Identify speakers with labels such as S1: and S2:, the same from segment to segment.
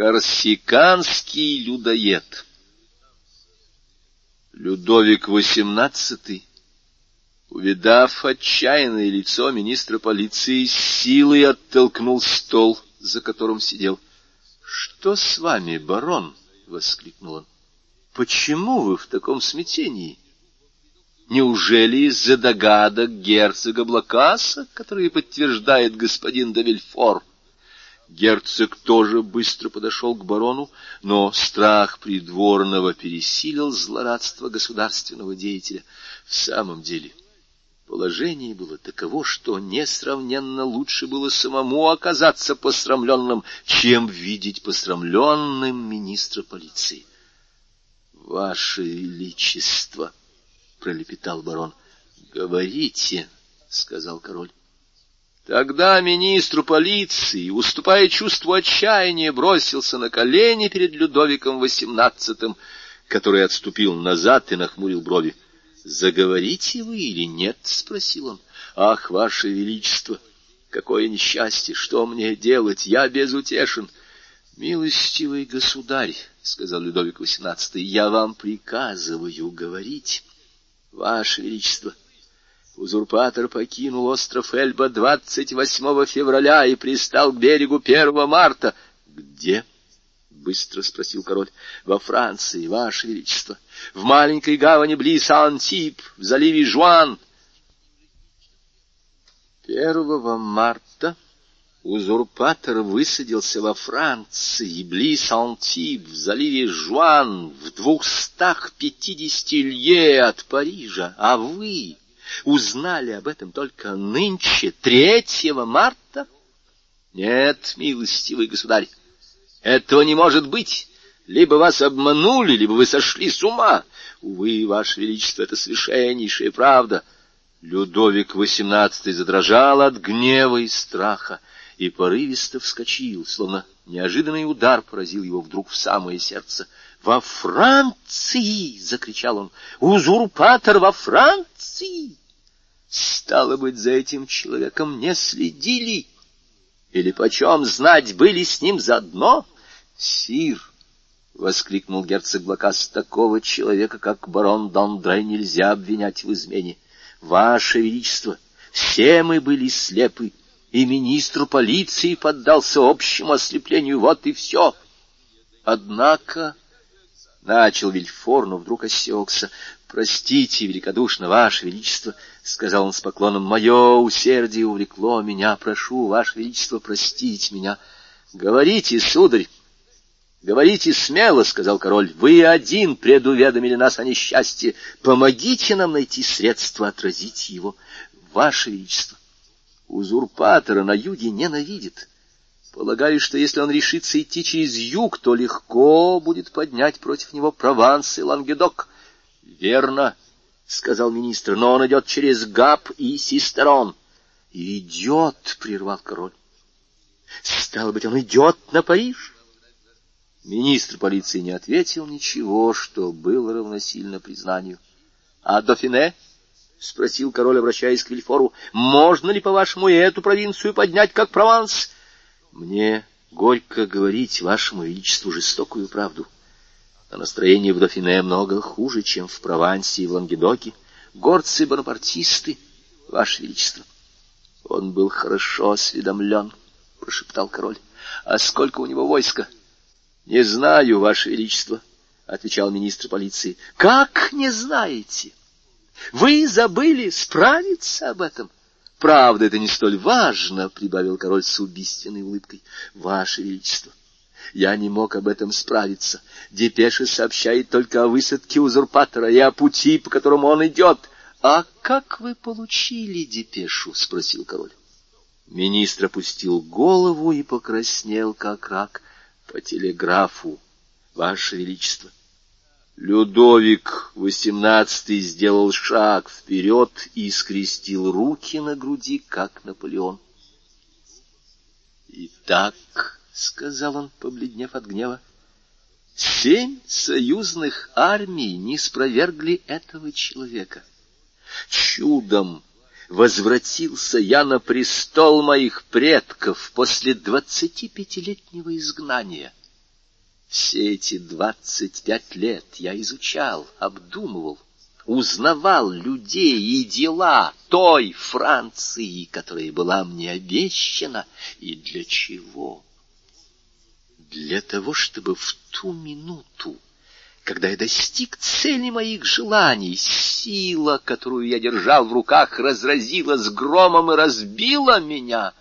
S1: Корсиканский людоед Людовик XVIII, увидав отчаянное лицо министра полиции, силой оттолкнул стол, за которым сидел. — Что с вами, барон? — воскликнул он. — Почему вы в таком смятении? Неужели из-за догадок герцога Блакаса, которые подтверждает господин Давильфор? Герцог тоже быстро подошел к барону, но страх придворного пересилил злорадство государственного деятеля. В самом деле, положение было таково, что несравненно лучше было самому оказаться посрамленным, чем видеть посрамленным министра полиции. — Ваше Величество! — пролепетал барон. — Говорите, — сказал король. Тогда министру полиции, уступая чувству отчаяния, бросился на колени перед Людовиком XVIII, который отступил назад и нахмурил брови. — Заговорите вы или нет? — спросил он. — Ах, ваше величество! Какое несчастье! Что мне делать? Я безутешен. — Милостивый государь, — сказал Людовик XVIII, — я вам приказываю говорить. Ваше величество! — Узурпатор покинул остров Эльба 28 февраля и пристал к берегу 1 марта. — Где? — быстро спросил король. — Во Франции, ваше величество. В маленькой гавани близ Антип, в заливе Жуан. 1 марта узурпатор высадился во Франции, близ Антип, в заливе Жуан, в двухстах пятидесяти лье от Парижа, а вы узнали об этом только нынче, третьего марта? Нет, милостивый государь, этого не может быть. Либо вас обманули, либо вы сошли с ума. Увы, ваше величество, это совершеннейшая правда. Людовик XVIII задрожал от гнева и страха и порывисто вскочил, словно неожиданный удар поразил его вдруг в самое сердце. «Во Франции!» — закричал он. «Узурпатор во Франции!» Стало быть, за этим человеком не следили. Или почем знать, были с ним заодно? Сир, — воскликнул герцог Блакас, — такого человека, как барон Дондрей, нельзя обвинять в измене. Ваше Величество, все мы были слепы, и министру полиции поддался общему ослеплению, вот и все. Однако... Начал Вильфор, но вдруг осекся. «Простите, великодушно, Ваше Величество», — сказал он с поклоном, — «мое усердие увлекло меня, прошу, Ваше Величество, простить меня». «Говорите, сударь, говорите смело», — сказал король, — «вы один предуведомили нас о несчастье, помогите нам найти средства отразить его, Ваше Величество». Узурпатора на юге ненавидит. Полагаю, что если он решится идти через юг, то легко будет поднять против него Прованс и Лангедок. — Верно, — сказал министр, — но он идет через Гап и Систерон. — Идет, — прервал король. — Стало быть, он идет на Париж? Министр полиции не ответил ничего, что было равносильно признанию. — А Дофине? — спросил король, обращаясь к Вильфору. — Можно ли, по-вашему, эту провинцию поднять, как Прованс? — Мне горько говорить вашему величеству жестокую правду. — а настроение в Дофине много хуже, чем в Провансе и в Лангедоке. Горцы-бонапартисты, Ваше Величество. Он был хорошо осведомлен, — прошептал король. — А сколько у него войска? — Не знаю, Ваше Величество, — отвечал министр полиции. — Как не знаете? Вы забыли справиться об этом? — Правда, это не столь важно, — прибавил король с убийственной улыбкой. — Ваше Величество, я не мог об этом справиться. Депеша сообщает только о высадке узурпатора и о пути, по которому он идет. — А как вы получили депешу? — спросил король. Министр опустил голову и покраснел, как рак, по телеграфу, Ваше Величество. Людовик XVIII сделал шаг вперед и скрестил руки на груди, как Наполеон. Итак, — сказал он, побледнев от гнева. Семь союзных армий не спровергли этого человека. Чудом возвратился я на престол моих предков после двадцатипятилетнего изгнания. Все эти двадцать пять лет я изучал, обдумывал, узнавал людей и дела той Франции, которая была мне обещана, и для чего? Для того, чтобы в ту минуту, когда я достиг цели моих желаний, сила, которую я держал в руках, разразилась громом и разбила меня.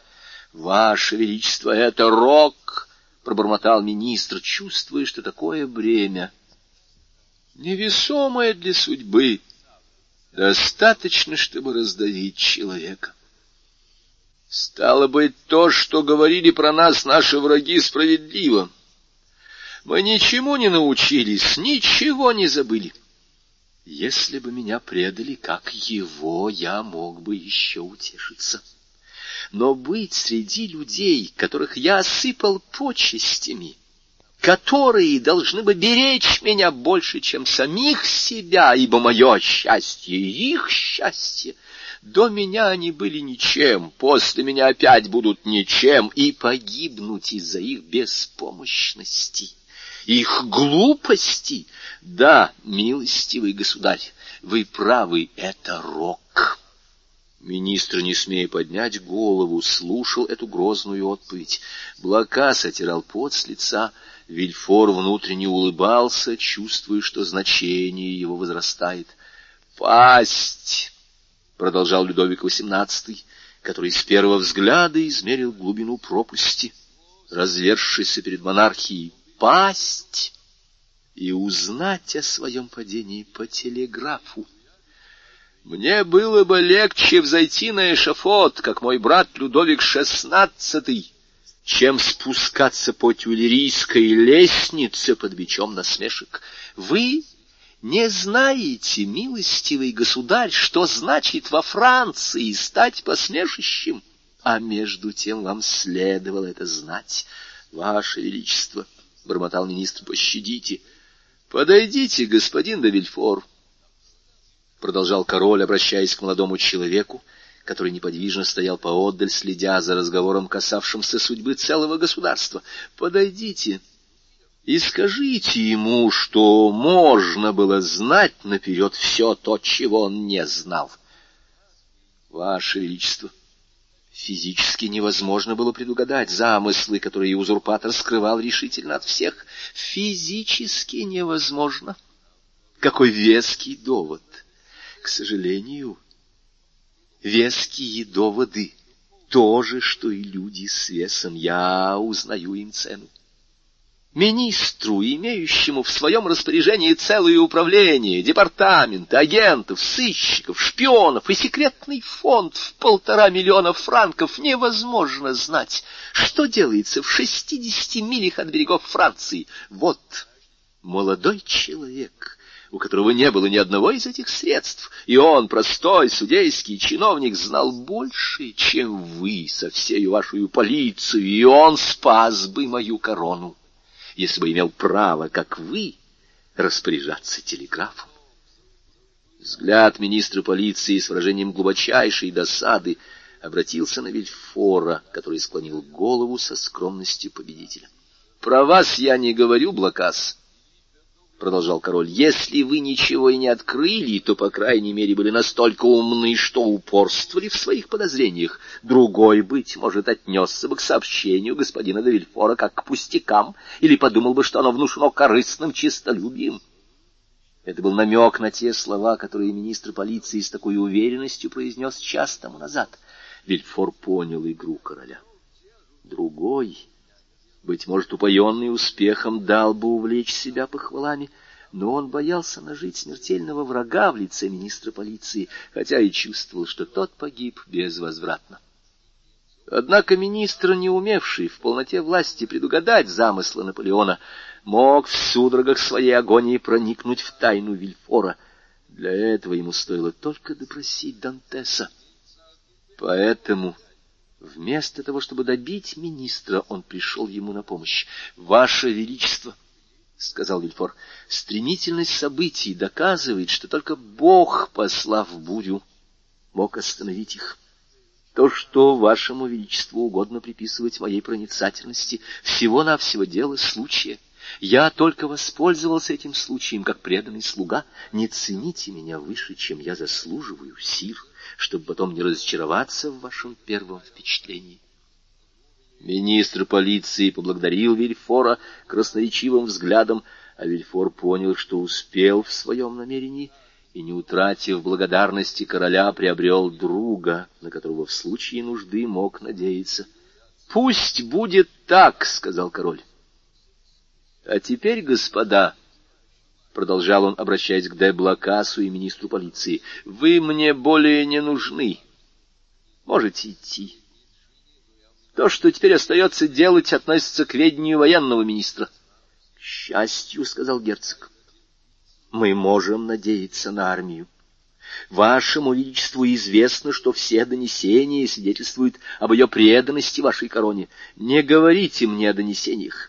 S1: Ваше Величество, это рок, — пробормотал министр, чувствуя, что такое бремя невесомое для судьбы, достаточно, чтобы раздавить человека. Стало быть, то, что говорили про нас наши враги, справедливо. Мы ничему не научились, ничего не забыли. Если бы меня предали, как его, я мог бы еще утешиться. Но быть среди людей, которых я осыпал почестями, которые должны бы беречь меня больше, чем самих себя, ибо мое счастье их счастье. До меня они были ничем, после меня опять будут ничем, и погибнуть из-за их беспомощности, их глупости. Да, милостивый государь, вы правы, это рок. Министр, не смея поднять голову, слушал эту грозную отповедь. Блокас отирал пот с лица, Вильфор внутренне улыбался, чувствуя, что значение его возрастает. «Пасть!» — продолжал Людовик XVIII, который с первого взгляда измерил глубину пропасти, развершейся перед монархией. «Пасть!» и узнать о своем падении по телеграфу. Мне было бы легче взойти на эшафот, как мой брат Людовик XVI, чем спускаться по тюлерийской лестнице под бичом насмешек. Вы не знаете, милостивый государь, что значит во Франции стать посмешищем, а между тем вам следовало это знать. Ваше Величество, — бормотал министр, — пощадите. Подойдите, господин де Вильфор, — продолжал король, обращаясь к молодому человеку, — который неподвижно стоял поодаль, следя за разговором, касавшимся судьбы целого государства. «Подойдите и скажите ему, что можно было знать наперед все то, чего он не знал. Ваше Величество, физически невозможно было предугадать замыслы, которые узурпатор скрывал решительно от всех. Физически невозможно. Какой веский довод! К сожалению, — веские доводы, то же, что и люди с весом, я узнаю им цену. Министру, имеющему в своем распоряжении целое управление, департаменты, агентов, сыщиков, шпионов и секретный фонд в полтора миллиона франков, невозможно знать, что делается в шестидесяти милях от берегов Франции. Вот молодой человек — у которого не было ни одного из этих средств, и он, простой судейский чиновник, знал больше, чем вы со всей вашей полицией, и он спас бы мою корону, если бы имел право, как вы, распоряжаться телеграфом. Взгляд министра полиции с выражением глубочайшей досады обратился на Вильфора, который склонил голову со скромностью победителя. — Про вас я не говорю, Блокас, — продолжал король, — если вы ничего и не открыли, то, по крайней мере, были настолько умны, что упорствовали в своих подозрениях. Другой, быть может, отнесся бы к сообщению господина де Вильфора как к пустякам, или подумал бы, что оно внушено корыстным честолюбием. Это был намек на те слова, которые министр полиции с такой уверенностью произнес час тому назад. Вильфор понял игру короля. Другой быть может, упоенный успехом дал бы увлечь себя похвалами, но он боялся нажить смертельного врага в лице министра полиции, хотя и чувствовал, что тот погиб безвозвратно. Однако министр, не умевший в полноте власти предугадать замыслы Наполеона, мог в судорогах своей агонии проникнуть в тайну Вильфора. Для этого ему стоило только допросить Дантеса. Поэтому Вместо того, чтобы добить министра, он пришел ему на помощь. — Ваше Величество! — сказал Вильфор. — Стремительность событий доказывает, что только Бог, послав бурю, мог остановить их. То, что вашему величеству угодно приписывать моей проницательности, всего-навсего дело случая. Я только воспользовался этим случаем, как преданный слуга. Не цените меня выше, чем я заслуживаю, сир, чтобы потом не разочароваться в вашем первом впечатлении. Министр полиции поблагодарил Вильфора красноречивым взглядом, а Вильфор понял, что успел в своем намерении и, не утратив благодарности короля, приобрел друга, на которого в случае нужды мог надеяться. — Пусть будет так, — сказал король. — А теперь, господа, — продолжал он, обращаясь к Деблакасу и министру полиции, — вы мне более не нужны. Можете идти. То, что теперь остается делать, относится к ведению военного министра. — К счастью, — сказал герцог, — мы можем надеяться на армию. Вашему Величеству известно, что все донесения свидетельствуют об ее преданности вашей короне. Не говорите мне о донесениях.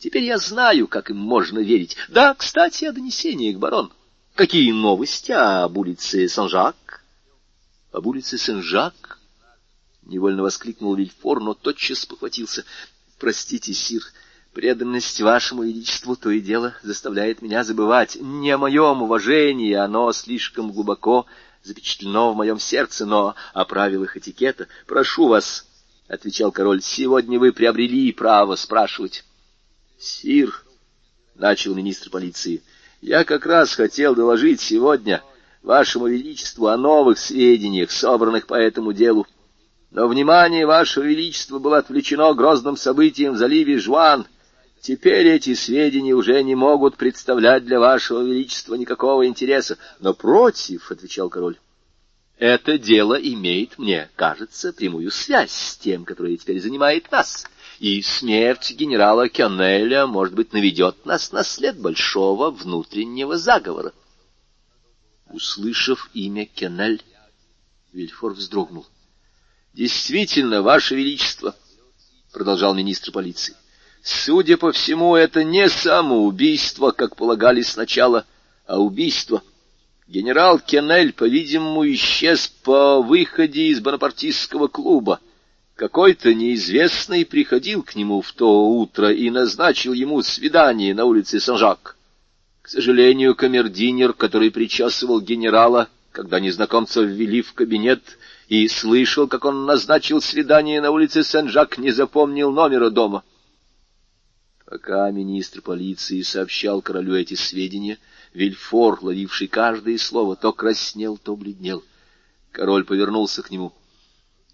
S1: Теперь я знаю, как им можно верить. Да, кстати, о донесениях, барон. Какие новости об улице Сан-Жак? Об улице Сен-Жак? Невольно воскликнул Вильфор, но тотчас похватился. Простите, сир, преданность вашему величеству то и дело заставляет меня забывать. Не о моем уважении, оно слишком глубоко запечатлено в моем сердце, но о правилах этикета. Прошу вас, — отвечал король, — сегодня вы приобрели право спрашивать. Сир, — начал министр полиции, — я как раз хотел доложить сегодня вашему величеству о новых сведениях, собранных по этому делу. Но внимание Вашего Величества было отвлечено грозным событием в заливе Жуан. Теперь эти сведения уже не могут представлять для Вашего Величества никакого интереса. Но против, — отвечал король, — это дело имеет, мне кажется, прямую связь с тем, которое теперь занимает нас. И смерть генерала Кеннеля, может быть, наведет нас на след большого внутреннего заговора. Услышав имя Кеннель, Вильфор вздрогнул. Действительно, Ваше Величество, — продолжал министр полиции, — судя по всему, это не самоубийство, как полагали сначала, а убийство. Генерал Кеннель, по-видимому, исчез по выходе из бонапартистского клуба. Какой-то неизвестный приходил к нему в то утро и назначил ему свидание на улице Сан-Жак. К сожалению, камердинер, который причесывал генерала, когда незнакомца ввели в кабинет, и слышал, как он назначил свидание на улице Сен-Жак, не запомнил номера дома. Пока министр полиции сообщал королю эти сведения, Вильфор, ловивший каждое слово, то краснел, то бледнел. Король повернулся к нему. —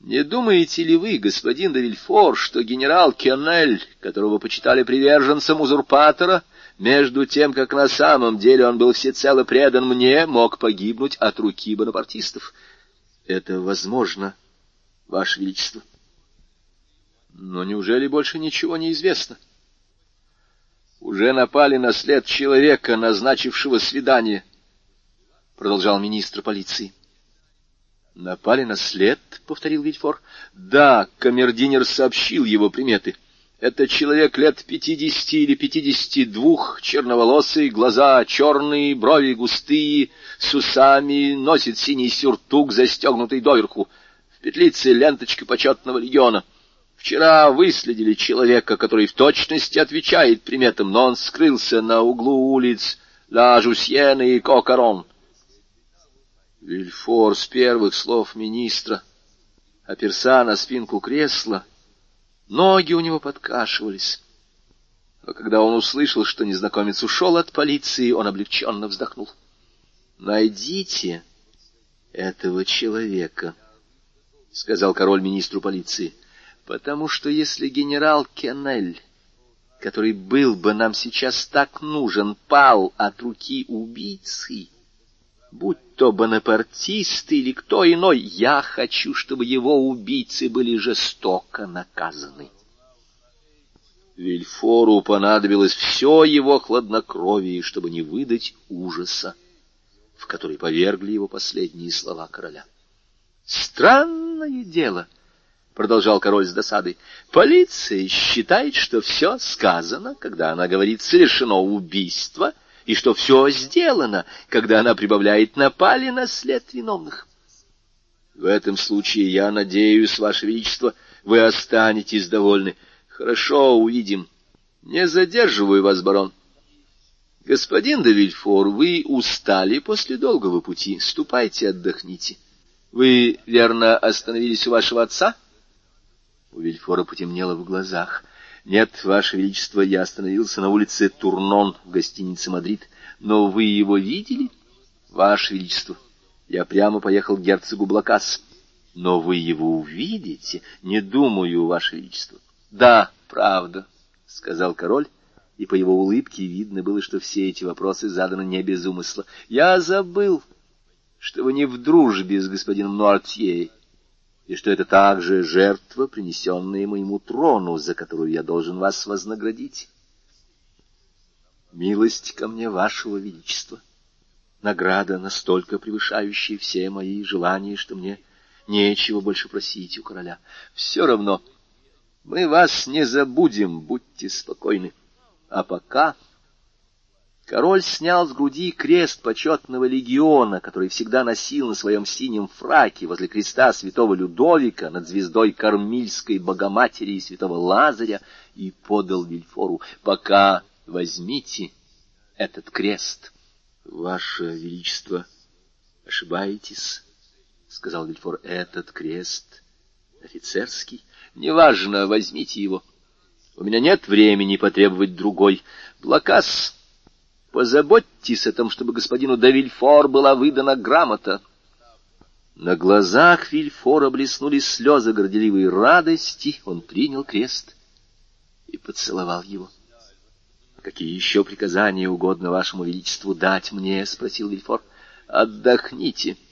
S1: Не думаете ли вы, господин де Вильфор, что генерал Кеннель, которого почитали приверженцем узурпатора, между тем, как на самом деле он был всецело предан мне, мог погибнуть от руки бонапартистов? — это возможно, Ваше Величество. Но неужели больше ничего не известно? Уже напали на след человека, назначившего свидание, продолжал министр полиции. Напали на след, повторил Вильфор. Да, камердинер сообщил его приметы. Это человек лет пятидесяти или пятидесяти двух, черноволосый, глаза черные, брови густые, с усами, носит синий сюртук, застегнутый доверху. В петлице ленточка почетного легиона. Вчера выследили человека, который в точности отвечает приметам, но он скрылся на углу улиц Ла Жусьена и Кокарон. Вильфор с первых слов министра, оперся на спинку кресла, — Ноги у него подкашивались. Но когда он услышал, что незнакомец ушел от полиции, он облегченно вздохнул. «Найдите этого человека», — сказал король министру полиции, — «потому что если генерал Кеннель, который был бы нам сейчас так нужен, пал от руки убийцы, будь то бонапартист или кто иной, я хочу, чтобы его убийцы были жестоко наказаны. Вильфору понадобилось все его хладнокровие, чтобы не выдать ужаса, в который повергли его последние слова короля. «Странное дело», — продолжал король с досадой, — «полиция считает, что все сказано, когда она говорит «совершено убийство», — и что все сделано, когда она прибавляет напали на след виновных. В этом случае, я надеюсь, Ваше Величество, вы останетесь довольны. Хорошо, увидим. Не задерживаю вас, барон. Господин де вы устали после долгого пути. Ступайте, отдохните. Вы, верно, остановились у вашего отца? У Вильфора потемнело в глазах. Нет, ваше величество, я остановился на улице Турнон в гостинице «Мадрид». Но вы его видели? Ваше величество, я прямо поехал к герцогу Блакас. Но вы его увидите? Не думаю, ваше величество. Да, правда, — сказал король, и по его улыбке видно было, что все эти вопросы заданы не без умысла. Я забыл, что вы не в дружбе с господином Нуартье, и что это также жертва, принесенная моему трону, за которую я должен вас вознаградить. Милость ко мне, вашего величества, награда, настолько превышающая все мои желания, что мне нечего больше просить у короля. Все равно мы вас не забудем, будьте спокойны. А пока... Король снял с груди крест почетного легиона, который всегда носил на своем синем фраке возле креста святого Людовика над звездой Кармильской Богоматери и святого Лазаря, и подал Вильфору, пока возьмите этот крест. — Ваше Величество, ошибаетесь, — сказал Вильфор, — этот крест офицерский. Неважно, возьмите его. У меня нет времени потребовать другой. Блокас, позаботьтесь о том, чтобы господину Давильфор была выдана грамота. На глазах Вильфора блеснули слезы горделивой радости. Он принял крест и поцеловал его. — Какие еще приказания угодно вашему величеству дать мне? — спросил Вильфор. — Отдохните. —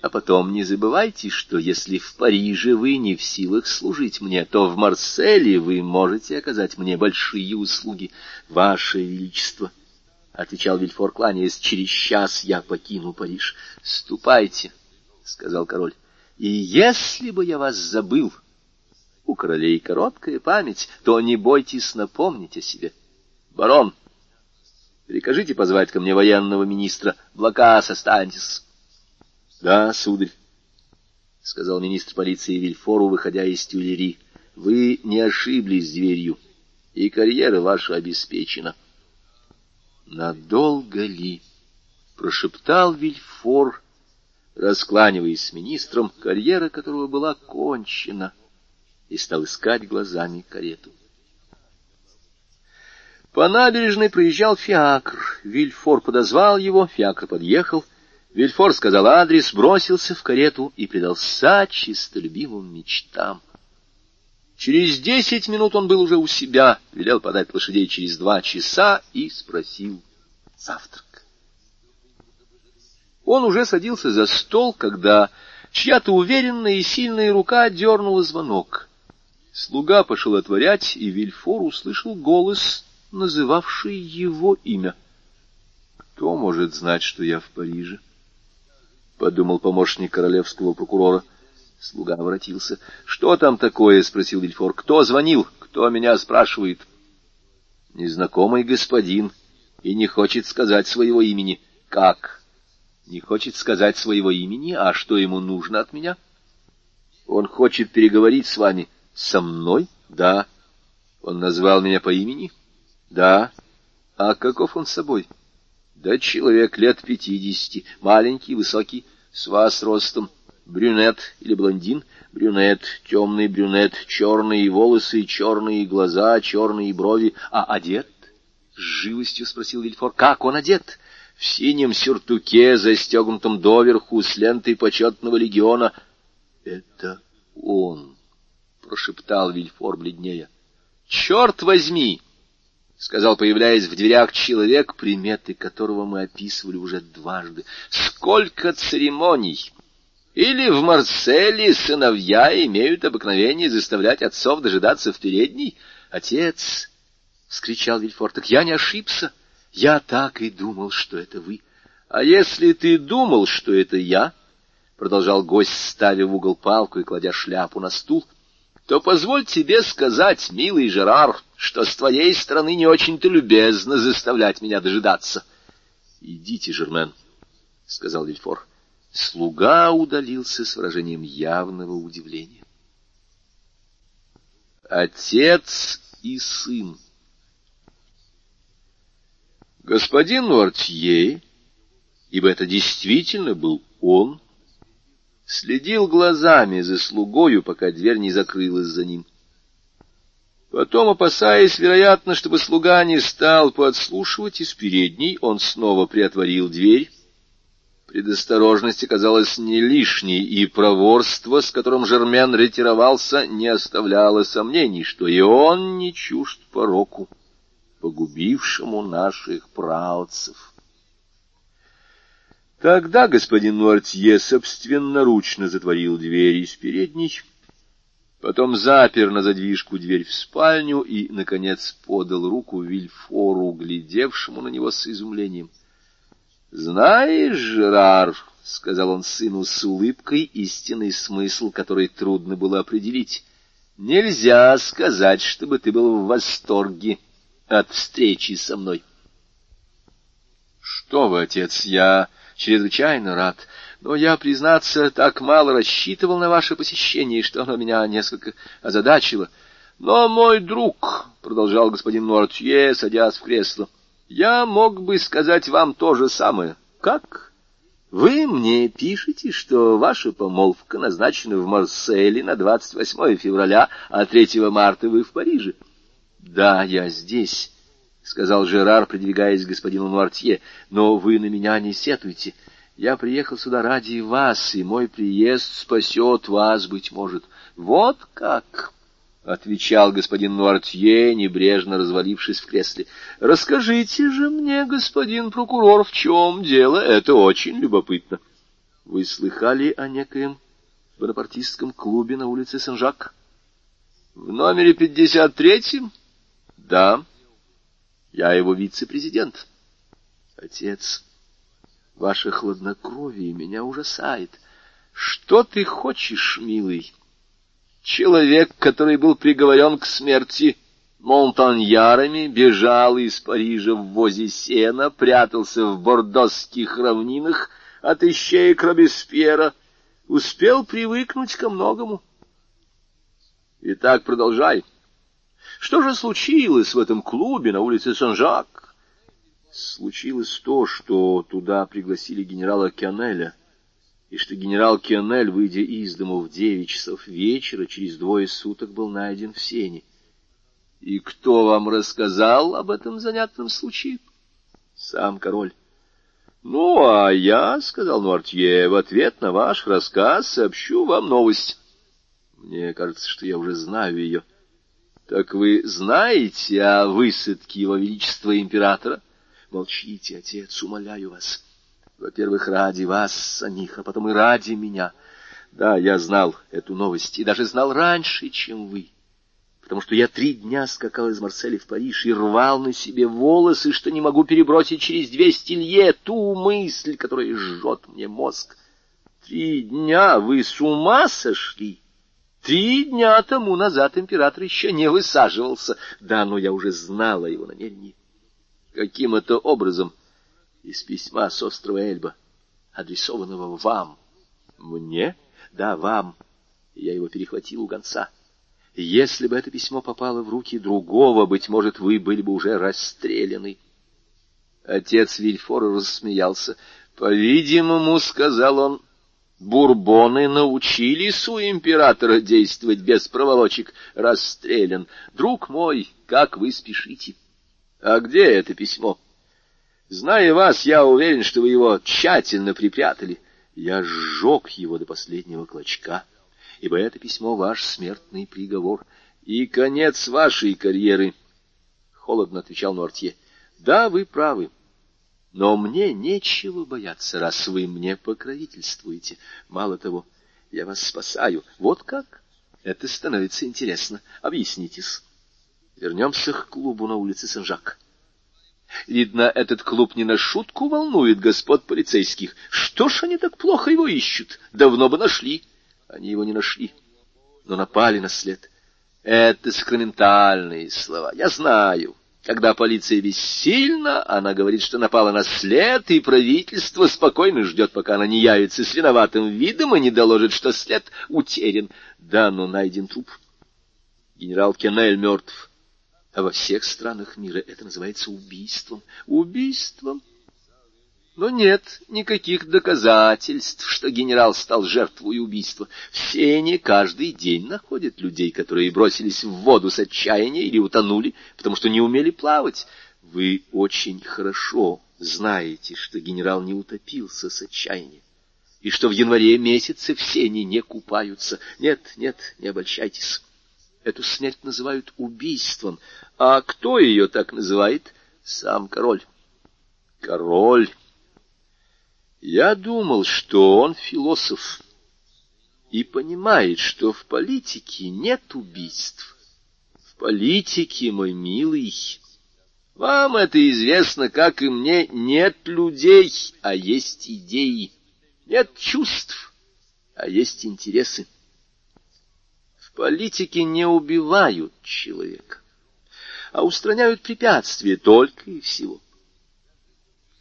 S1: а потом не забывайте, что если в Париже вы не в силах служить мне, то в Марселе вы можете оказать мне большие услуги, ваше величество. — отвечал Вильфор, кланяясь, — через час я покину Париж. — Ступайте, — сказал король, — и если бы я вас забыл, у королей короткая память, то не бойтесь напомнить о себе. Барон, прикажите позвать ко мне военного министра, Блокас, останьтесь. — Да, сударь, — сказал министр полиции Вильфору, выходя из тюлери, — вы не ошиблись дверью, и карьера ваша обеспечена. — Надолго ли? — прошептал Вильфор, раскланиваясь с министром, карьера которого была кончена, и стал искать глазами карету. По набережной проезжал фиакр. Вильфор подозвал его, фиакр подъехал — Вильфор сказал адрес, бросился в карету и предался чистолюбивым мечтам. Через десять минут он был уже у себя, велел подать лошадей через два часа и спросил завтрак. Он уже садился за стол, когда чья-то уверенная и сильная рука дернула звонок. Слуга пошел отворять, и Вильфор услышал голос, называвший его имя. Кто может знать, что я в Париже? — подумал помощник королевского прокурора. Слуга воротился. — Что там такое? — спросил Вильфор. — Кто звонил? Кто меня спрашивает? — Незнакомый господин. И не хочет сказать своего имени. — Как? Не хочет сказать своего имени? А что ему нужно от меня? — Он хочет переговорить с вами. — Со мной? — Да. — Он назвал меня по имени? — Да. — А каков он собой? — да человек лет пятидесяти, маленький, высокий, с вас ростом, брюнет или блондин, брюнет, темный брюнет, черные волосы, черные глаза, черные брови, а одет? С живостью спросил Вильфор. Как он одет? В синем сюртуке, застегнутом доверху, с лентой почетного легиона. Это он, прошептал Вильфор бледнее. Черт возьми! — сказал, появляясь в дверях человек, приметы которого мы описывали уже дважды. — Сколько церемоний! Или в Марселе сыновья имеют обыкновение заставлять отцов дожидаться в передней? — Отец! — вскричал Вильфор. — Так я не ошибся. Я так и думал, что это вы. — А если ты думал, что это я, — продолжал гость, ставя в угол палку и кладя шляпу на стул, — то позволь тебе сказать, милый Жерар, что с твоей стороны не очень-то любезно заставлять меня дожидаться. — Идите, Жермен, — сказал Вильфор. Слуга удалился с выражением явного удивления. Отец и сын Господин Нуартье, ибо это действительно был он, — следил глазами за слугою, пока дверь не закрылась за ним. Потом, опасаясь, вероятно, чтобы слуга не стал подслушивать из передней, он снова приотворил дверь. Предосторожность оказалась не лишней, и проворство, с которым Жермен ретировался, не оставляло сомнений, что и он не чужд пороку, погубившему наших праотцев. Тогда господин Нуартье собственноручно затворил дверь из передней, потом запер на задвижку дверь в спальню и, наконец, подал руку Вильфору, глядевшему на него с изумлением. — Знаешь, Жерар, — сказал он сыну с улыбкой, истинный смысл, который трудно было определить, — нельзя сказать, чтобы ты был в восторге от встречи со мной. — Что вы, отец, я чрезвычайно рад, но я, признаться, так мало рассчитывал на ваше посещение, что оно меня несколько озадачило. Но, мой друг, — продолжал господин Нуартье, садясь в кресло, — я мог бы сказать вам то же самое. Как? Вы мне пишете, что ваша помолвка назначена в Марселе на 28 февраля, а 3 марта вы в Париже. Да, я здесь — сказал Жерар, придвигаясь к господину Нуартье, — но вы на меня не сетуйте. Я приехал сюда ради вас, и мой приезд спасет вас, быть может. Вот как! — отвечал господин Нуартье, небрежно развалившись в кресле. — Расскажите же мне, господин прокурор, в чем дело? Это очень любопытно. — Вы слыхали о некоем бонапартистском клубе на улице Сен-Жак? — В номере пятьдесят третьем? — Да. — я его вице-президент. Отец, ваше хладнокровие меня ужасает. Что ты хочешь, милый? Человек, который был приговорен к смерти монтаньярами, бежал из Парижа в возе сена, прятался в бордосских равнинах от ищеек Робеспьера, успел привыкнуть ко многому. Итак, продолжай. — что же случилось в этом клубе на улице Сан-Жак? Случилось то, что туда пригласили генерала Кионеля, и что генерал Кионель, выйдя из дому в девять часов вечера, через двое суток был найден в сене. И кто вам рассказал об этом занятном случае? Сам король. Ну, а я, — сказал Нуартье, — в ответ на ваш рассказ сообщу вам новость. Мне кажется, что я уже знаю ее. — так вы знаете о высадке его величества императора? Молчите, отец, умоляю вас. Во-первых, ради вас самих, а потом и ради меня. Да, я знал эту новость, и даже знал раньше, чем вы. Потому что я три дня скакал из Марселя в Париж и рвал на себе волосы, что не могу перебросить через двести лье ту мысль, которая жжет мне мозг. Три дня вы с ума сошли? Три дня тому назад император еще не высаживался. Да, но я уже знала его намерение. Каким это образом? Из письма с острова Эльба, адресованного вам. Мне? Да, вам. Я его перехватил у гонца. Если бы это письмо попало в руки другого, быть может, вы были бы уже расстреляны. Отец Вильфора рассмеялся. По-видимому, — сказал он, Бурбоны научились у императора действовать без проволочек. Расстрелян. Друг мой, как вы спешите? А где это письмо? Зная вас, я уверен, что вы его тщательно припрятали. Я сжег его до последнего клочка, ибо это письмо ваш смертный приговор и конец вашей карьеры. Холодно отвечал Нортье. Да, вы правы. Но мне нечего бояться, раз вы мне покровительствуете. Мало того, я вас спасаю. Вот как? Это становится интересно. Объяснитесь. Вернемся к клубу на улице Сен-Жак. Видно, этот клуб не на шутку волнует господ полицейских. Что ж они так плохо его ищут? Давно бы нашли. Они его не нашли, но напали на след. Это сакраментальные слова. Я знаю. Когда полиция бессильна, она говорит, что напала на след, и правительство спокойно ждет, пока она не явится с виноватым видом и не доложит, что след утерян. Да, но найден труп. Генерал Кеннель мертв. А во всех странах мира это называется убийством. Убийством? Но нет никаких доказательств, что генерал стал жертвой убийства. Все они каждый день находят людей, которые бросились в воду с отчаяния или утонули, потому что не умели плавать. Вы очень хорошо знаете, что генерал не утопился с отчаяния, и что в январе месяце все они не купаются. Нет, нет, не обольщайтесь. Эту смерть называют убийством. А кто ее так называет? Сам король. Король я думал, что он философ и понимает, что в политике нет убийств. В политике, мой милый, вам это известно, как и мне, нет людей, а есть идеи, нет чувств, а есть интересы. В политике не убивают человека, а устраняют препятствия только и всего.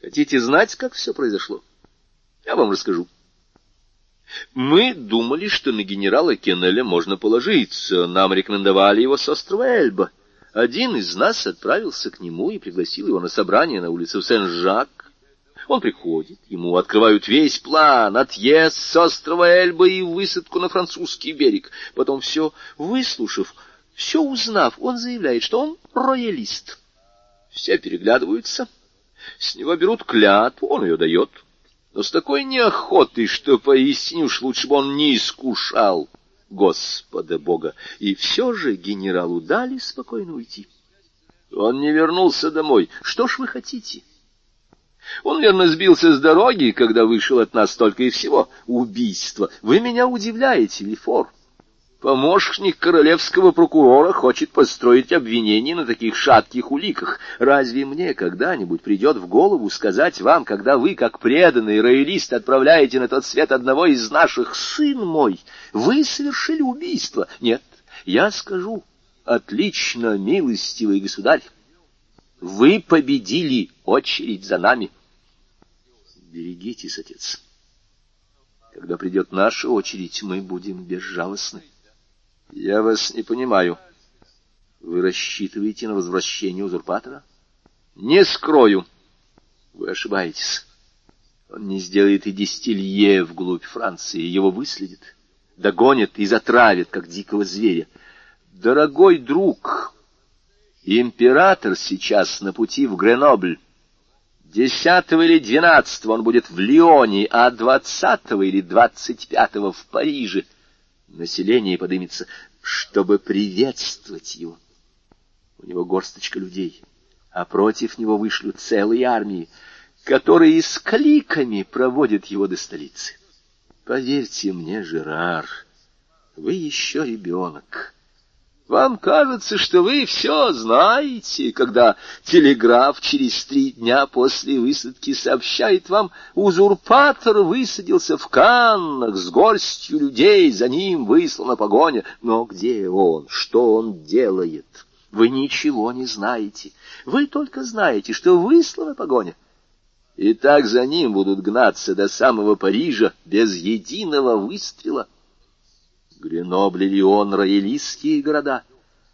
S1: Хотите знать, как все произошло? Я вам расскажу. Мы думали, что на генерала Кеннеля можно положиться. Нам рекомендовали его с острова Эльба. Один из нас отправился к нему и пригласил его на собрание на улице Сен-Жак. Он приходит, ему открывают весь план, отъезд с острова Эльба и высадку на французский берег. Потом все выслушав, все узнав, он заявляет, что он роялист. Все переглядываются, с него берут клятву, он ее дает — но с такой неохотой, что поистине уж лучше бы он не искушал Господа Бога. И все же генералу дали спокойно уйти. Он не вернулся домой. Что ж вы хотите? Он, верно, сбился с дороги, когда вышел от нас только и всего. Убийство. Вы меня удивляете, Вильфор. Помощник королевского прокурора хочет построить обвинение на таких шатких уликах. Разве мне когда-нибудь придет в голову сказать вам, когда вы, как преданный роялист, отправляете на тот свет одного из наших, сын мой, вы совершили убийство? Нет, я скажу, отлично, милостивый государь, вы победили очередь за нами. Берегитесь, отец. Когда придет наша очередь, мы будем безжалостны. Я вас не понимаю. Вы рассчитываете на возвращение узурпатора? Не скрою. Вы ошибаетесь. Он не сделает и десяти вглубь Франции, его выследит, догонит и затравит, как дикого зверя. Дорогой друг, император сейчас на пути в Гренобль. Десятого или двенадцатого он будет в Лионе, а двадцатого или двадцать пятого в Париже — население подымется, чтобы приветствовать его. У него горсточка людей, а против него вышлют целые армии, которые с кликами проводят его до столицы. Поверьте мне, Жерар, вы еще ребенок. Вам кажется, что вы все знаете, когда телеграф через три дня после высадки сообщает вам, узурпатор высадился в Каннах с горстью людей, за ним выслана погоня. Но где он? Что он делает? Вы ничего не знаете. Вы только знаете, что выслана погоня. И так за ним будут гнаться до самого Парижа без единого выстрела. Гренобль Лион — роялистские города.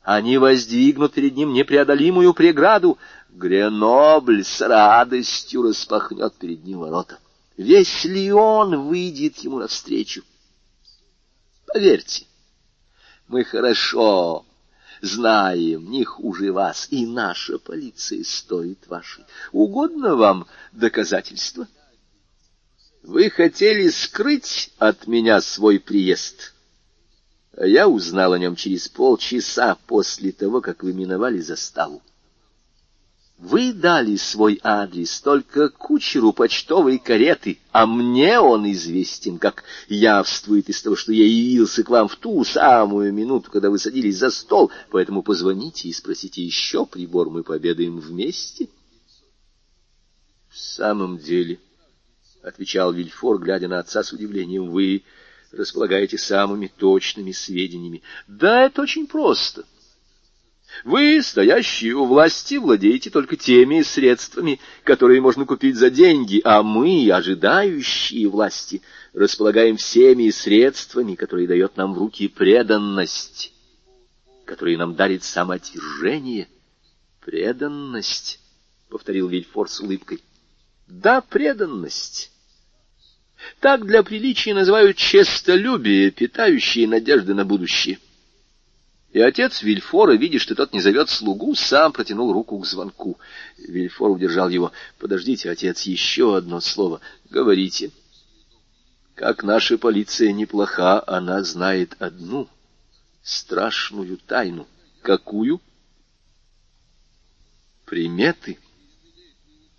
S1: Они воздвигнут перед ним непреодолимую преграду. Гренобль с радостью распахнет перед ним ворота. Весь Лион выйдет ему навстречу. Поверьте, мы хорошо знаем, не хуже вас, и наша полиция стоит вашей. Угодно вам доказательства? Вы хотели скрыть от меня свой приезд — я узнал о нем через полчаса после того, как вы миновали заставу. Вы дали свой адрес только кучеру почтовой кареты, а мне он известен, как явствует из того, что я явился к вам в ту самую минуту, когда вы садились за стол, поэтому позвоните и спросите еще прибор, мы победаем вместе. — В самом деле, — отвечал Вильфор, глядя на отца с удивлением, — вы располагаете самыми точными сведениями. Да, это очень просто. Вы, стоящие у власти, владеете только теми средствами, которые можно купить за деньги, а мы, ожидающие власти, располагаем всеми средствами, которые дает нам в руки преданность, которые нам дарит самоотвержение Преданность, — повторил Вильфор с улыбкой. Да, преданность. Так для приличия называют честолюбие, питающее надежды на будущее. И отец Вильфора, видя, что тот не зовет слугу, сам протянул руку к звонку. Вильфор удержал его. — Подождите, отец, еще одно слово. Говорите. Как наша полиция неплоха, она знает одну страшную тайну. Какую? Приметы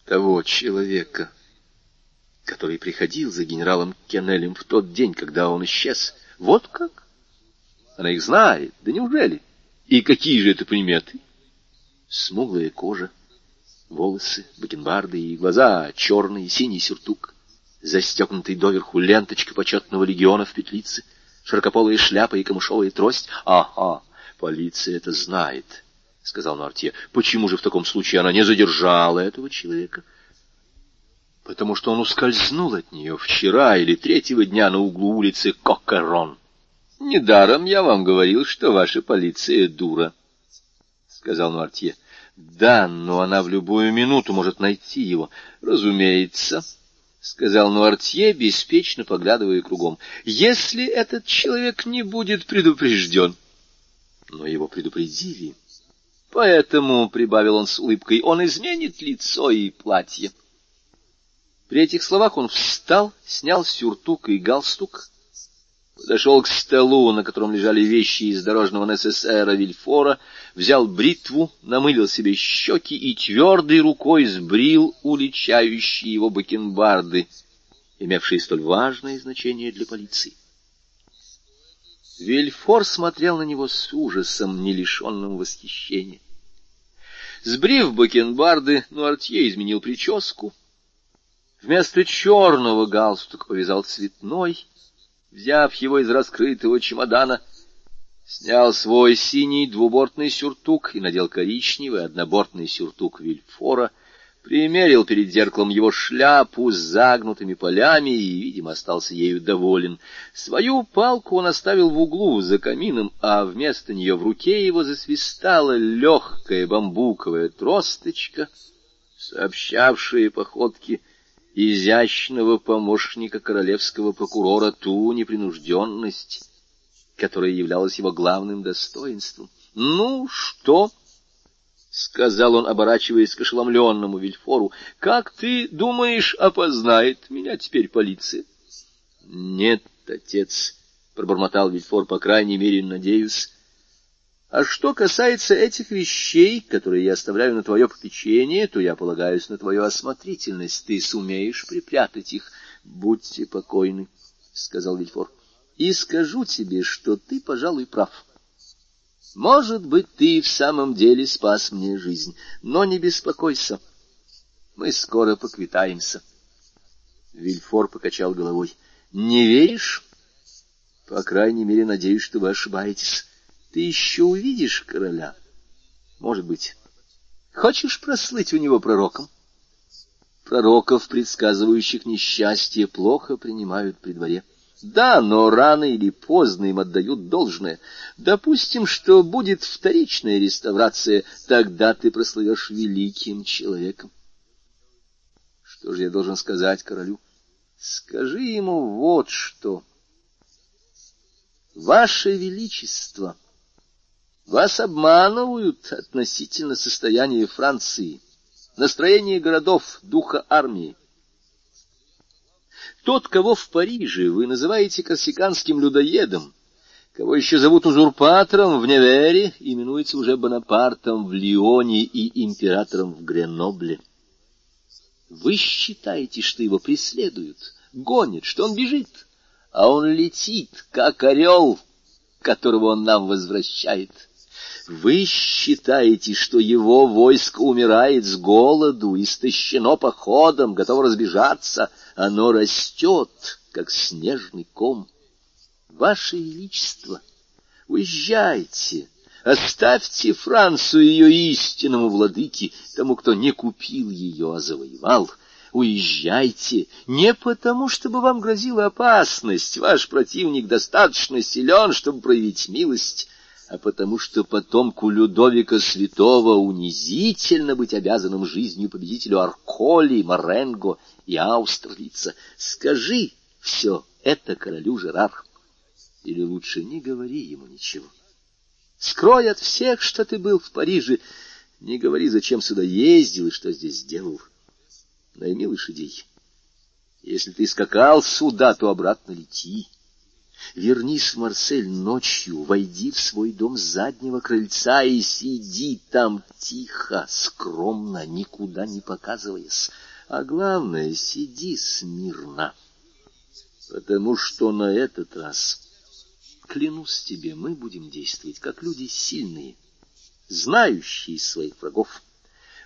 S1: того человека, который приходил за генералом Кеннелем в тот день, когда он исчез. Вот как? Она их знает. Да неужели? И какие же это приметы? Смуглая кожа, волосы, бакенбарды и глаза, черный синий сюртук, застегнутый доверху ленточка почетного легиона в петлице, широкополая шляпа и камышовая трость. Ага, полиция это знает, — сказал Нортье. Почему же в таком случае она не задержала этого человека? Потому что он ускользнул от нее вчера или третьего дня на углу улицы Кокерон. Недаром я вам говорил, что ваша полиция дура, — сказал Нуартье. — Да, но она в любую минуту может найти его. — Разумеется, — сказал Нуартье, беспечно поглядывая кругом. — Если этот человек не будет предупрежден. Но его предупредили. Поэтому, — прибавил он с улыбкой, — он изменит лицо и платье. При этих словах он встал, снял сюртук и галстук, подошел к столу, на котором лежали вещи из дорожного НССР Вильфора, взял бритву, намылил себе щеки и твердой рукой сбрил уличающие его бакенбарды, имевшие столь важное значение для полиции. Вильфор смотрел на него с ужасом, не лишенным восхищения. Сбрив бакенбарды, Нуартье изменил прическу. Вместо черного галстука повязал цветной, взяв его из раскрытого чемодана, снял свой синий двубортный сюртук и надел коричневый однобортный сюртук Вильфора, примерил перед зеркалом его шляпу с загнутыми полями и, видимо, остался ею доволен. Свою палку он оставил в углу за камином, а вместо нее в руке его засвистала легкая бамбуковая тросточка, сообщавшая походки — изящного помощника королевского прокурора ту непринужденность, которая являлась его главным достоинством. — Ну, что? — сказал он, оборачиваясь к ошеломленному Вильфору. — Как ты думаешь, опознает меня теперь полиция? — Нет, отец, — пробормотал Вильфор, — по крайней мере, надеюсь. А что касается этих вещей, которые я оставляю на твое попечение, то я полагаюсь на твою осмотрительность. Ты сумеешь припрятать их. Будьте покойны, — сказал Вильфор. И скажу тебе, что ты, пожалуй, прав. Может быть, ты в самом деле спас мне жизнь, но не беспокойся. Мы скоро поквитаемся. Вильфор покачал головой. — Не веришь? — По крайней мере, надеюсь, что вы ошибаетесь. Ты еще увидишь короля. Может быть. Хочешь прослыть у него пророком? Пророков, предсказывающих несчастье, плохо принимают при дворе. Да, но рано или поздно им отдают должное. Допустим, что будет вторичная реставрация, тогда ты прослывешь великим человеком. Что же я должен сказать королю? Скажи ему вот что. Ваше Величество! — вас обманывают относительно состояния Франции, настроения городов, духа армии. Тот, кого в Париже вы называете корсиканским людоедом, кого еще зовут узурпатором в Невере, именуется уже Бонапартом в Лионе и императором в Гренобле. Вы считаете, что его преследуют, гонят, что он бежит, а он летит, как орел, которого он нам возвращает. Вы считаете, что его войско умирает с голоду, истощено походом, готово разбежаться? Оно растет, как снежный ком. Ваше Величество, уезжайте, оставьте Францию ее истинному владыке, тому, кто не купил ее, а завоевал. Уезжайте не потому, чтобы вам грозила опасность, ваш противник достаточно силен, чтобы проявить милость, а потому что потомку Людовика Святого унизительно быть обязанным жизнью победителю Арколи, Маренго и Аустерлица. Скажи все это королю Жерар, или лучше не говори ему ничего. Скрой от всех, что ты был в Париже, не говори, зачем сюда ездил и что здесь делал. Найми лошадей. Если ты скакал сюда, то обратно лети. Вернись Марсель ночью, войди в свой дом с заднего крыльца и сиди там тихо, скромно, никуда не показываясь. А главное, сиди смирно, потому что на этот раз, клянусь тебе, мы будем действовать как люди сильные, знающие своих врагов.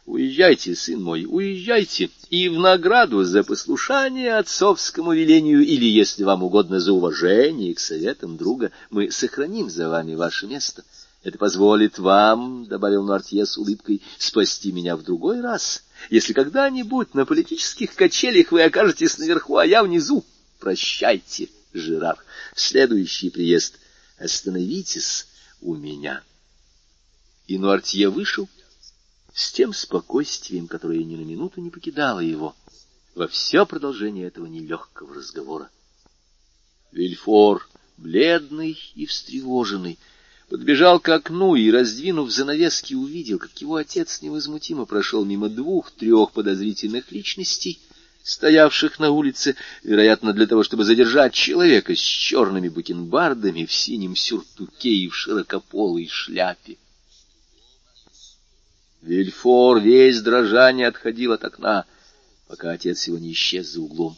S1: Уезжайте, сын мой, уезжайте, и в награду за послушание отцовскому велению, или, если вам угодно, за уважение к советам друга, мы сохраним за вами ваше место. Это позволит вам, — добавил Нуартье с улыбкой, — спасти меня в другой раз, если когда-нибудь на политических качелях вы окажетесь наверху, а я внизу. Прощайте, Жерар, в следующий приезд остановитесь у меня. И Нуартье вышел, — с тем спокойствием, которое ни на минуту не покидало его во все продолжение этого нелегкого разговора. Вильфор, бледный и встревоженный, подбежал к окну и, раздвинув занавески, увидел, как его отец невозмутимо прошел мимо двух-трех подозрительных личностей, стоявших на улице, вероятно, для того, чтобы задержать человека с черными бакенбардами в синем сюртуке и в широкополой шляпе. Вильфор весь дрожание отходил от окна, пока отец его не исчез за углом.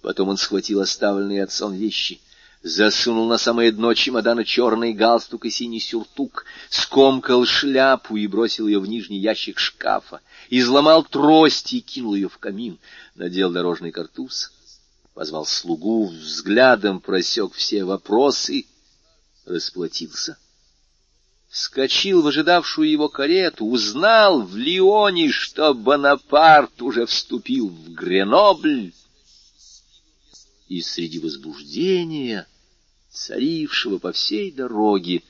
S1: Потом он схватил оставленные отцом вещи, засунул на самое дно чемодана черный галстук и синий сюртук, скомкал шляпу и бросил ее в нижний ящик шкафа, изломал трость и кинул ее в камин, надел дорожный картуз, позвал слугу, взглядом просек все вопросы, расплатился вскочил в ожидавшую его карету, узнал в Лионе, что Бонапарт уже вступил в Гренобль, и среди возбуждения, царившего по всей дороге,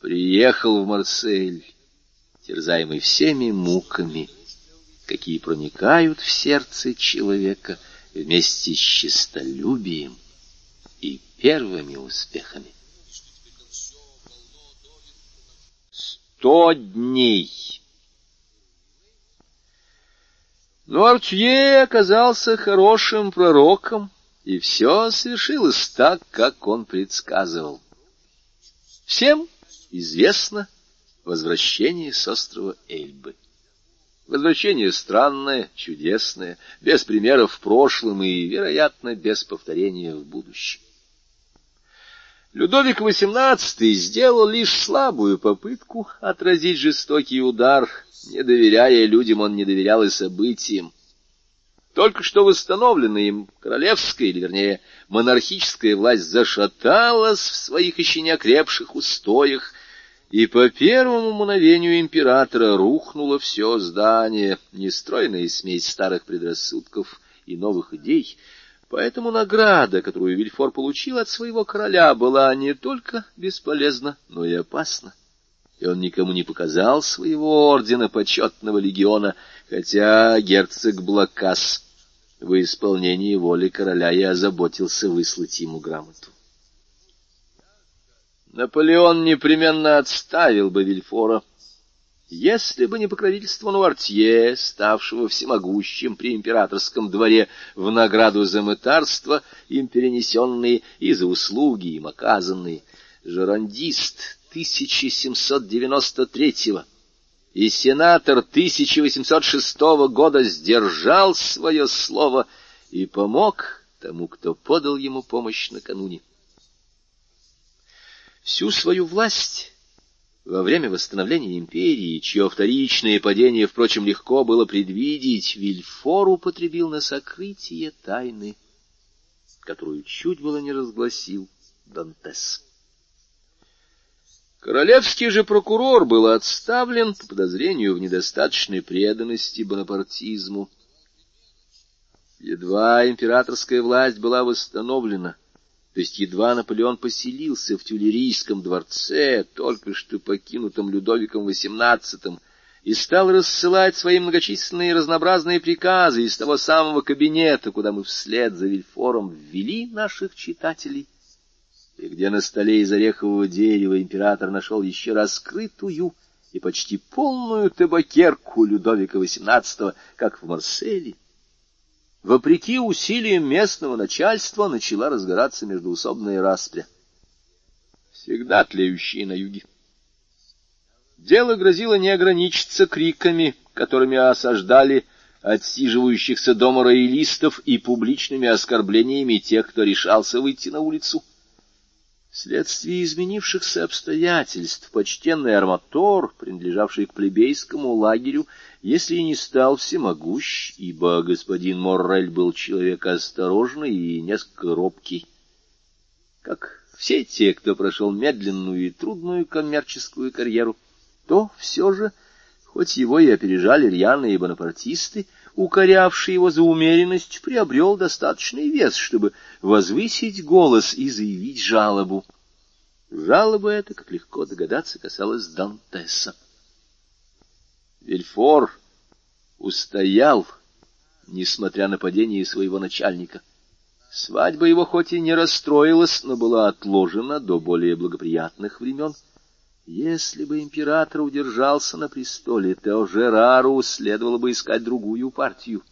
S1: приехал в Марсель, терзаемый всеми муками, какие проникают в сердце человека вместе с честолюбием и первыми успехами. Сто дней. Но Артье оказался хорошим пророком, и все свершилось так, как он предсказывал. Всем известно возвращение с острова Эльбы. Возвращение странное, чудесное, без примеров в прошлом и, вероятно, без повторения в будущем. Людовик XVIII сделал лишь слабую попытку отразить жестокий удар. Не доверяя людям, он не доверял и событиям. Только что восстановленная им королевская, или, вернее, монархическая власть зашаталась в своих еще не окрепших устоях, и по первому мгновению императора рухнуло все здание, нестройная смесь старых предрассудков и новых идей — Поэтому награда, которую Вильфор получил от своего короля, была не только бесполезна, но и опасна. И он никому не показал своего ордена почетного легиона, хотя герцог Блакас в исполнении воли короля и озаботился выслать ему грамоту. Наполеон непременно отставил бы Вильфора, если бы не покровительство Нуартье, ставшего всемогущим при императорском дворе в награду за мытарство, им перенесенные и за услуги им оказанные, жерандист 1793 и сенатор 1806 года сдержал свое слово и помог тому, кто подал ему помощь накануне. Всю свою власть во время восстановления империи, чье вторичное падение, впрочем, легко было предвидеть, Вильфор употребил на сокрытие тайны, которую чуть было не разгласил Дантес. Королевский же прокурор был отставлен по подозрению в недостаточной преданности бонапартизму. Едва императорская власть была восстановлена, То есть едва Наполеон поселился в Тюлерийском дворце, только что покинутом Людовиком XVIII, и стал рассылать свои многочисленные разнообразные приказы из того самого кабинета, куда мы вслед за Вильфором ввели наших читателей, и где на столе из орехового дерева император нашел еще раскрытую и почти полную табакерку Людовика XVIII, как в Марселе, вопреки усилиям местного начальства, начала разгораться междуусобная распря, всегда тлеющая на юге. Дело грозило не ограничиться криками, которыми осаждали отсиживающихся дома роялистов и публичными оскорблениями тех, кто решался выйти на улицу. Вследствие изменившихся обстоятельств почтенный арматор, принадлежавший к плебейскому лагерю, если и не стал всемогущ, ибо господин Моррель был человек осторожный и несколько робкий, как все те, кто прошел медленную и трудную коммерческую карьеру, то все же, хоть его и опережали рьяные бонапартисты, укорявший его за умеренность, приобрел достаточный вес, чтобы возвысить голос и заявить жалобу. Жалоба эта, как легко догадаться, касалась Дантеса. Вильфор устоял, несмотря на падение своего начальника. Свадьба его хоть и не расстроилась, но была отложена до более благоприятных времен. Если бы император удержался на престоле, то Жерару следовало бы искать другую партию.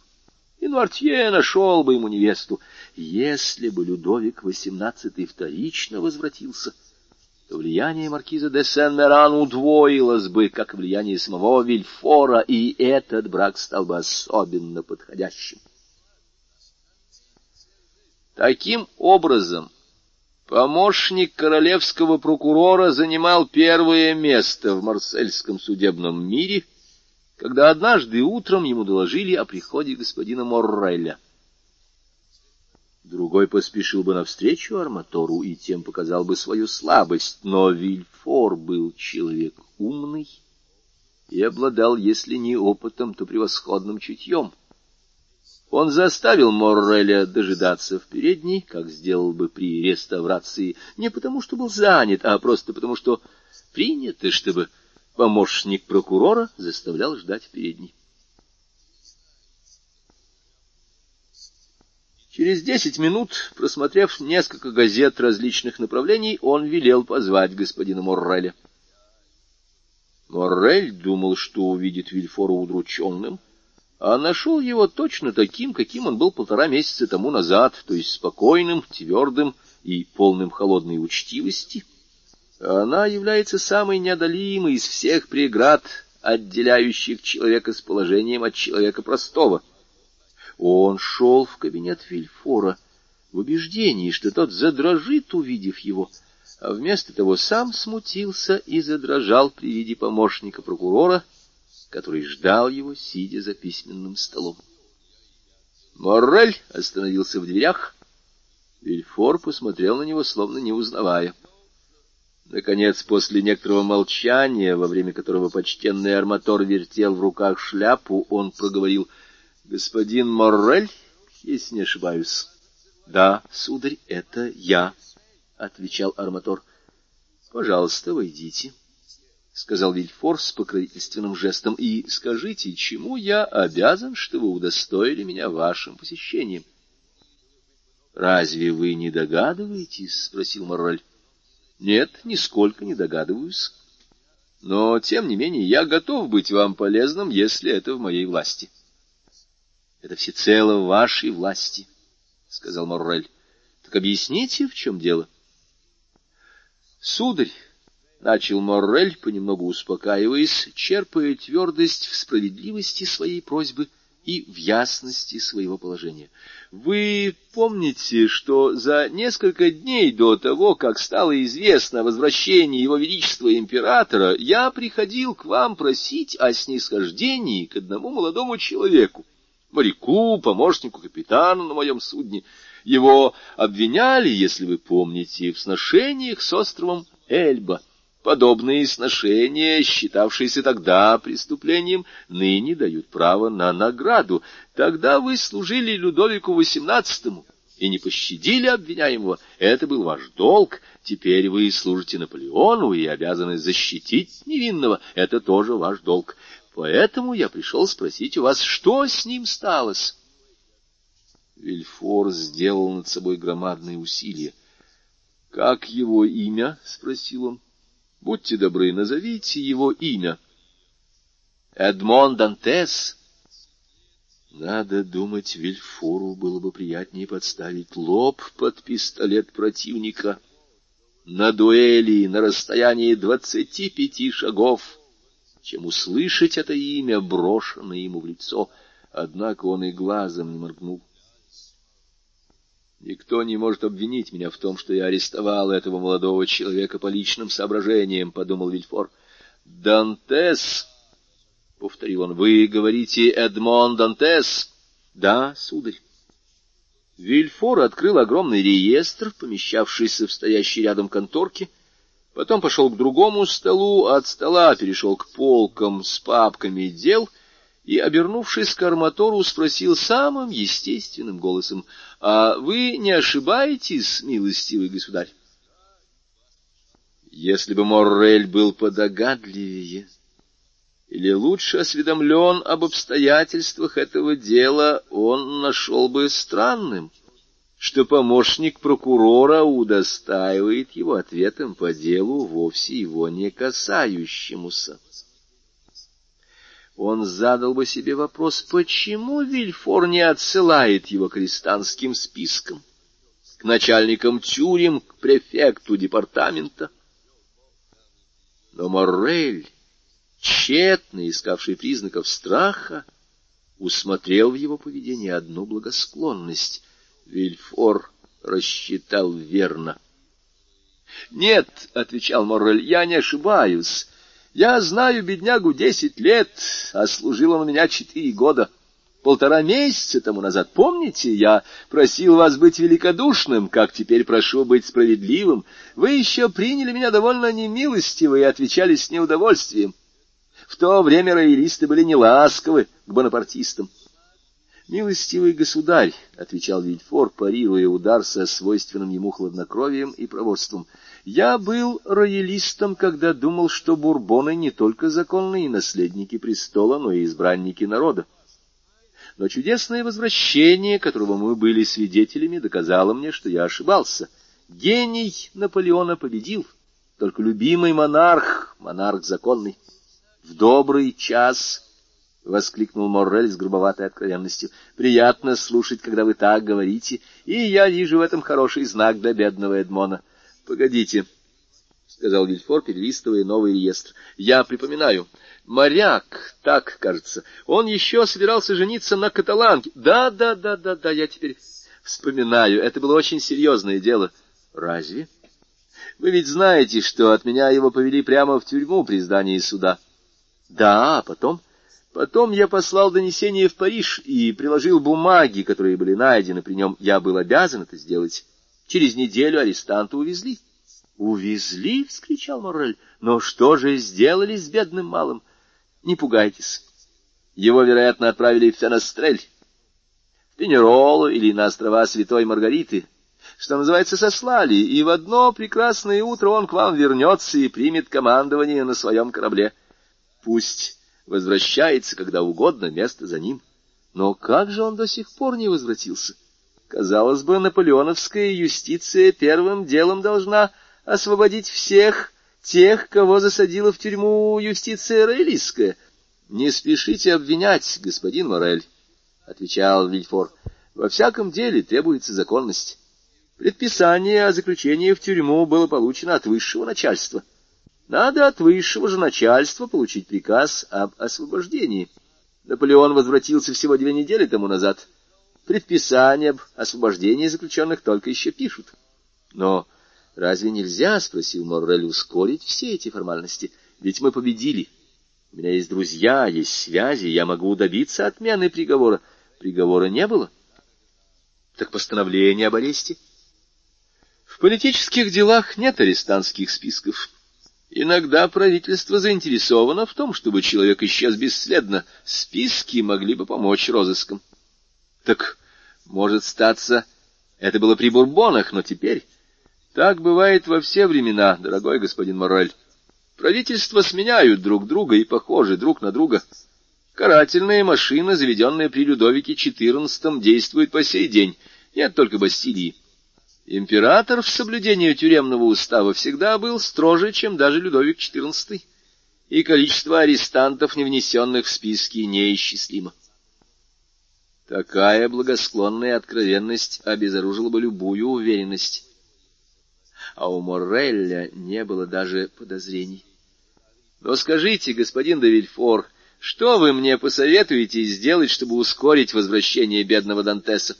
S1: И Нуартье нашел бы ему невесту. Если бы Людовик XVIII вторично возвратился — то влияние маркиза де Сен-Меран удвоилось бы, как влияние самого Вильфора, и этот брак стал бы особенно подходящим. Таким образом, помощник королевского прокурора занимал первое место в марсельском судебном мире, когда однажды утром ему доложили о приходе господина Морреля. Другой поспешил бы навстречу арматору и тем показал бы свою слабость, но Вильфор был человек умный и обладал, если не опытом, то превосходным чутьем. Он заставил Морреля дожидаться в передней, как сделал бы при реставрации, не потому что был занят, а просто потому что принято, чтобы помощник прокурора заставлял ждать в передней. Через десять минут, просмотрев несколько газет различных направлений, он велел позвать господина Морреля. Моррель думал, что увидит Вильфора удрученным, а нашел его точно таким, каким он был полтора месяца тому назад, то есть спокойным, твердым и полным холодной учтивости. Она является самой неодолимой из всех преград, отделяющих человека с положением от человека простого — он шел в кабинет Вильфора в убеждении, что тот задрожит, увидев его, а вместо того сам смутился и задрожал при виде помощника прокурора, который ждал его, сидя за письменным столом. Моррель остановился в дверях. Вильфор посмотрел на него, словно не узнавая. Наконец, после некоторого молчания, во время которого почтенный арматор вертел в руках шляпу, он проговорил — Господин Моррель, если не ошибаюсь. — Да, сударь, это я, — отвечал арматор. — Пожалуйста, войдите, — сказал Вильфор с покровительственным жестом, — и скажите, чему я обязан, что вы удостоили меня вашим посещением? — Разве вы не догадываетесь? — спросил Моррель. — Нет, нисколько не догадываюсь. Но, тем не менее, я готов быть вам полезным, если это в моей власти. — это всецело в вашей власти, — сказал Моррель. — Так объясните, в чем дело. — Сударь, — начал Моррель, понемногу успокаиваясь, черпая твердость в справедливости своей просьбы и в ясности своего положения. Вы помните, что за несколько дней до того, как стало известно о возвращении Его Величества Императора, я приходил к вам просить о снисхождении к одному молодому человеку, моряку, помощнику капитана на моем судне. Его обвиняли, если вы помните, в сношениях с островом Эльба. Подобные сношения, считавшиеся тогда преступлением, ныне дают право на награду. Тогда вы служили Людовику XVIII и не пощадили обвиняемого. Это был ваш долг. Теперь вы служите Наполеону и обязаны защитить невинного. Это тоже ваш долг. Поэтому я пришел спросить у вас, что с ним сталось?» Вильфор сделал над собой громадные усилия. «Как его имя?» — спросил он. «Будьте добры, назовите его имя». «Эдмон Дантес». Надо думать, Вильфору было бы приятнее подставить лоб под пистолет противника на дуэли на расстоянии двадцати пяти шагов, чем услышать это имя, брошенное ему в лицо. Однако он и глазом не моргнул. Никто не может обвинить меня в том, что я арестовал этого молодого человека по личным соображениям, — подумал Вильфор. — Дантес, — повторил он, — вы говорите Эдмон Дантес? — Да, сударь. Вильфор открыл огромный реестр, помещавшийся в стоящей рядом конторке, потом пошел к другому столу, от стола перешел к полкам с папками дел — и, обернувшись к арматору, спросил самым естественным голосом, «А вы не ошибаетесь, милостивый государь?» Если бы Моррель был подогадливее или лучше осведомлен об обстоятельствах этого дела, он нашел бы странным, что помощник прокурора удостаивает его ответом по делу, вовсе его не касающемуся он задал бы себе вопрос, почему Вильфор не отсылает его к арестантским спискам, к начальникам тюрем, к префекту департамента. Но Моррель, тщетно искавший признаков страха, усмотрел в его поведении одну благосклонность. Вильфор рассчитал верно. — Нет, — отвечал Моррель, — я не ошибаюсь. Я знаю беднягу десять лет, а служил он у меня четыре года. Полтора месяца тому назад, помните, я просил вас быть великодушным, как теперь прошу быть справедливым. Вы еще приняли меня довольно немилостиво и отвечали с неудовольствием. В то время роялисты были неласковы к бонапартистам. «Милостивый государь», — отвечал Вильфор, парируя удар со свойственным ему хладнокровием и проворством, — «я был роялистом, когда думал, что бурбоны не только законные наследники престола, но и избранники народа. Но чудесное возвращение, которого мы были свидетелями, доказало мне, что я ошибался. Гений Наполеона победил, только любимый монарх, монарх законный. В добрый час — воскликнул Моррель с грубоватой откровенностью. — Приятно слушать, когда вы так говорите, и я вижу в этом хороший знак для бедного Эдмона. — Погодите, — сказал Вильфор, перелистывая новый реестр. — Я припоминаю. Моряк, так, кажется, он еще собирался жениться на каталанке. Да, да, да, да, да, я теперь вспоминаю. Это было очень серьезное дело. — Разве? — Вы ведь знаете, что от меня его повели прямо в тюрьму при здании суда. — Да, а потом... Потом я послал донесение в Париж и приложил бумаги, которые были найдены при нем. Я был обязан это сделать. Через неделю арестанта увезли. — Увезли? — вскричал Моррель. — Но что же сделали с бедным малым? Не пугайтесь. Его, вероятно, отправили в Фенострель, в Пенеролу или на острова Святой Маргариты, что называется, сослали, и в одно прекрасное утро он к вам вернется и примет командование на своем корабле. Пусть возвращается когда угодно, место за ним. Но как же он до сих пор не возвратился? Казалось бы, наполеоновская юстиция первым делом должна освободить всех тех, кого засадила в тюрьму юстиция роялистская. — Не спешите обвинять, господин Морель, — отвечал Вильфор. — Во всяком деле требуется законность. Предписание о заключении в тюрьму было получено от высшего начальства. — надо от высшего же начальства получить приказ об освобождении. Наполеон возвратился всего две недели тому назад. Предписание об освобождении заключенных только еще пишут. Но разве нельзя, — спросил Моррель, — ускорить все эти формальности? Ведь мы победили. У меня есть друзья, есть связи, я могу добиться отмены приговора. Приговора не было. Так постановление об аресте? В политических делах нет арестантских списков. Иногда правительство заинтересовано в том, чтобы человек исчез бесследно. Списки могли бы помочь розыскам. Так, может статься, Это было при Бурбонах, но теперь... Так бывает во все времена, дорогой господин Морель. Правительства сменяют друг друга и похожи друг на друга. Карательная машина, заведенная при Людовике XIV, действует по сей день. Нет только Бастилии. Император в соблюдении тюремного устава всегда был строже, чем даже Людовик XIV, и количество арестантов, не внесенных в списки, неисчислимо. Такая благосклонная откровенность обезоружила бы любую уверенность, а у Моррелля не было даже подозрений. Но скажите, господин де Вильфор, что вы мне посоветуете сделать, чтобы ускорить возвращение бедного Дантеса?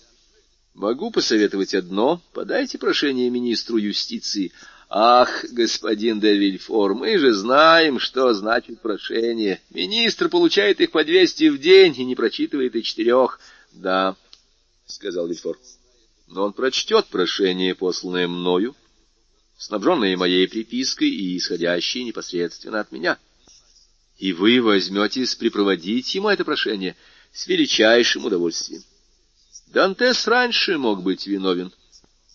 S1: Могу посоветовать одно. Подайте прошение министру юстиции. Ах, господин де Вильфор, мы же знаем, что значит прошение. Министр получает их по двести в день и не прочитывает и четырех. Да, сказал Вильфор. Но он прочтет прошение, посланное мною, снабженное моей припиской и исходящее непосредственно от меня. И вы возьметесь припроводить ему это прошение с величайшим удовольствием. Дантес раньше мог быть виновен,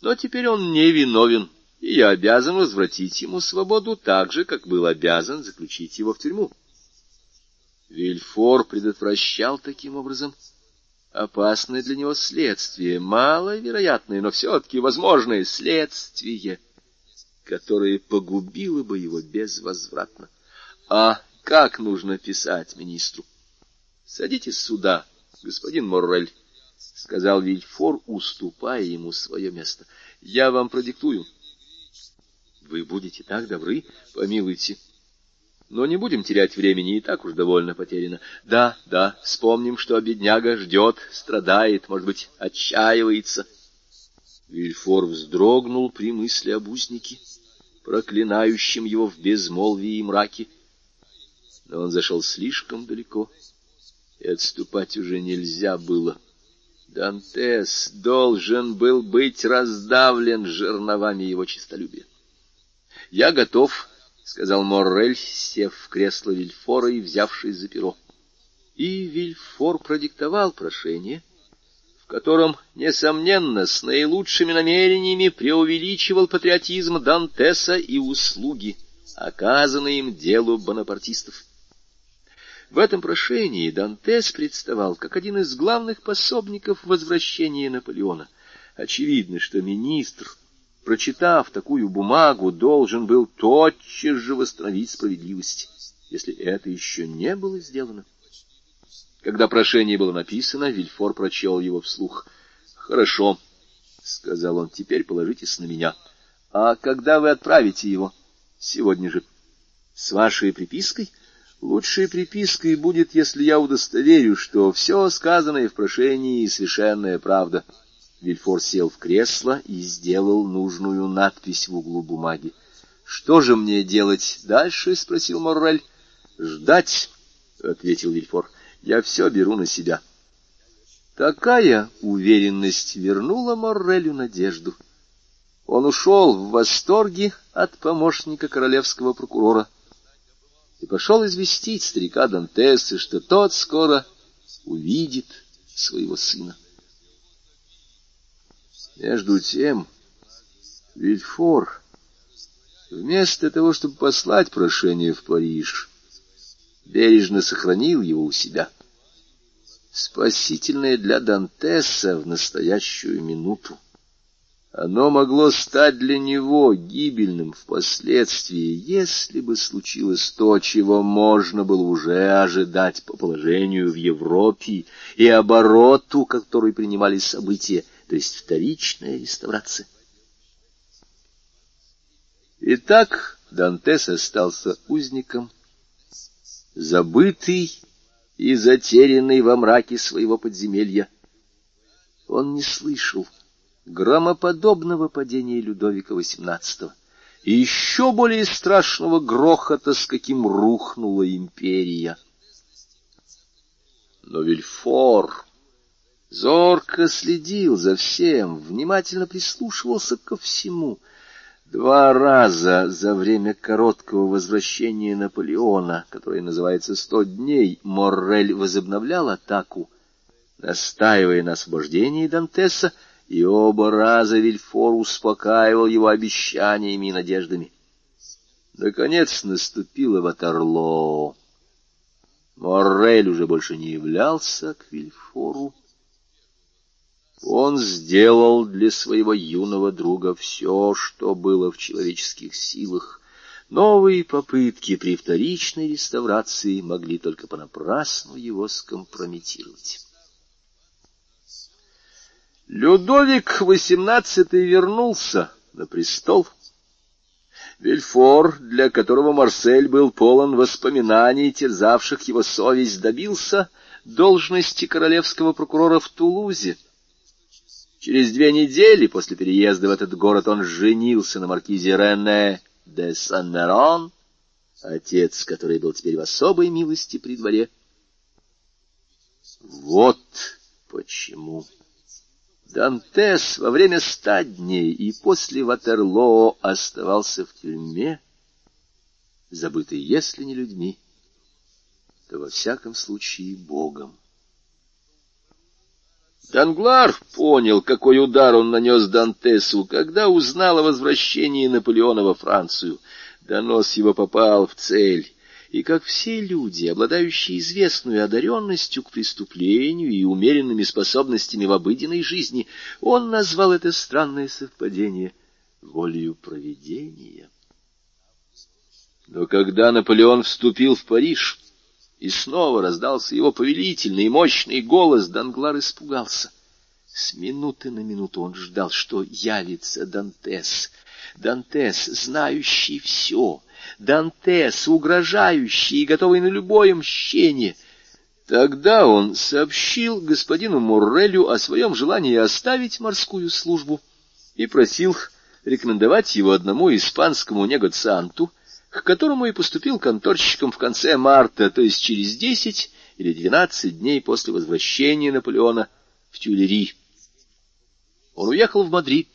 S1: но теперь он не виновен, и я обязан возвратить ему свободу так же, как был обязан заключить его в тюрьму. Вильфор предотвращал таким образом опасное для него следствие, маловероятное, но все-таки возможное следствие, которое погубило бы его безвозвратно. А как нужно писать министру? Садитесь сюда, господин Моррель. — сказал Вильфор, уступая ему свое место. — Я вам продиктую. — Вы будете так добры? Помилуйте. Но не будем терять времени, и так уж довольно потеряно. Да, да, вспомним, что бедняга ждет, страдает, может быть, отчаивается. Вильфор вздрогнул при мысли об узнике, проклинающем его в безмолвии и мраке. Но он зашел слишком далеко, и отступать уже нельзя было. — Дантес должен был быть раздавлен жерновами его честолюбия. — Я готов, — сказал Моррель, сев в кресло Вильфора и взявшись за перо. И Вильфор продиктовал прошение, в котором, несомненно, с наилучшими намерениями преувеличивал патриотизм Дантеса и услуги, оказанные им делу бонапартистов. В этом прошении Дантес представал как один из главных пособников возвращения Наполеона. Очевидно, что министр, прочитав такую бумагу, должен был тотчас же восстановить справедливость, если это еще не было сделано. Когда прошение было написано, Вильфор прочел его вслух. «Хорошо», — сказал он, — «теперь положитесь на меня. А когда вы отправите его? Сегодня же. С вашей припиской?» Лучшей припиской будет, если я удостоверю, что все сказанное в прошении — совершенная правда. Вильфор сел в кресло и сделал нужную надпись в углу бумаги. — Что же мне делать дальше? — спросил Моррель. — Ждать, — ответил Вильфор. — Я все беру на себя. Такая уверенность вернула Моррелю надежду. Он ушел в восторге от помощника королевского прокурора — и пошел известить старика Дантеса, что тот скоро увидит своего сына. Между тем, Вильфор, вместо того, чтобы послать прошение в Париж, бережно сохранил его у себя. Спасительное для Дантеса в настоящую минуту. Оно могло стать для него гибельным впоследствии, если бы случилось то, чего можно было уже ожидать по положению в Европе и обороту, который принимали события, то есть вторичная реставрация. Итак, Дантес остался узником, забытый и затерянный во мраке своего подземелья. Он не слышал, громоподобного падения Людовика XVIII и еще более страшного грохота, с каким рухнула империя. Но Вильфор зорко следил за всем, внимательно прислушивался ко всему. Два раза за время короткого возвращения Наполеона, которое называется «Сто дней», Моррель возобновлял атаку, настаивая на освобождении Дантеса и оба раза Вильфор успокаивал его обещаниями и надеждами. Наконец наступило Ватерлоо. Моррель уже больше не являлся к Вильфору. Он сделал для своего юного друга все, что было в человеческих силах. Новые попытки при вторичной реставрации могли только понапрасну его скомпрометировать. Людовик XVIII вернулся на престол. Вильфор, для которого Марсель был полон воспоминаний, терзавших его совесть, добился должности королевского прокурора в Тулузе. Через две недели после переезда в этот город он женился на маркизе Рене де Сан-Мерон, отец, который был теперь в особой милости при дворе. Вот почему Дантес во время ста дней и после Ватерлоо оставался в тюрьме, забытый, если не людьми, то во всяком случае Богом. Данглар понял, какой удар он нанес Дантесу, когда узнал о возвращении Наполеона во Францию. Донос его попал в цель, и, как все люди, обладающие известной одаренностью к преступлению и умеренными способностями в обыденной жизни, он назвал это странное совпадение волею провидения. Но когда Наполеон вступил в Париж, и снова раздался его повелительный и мощный голос, Данглар испугался. С минуты на минуту он ждал, что явится Дантес. Дантес, знающий все, Дантес, угрожающий и готовый на любое мщение. Тогда он сообщил господину Моррелю о своем желании оставить морскую службу и просил рекомендовать его одному испанскому негоцианту, к которому и поступил конторщиком в конце марта, то есть через десять или двенадцать дней после возвращения Наполеона в Тюлери. Он уехал в Мадрид,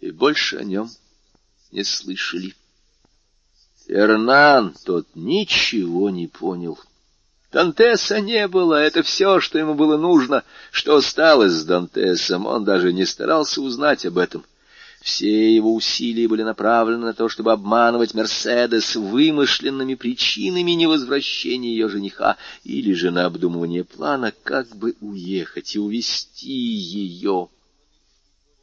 S1: и больше о нем не слышали. Фернан тот ничего не понял. Дантеса не было, это все, что ему было нужно. Что стало с Дантесом, он даже не старался узнать об этом. Все его усилия были направлены на то, чтобы обманывать Мерседес вымышленными причинами невозвращения ее жениха или же на обдумывание плана, как бы уехать и увести ее.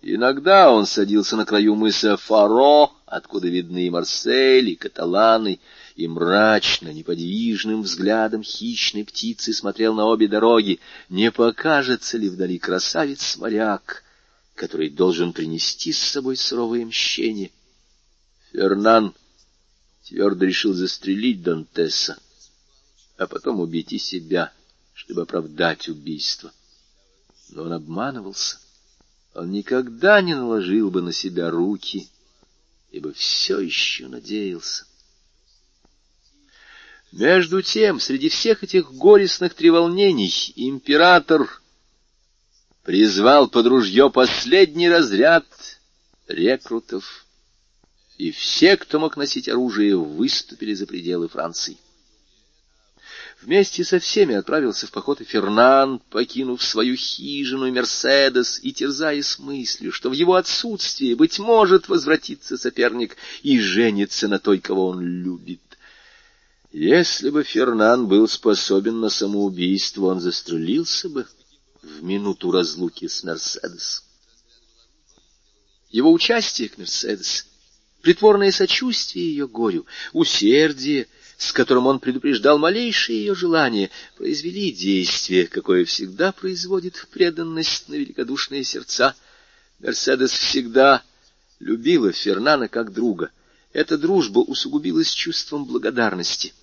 S1: Иногда он садился на краю мыса Фаро, откуда видны и Марсель, и Каталаны, и мрачно, неподвижным взглядом хищной птицы смотрел на обе дороги, не покажется ли вдали красавец-моряк, который должен принести с собой суровое мщение. Фернан твердо решил застрелить Дантеса, а потом убить и себя, чтобы оправдать убийство. Но он обманывался. Он никогда не наложил бы на себя руки, ибо все еще надеялся. Между тем, среди всех этих горестных треволнений, император призвал под ружье последний разряд рекрутов, и все, кто мог носить оружие, выступили за пределы Франции. Вместе со всеми отправился в поход и Фернан, покинув свою хижину и Мерседес, и терзаясь мыслью, что в его отсутствие, быть может, возвратится соперник и женится на той, кого он любит. Если бы Фернан был способен на самоубийство, он застрелился бы в минуту разлуки с Мерседес. Его участие к Мерседес, притворное сочувствие ее горю, усердие, с которым он предупреждал малейшие ее желания, произвели действие, какое всегда производит преданность на великодушные сердца. Мерседес всегда любила Фернана как друга. Эта дружба усугубилась чувством благодарности.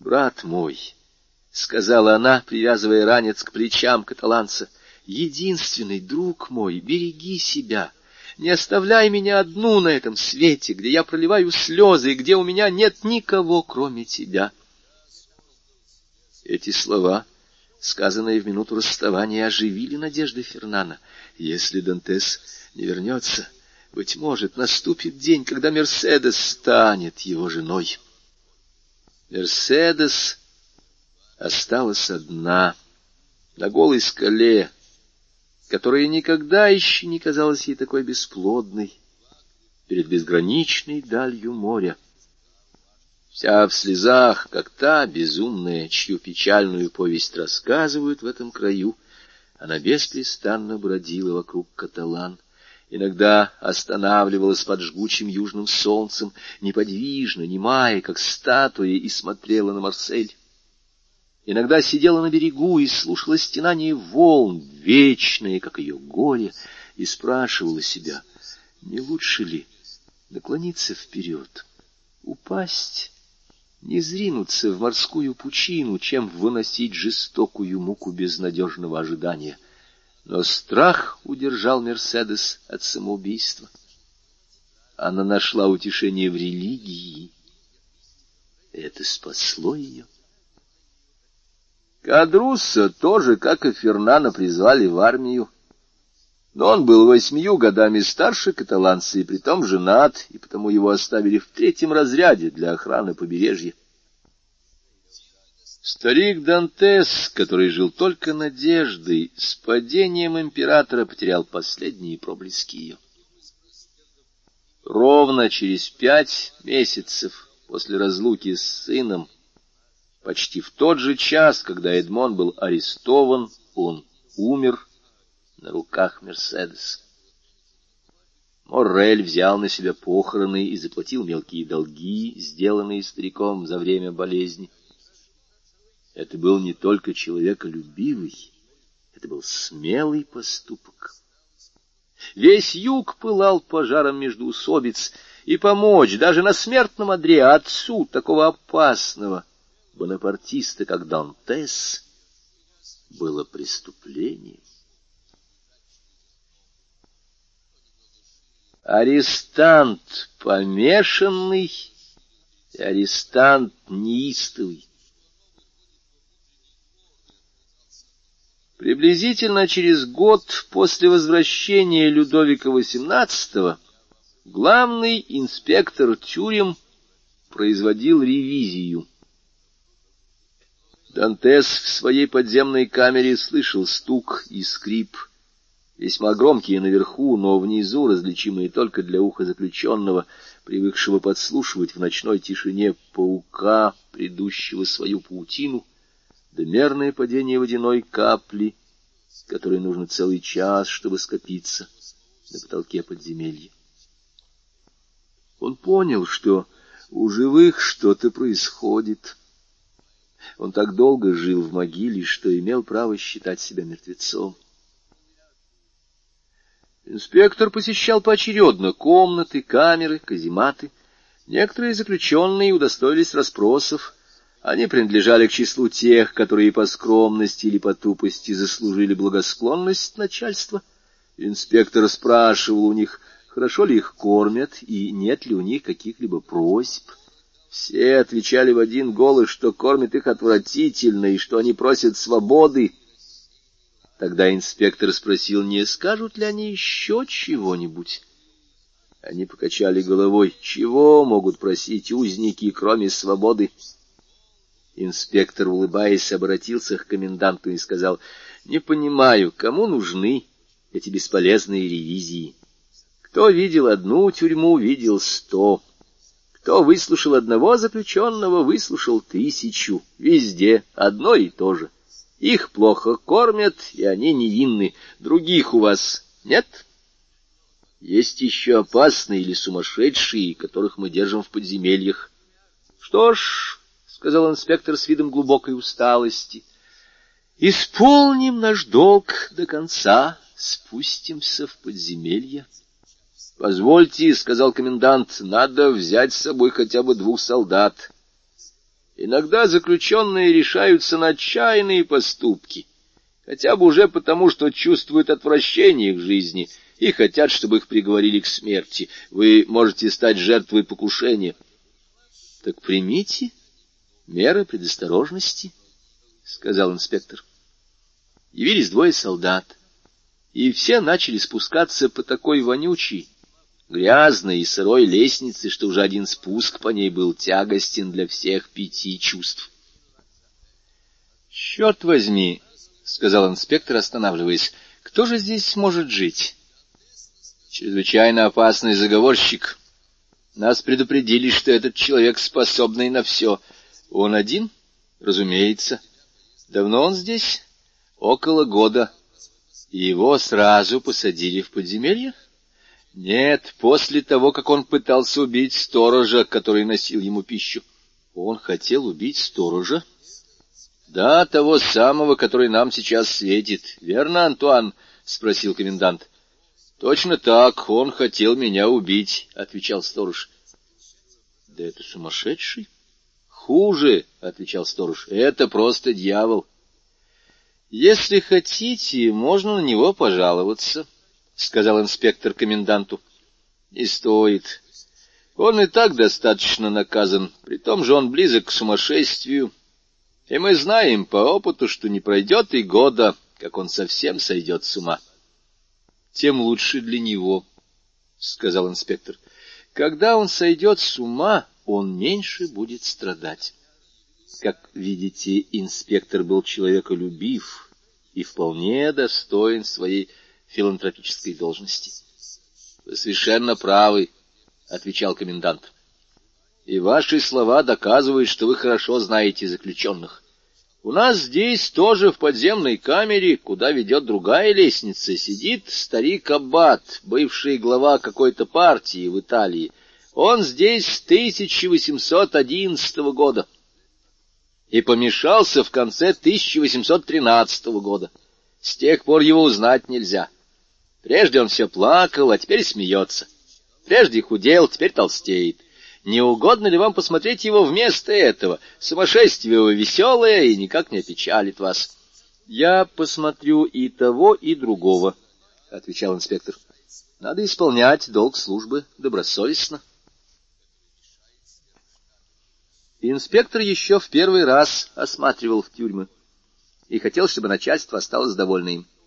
S1: «Брат мой», — сказала она, привязывая ранец к плечам каталанца, — «единственный друг мой, береги себя». Не оставляй меня одну на этом свете, где я проливаю слезы и где у меня нет никого, кроме тебя. Эти слова, сказанные в минуту расставания, оживили надежды Фернана. Если Дантес не вернется, быть может, наступит день, когда Мерседес станет его женой. Мерседес осталась одна, на голой скале, которая никогда еще не казалась ей такой бесплодной, перед безграничной далью моря. Вся в слезах, как та безумная, чью печальную повесть рассказывают в этом краю, она беспрестанно бродила вокруг каталан. Иногда останавливалась под жгучим южным солнцем, неподвижно, немая, как статуя, и смотрела на Марсель. Иногда сидела на берегу и слушала стенание волн, вечные, как ее горе, и спрашивала себя, не лучше ли наклониться вперед, упасть, не зринуться в морскую пучину, чем выносить жестокую муку безнадежного ожидания. Но страх удержал Мерседес от самоубийства. Она нашла утешение в религии. Это спасло ее. Кадруса тоже, как и Фернана, призвали в армию. Но он был восьмию годами старше каталанца и притом женат, и потому его оставили в третьем разряде для охраны побережья. Старик Дантес, который жил только надеждой, с падением императора потерял последние проблески ее. Ровно через пять месяцев после разлуки с сыном, почти в тот же час, когда Эдмон был арестован, он умер на руках Мерседес. Моррель взял на себя похороны и заплатил мелкие долги, сделанные стариком за время болезни. Это был не только человеколюбивый, это был смелый поступок. Весь юг пылал пожаром между усобиц, и помочь даже на смертном одре отцу такого опасного бонапартиста, как Дантес, было преступлением. Арестант помешанный арестант неистовый. Приблизительно через год после возвращения Людовика XVIII главный инспектор тюрем производил ревизию. Дантес в своей подземной камере слышал стук и скрип весьма громкие наверху, но внизу различимые только для уха заключенного, привыкшего подслушивать в ночной тишине паука, предыдущего свою паутину, да падение водяной капли, которой нужно целый час, чтобы скопиться на потолке подземелья. Он понял, что у живых что-то происходит. Он так долго жил в могиле, что имел право считать себя мертвецом. Инспектор посещал поочередно комнаты, камеры, казематы. Некоторые заключенные удостоились расспросов. Они принадлежали к числу тех, которые по скромности или по тупости заслужили благосклонность начальства. Инспектор спрашивал у них, хорошо ли их кормят и нет ли у них каких-либо просьб. Все отвечали в один голос, что кормят их отвратительно и что они просят свободы. Тогда инспектор спросил, не скажут ли они еще чего-нибудь. Они покачали головой. Чего могут просить узники, кроме свободы? Инспектор, улыбаясь, обратился к коменданту и сказал, «Не понимаю, кому нужны эти бесполезные ревизии? Кто видел одну тюрьму, видел сто. Кто выслушал одного заключенного, выслушал тысячу. Везде одно и то же. Их плохо кормят, и они невинны. Других у вас нет? Есть еще опасные или сумасшедшие, которых мы держим в подземельях. Что ж, — сказал инспектор с видом глубокой усталости, — исполним наш долг до конца, спустимся в подземелье. — Позвольте, — сказал комендант, — надо взять с собой хотя бы двух солдат. Иногда заключенные решаются на отчаянные поступки, хотя бы уже потому, что чувствуют отвращение к жизни и хотят, чтобы их приговорили к смерти. Вы можете стать жертвой покушения. — Так примите меры предосторожности, — сказал инспектор. Явились двое солдат, и все начали спускаться по такой вонючей, грязной и сырой лестницы, что уже один спуск по ней был тягостен для всех пяти чувств. — Черт возьми, — сказал инспектор, останавливаясь, — Кто же здесь может жить? Чрезвычайно опасный заговорщик. Нас предупредили, что этот человек способный на все. Он один? Разумеется. Давно он здесь? Около года. Его сразу посадили в подземелье? Нет, после того, как он пытался убить сторожа, который носил ему пищу. Он хотел убить сторожа? Да, того самого, который нам сейчас светит. Верно, Антуан? — спросил комендант. — Точно так, он хотел меня убить, — отвечал сторож. — Да это сумасшедший. — Хуже, — отвечал сторож, — это просто дьявол. — Если хотите, можно на него пожаловаться, — сказал инспектор коменданту. — Не стоит. Он и так достаточно наказан, при том же он близок к сумасшествию. И мы знаем по опыту, что не пройдет и года, как он совсем сойдет с ума. — Тем лучше для него, — сказал инспектор. — Когда он сойдет с ума, он меньше будет страдать. Как видите, инспектор был человеколюбив и вполне достоин своей филантропической должности. — Вы совершенно правы, — отвечал комендант. — И ваши слова доказывают, что вы хорошо знаете заключенных. У нас здесь тоже в подземной камере, куда ведет другая лестница, сидит старик Аббат, бывший глава какой-то партии в Италии. Он здесь с 1811 года и помешался в конце 1813 года. С тех пор его узнать нельзя. Прежде он все плакал, а теперь смеется. Прежде худел, теперь толстеет. Не угодно ли вам посмотреть его вместо этого? Сумасшествие его веселое и никак не опечалит вас. — Я посмотрю и того, и другого, — отвечал инспектор. — Надо исполнять долг службы добросовестно. Инспектор еще в первый раз осматривал в тюрьмы и хотел, чтобы начальство осталось довольно им. —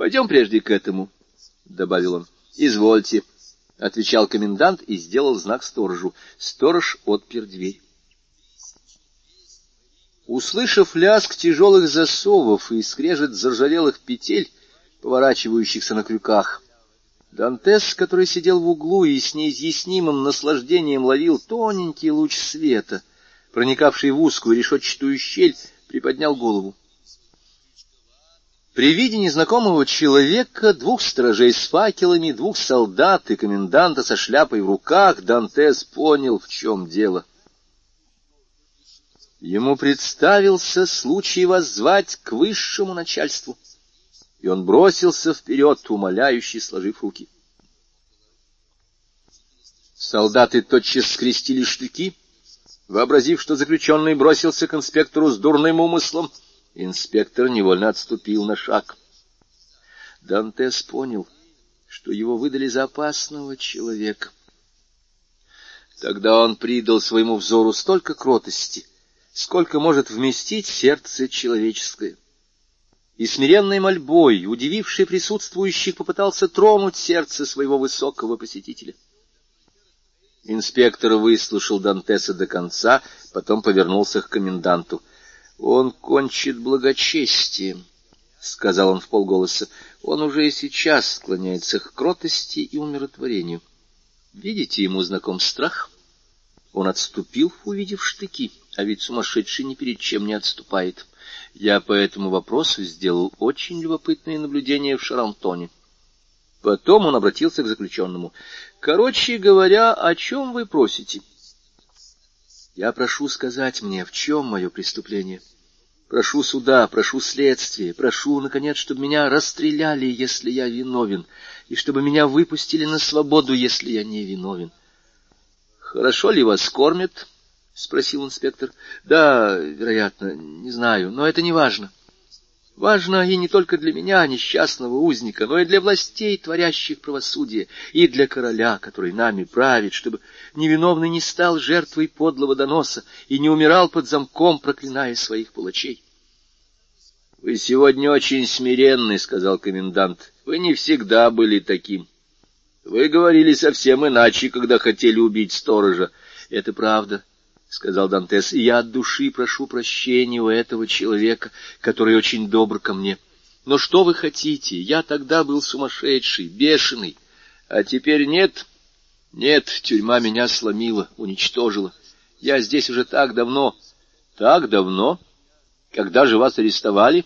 S1: Пойдем прежде к этому, — добавил он. — Извольте, — отвечал комендант и сделал знак сторожу. Сторож отпер дверь. Услышав лязг тяжелых засовов и скрежет заржавелых петель, поворачивающихся на крюках, Дантес, который сидел в углу и с неизъяснимым наслаждением ловил тоненький луч света, проникавший в узкую решетчатую щель, приподнял голову. При виде незнакомого человека, двух сторожей с факелами, двух солдат и коменданта со шляпой в руках, Дантес понял, в чем дело. Ему представился случай воззвать к высшему начальству и он бросился вперед, умоляющий, сложив руки. Солдаты тотчас скрестили штыки, вообразив, что заключенный бросился к инспектору с дурным умыслом. Инспектор невольно отступил на шаг. Дантес понял, что его выдали за опасного человека. Тогда он придал своему взору столько кротости, сколько может вместить сердце человеческое и смиренной мольбой, удививший присутствующих, попытался тронуть сердце своего высокого посетителя. Инспектор выслушал Дантеса до конца, потом повернулся к коменданту. — Он кончит благочестием, — сказал он в полголоса. — Он уже и сейчас склоняется к кротости и умиротворению. Видите, ему знаком страх? Он отступил, увидев штыки, а ведь сумасшедший ни перед чем не отступает. Я по этому вопросу сделал очень любопытные наблюдения в Шарантоне. Потом он обратился к заключенному. «Короче говоря, о чем вы просите?» «Я прошу сказать мне, в чем мое преступление. Прошу суда, прошу следствия, прошу, наконец, чтобы меня расстреляли, если я виновен, и чтобы меня выпустили на свободу, если я не виновен. Хорошо ли вас кормят?» — спросил инспектор. — Да, вероятно, не знаю, но это не важно. Важно и не только для меня, несчастного узника, но и для властей, творящих правосудие, и для короля, который нами правит, чтобы невиновный не стал жертвой подлого доноса и не умирал под замком, проклиная своих палачей. — Вы сегодня очень смиренны, — сказал комендант. — Вы не всегда были таким. Вы говорили совсем иначе, когда хотели убить сторожа. — Это правда, — сказал Дантес, — я от души прошу прощения у этого человека, который очень добр ко мне. Но что вы хотите? Я тогда был сумасшедший, бешеный. А теперь нет? Нет, тюрьма меня сломила, уничтожила. Я здесь уже так давно. Так давно? Когда же вас арестовали?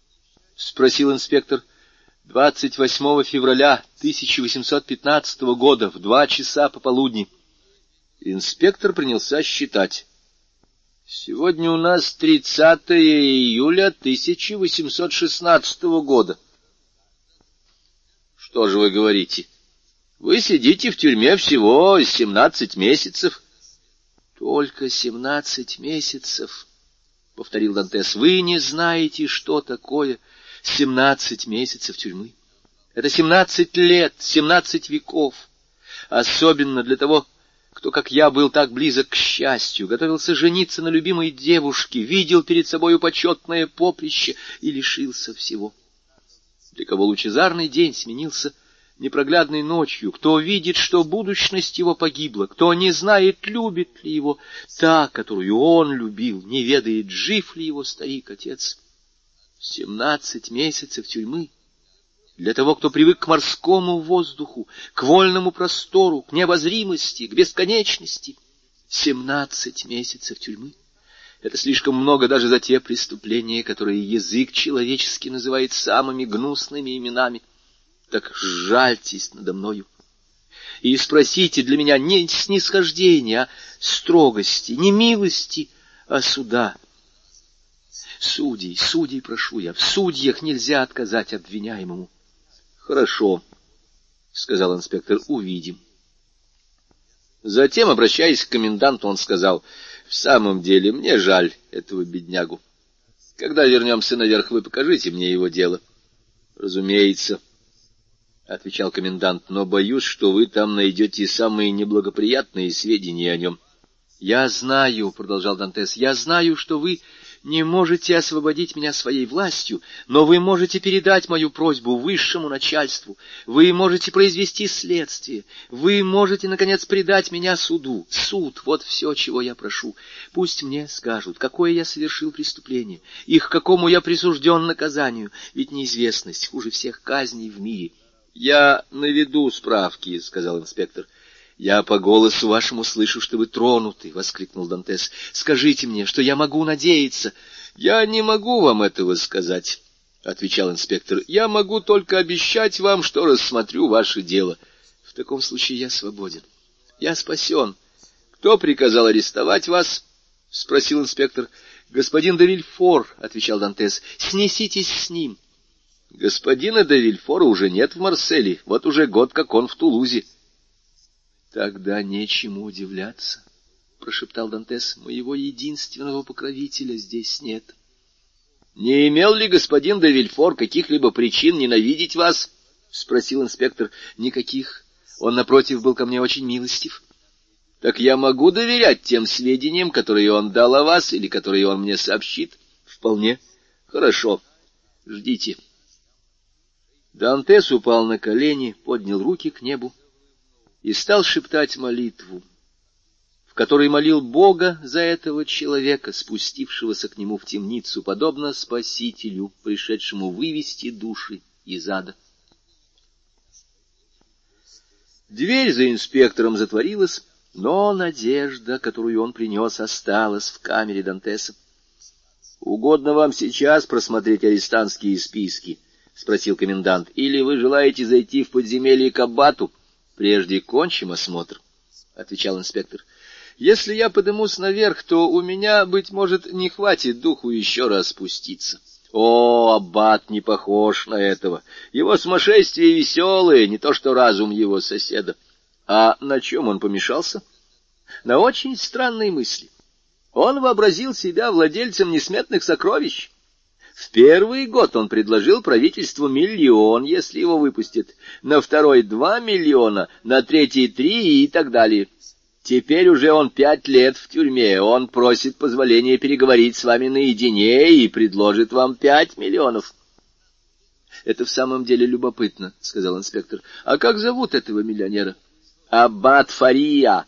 S1: — спросил инспектор. — 28 февраля 1815 года в два часа пополудни. Инспектор принялся считать. Сегодня у нас 30 июля 1816 года. Что же вы говорите? Вы сидите в тюрьме всего 17 месяцев. Только 17 месяцев, повторил Дантес. Вы не знаете, что такое 17 месяцев тюрьмы. Это 17 лет, 17 веков. Особенно для того, кто, как я, был так близок к счастью, готовился жениться на любимой девушке, видел перед собою почетное поприще и лишился всего. Для кого лучезарный день сменился непроглядной ночью, кто видит, что будущность его погибла, кто не знает, любит ли его та, которую он любил, не ведает, жив ли его старик-отец. Семнадцать месяцев тюрьмы — для того, кто привык к морскому воздуху, к вольному простору, к необозримости, к бесконечности. Семнадцать месяцев тюрьмы. Это слишком много даже за те преступления, которые язык человеческий называет самыми гнусными именами. Так жальтесь надо мною и спросите для меня не снисхождения, а строгости, не милости, а суда. Судей, судей прошу я, в судьях нельзя отказать обвиняемому. Хорошо, сказал инспектор, увидим. Затем, обращаясь к коменданту, он сказал, в самом деле, мне жаль этого беднягу. Когда вернемся наверх, вы покажите мне его дело. Разумеется, отвечал комендант, но боюсь, что вы там найдете самые неблагоприятные сведения о нем. Я знаю, продолжал Дантес, я знаю, что вы не можете освободить меня своей властью, но вы можете передать мою просьбу высшему начальству, вы можете произвести следствие, вы можете, наконец, предать меня суду. Суд — вот все, чего я прошу. Пусть мне скажут, какое я совершил преступление, и к какому я присужден наказанию, ведь неизвестность хуже всех казней в мире. — Я наведу справки, — сказал инспектор. — «Я по голосу вашему слышу, что вы тронуты!» — воскликнул Дантес. «Скажите мне, что я могу надеяться!» «Я не могу вам этого сказать», — отвечал инспектор. «Я могу только обещать вам, что рассмотрю ваше дело. В таком случае я свободен. Я спасен. Кто приказал арестовать вас?» — спросил инспектор. «Господин Давильфор», — отвечал Дантес, — «снеситесь с ним». «Господина Давильфора уже нет в Марселе. Вот уже год, как он в Тулузе». Тогда нечему удивляться, прошептал Дантес. Моего единственного покровителя здесь нет. Не имел ли господин де Вильфор каких-либо причин ненавидеть вас? спросил инспектор. Никаких. Он напротив был ко мне очень милостив. Так я могу доверять тем сведениям, которые он дал о вас или которые он мне сообщит? Вполне. Хорошо. Ждите. Дантес упал на колени, поднял руки к небу и стал шептать молитву, в которой молил Бога за этого человека, спустившегося к нему в темницу, подобно Спасителю, пришедшему вывести души из ада. Дверь за инспектором затворилась, но надежда, которую он принес, осталась в камере Дантеса. — Угодно вам сейчас просмотреть арестантские списки? — спросил комендант. — Или вы желаете зайти в подземелье к аббату? — Прежде кончим осмотр, — отвечал инспектор. — Если я подымусь наверх, то у меня, быть может, не хватит духу еще раз спуститься. О, аббат не похож на этого. Его сумасшествие веселое, не то что разум его соседа. А на чем он помешался? На очень странной мысли. Он вообразил себя владельцем несметных сокровищ. В первый год он предложил правительству миллион, если его выпустят, на второй два миллиона, на третий три и так далее. Теперь уже он пять лет в тюрьме, он просит позволения переговорить с вами наедине и предложит вам пять миллионов. — Это в самом деле любопытно, — сказал инспектор. — А как зовут этого миллионера? — Аббат Фария.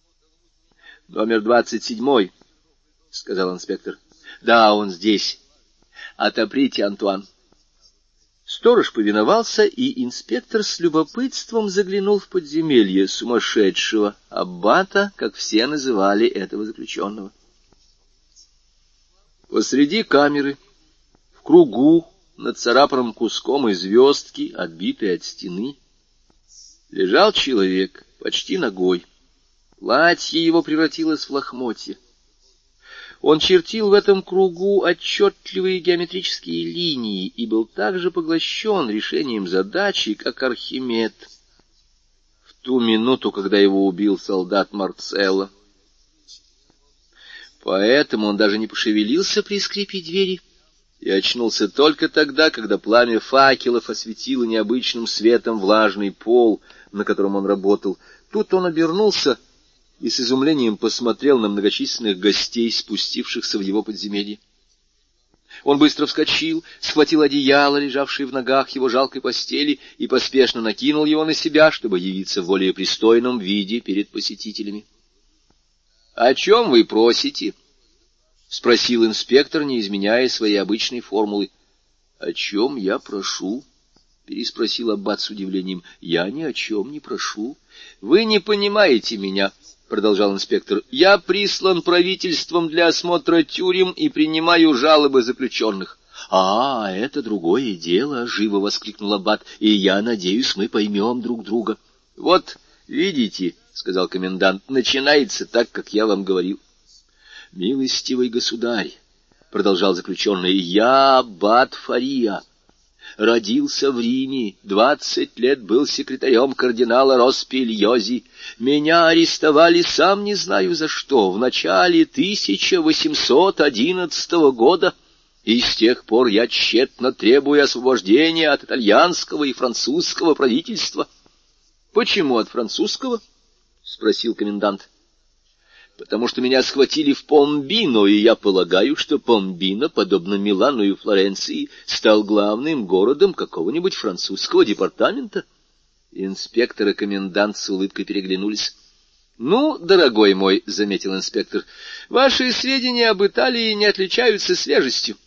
S1: — Номер двадцать седьмой, — сказал инспектор. — Да, он здесь. Отоприте, Антуан. Сторож повиновался, и инспектор с любопытством заглянул в подземелье сумасшедшего аббата, как все называли этого заключенного. Посреди камеры, в кругу, над царапанным куском и звездки, отбитой от стены, лежал человек, почти ногой. Платье его превратилось в лохмотье. Он чертил в этом кругу отчетливые геометрические линии и был также поглощен решением задачи, как Архимед. В ту минуту, когда его убил солдат Марцелло. Поэтому он даже не пошевелился при скрипе двери и очнулся только тогда, когда пламя факелов осветило необычным светом влажный пол, на котором он работал. Тут он обернулся — и с изумлением посмотрел на многочисленных гостей, спустившихся в его подземелье. Он быстро вскочил, схватил одеяло, лежавшее в ногах его жалкой постели, и поспешно накинул его на себя, чтобы явиться в более пристойном виде перед посетителями. — О чем вы просите? — спросил инспектор, не изменяя своей обычной формулы. — О чем я прошу? — переспросил Аббат с удивлением. — Я ни о чем не прошу. Вы не понимаете меня. — продолжал инспектор, — я прислан правительством для осмотра тюрем и принимаю жалобы заключенных. — А, это другое дело, — живо воскликнул Аббат, — и я надеюсь, мы поймем друг друга. — Вот, видите, — сказал комендант, — начинается так, как я вам говорил. — Милостивый государь, — продолжал заключенный, — я Аббат Фария родился в Риме, двадцать лет был секретарем кардинала Роспильози. Меня арестовали, сам не знаю за что, в начале 1811 года, и с тех пор я тщетно требую освобождения от итальянского и французского правительства. — Почему от французского? — спросил комендант потому что меня схватили в Помбино, и я полагаю, что Помбино, подобно Милану и Флоренции, стал главным городом какого-нибудь французского департамента. Инспектор и комендант с улыбкой переглянулись. — Ну, дорогой мой, — заметил инспектор, — ваши сведения об Италии не отличаются свежестью.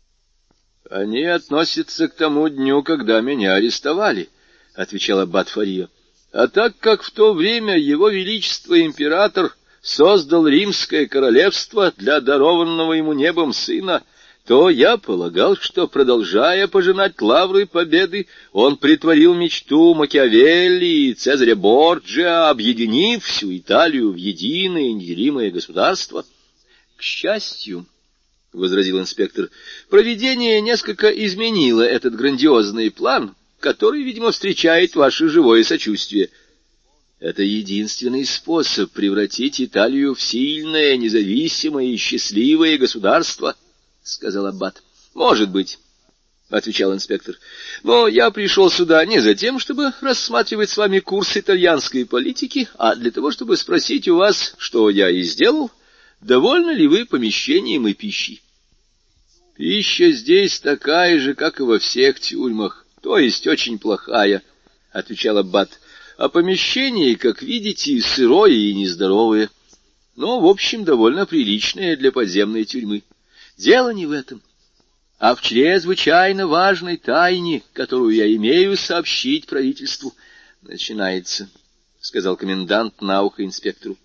S1: — Они относятся к тому дню, когда меня арестовали, — отвечал аббат Фарио. — А так как в то время его величество император создал римское королевство для дарованного ему небом сына, то я полагал, что, продолжая пожинать лавры победы, он притворил мечту Макиавелли и Цезаря Борджиа, объединив всю Италию в единое неделимое государство. — К счастью, — возразил инспектор, — проведение несколько изменило этот грандиозный план, который, видимо, встречает ваше живое сочувствие — это единственный способ превратить Италию в сильное, независимое и счастливое государство, — сказал Аббат. — Может быть, — отвечал инспектор. — Но я пришел сюда не за тем, чтобы рассматривать с вами курс итальянской политики, а для того, чтобы спросить у вас, что я и сделал, довольны ли вы помещением и пищей. — Пища здесь такая же, как и во всех тюрьмах, то есть очень плохая, — отвечал Аббат а помещение, как видите, сырое и нездоровое, но, в общем, довольно приличное для подземной тюрьмы. Дело не в этом, а в чрезвычайно важной тайне, которую я имею сообщить правительству. Начинается, — сказал комендант на ухо инспектору.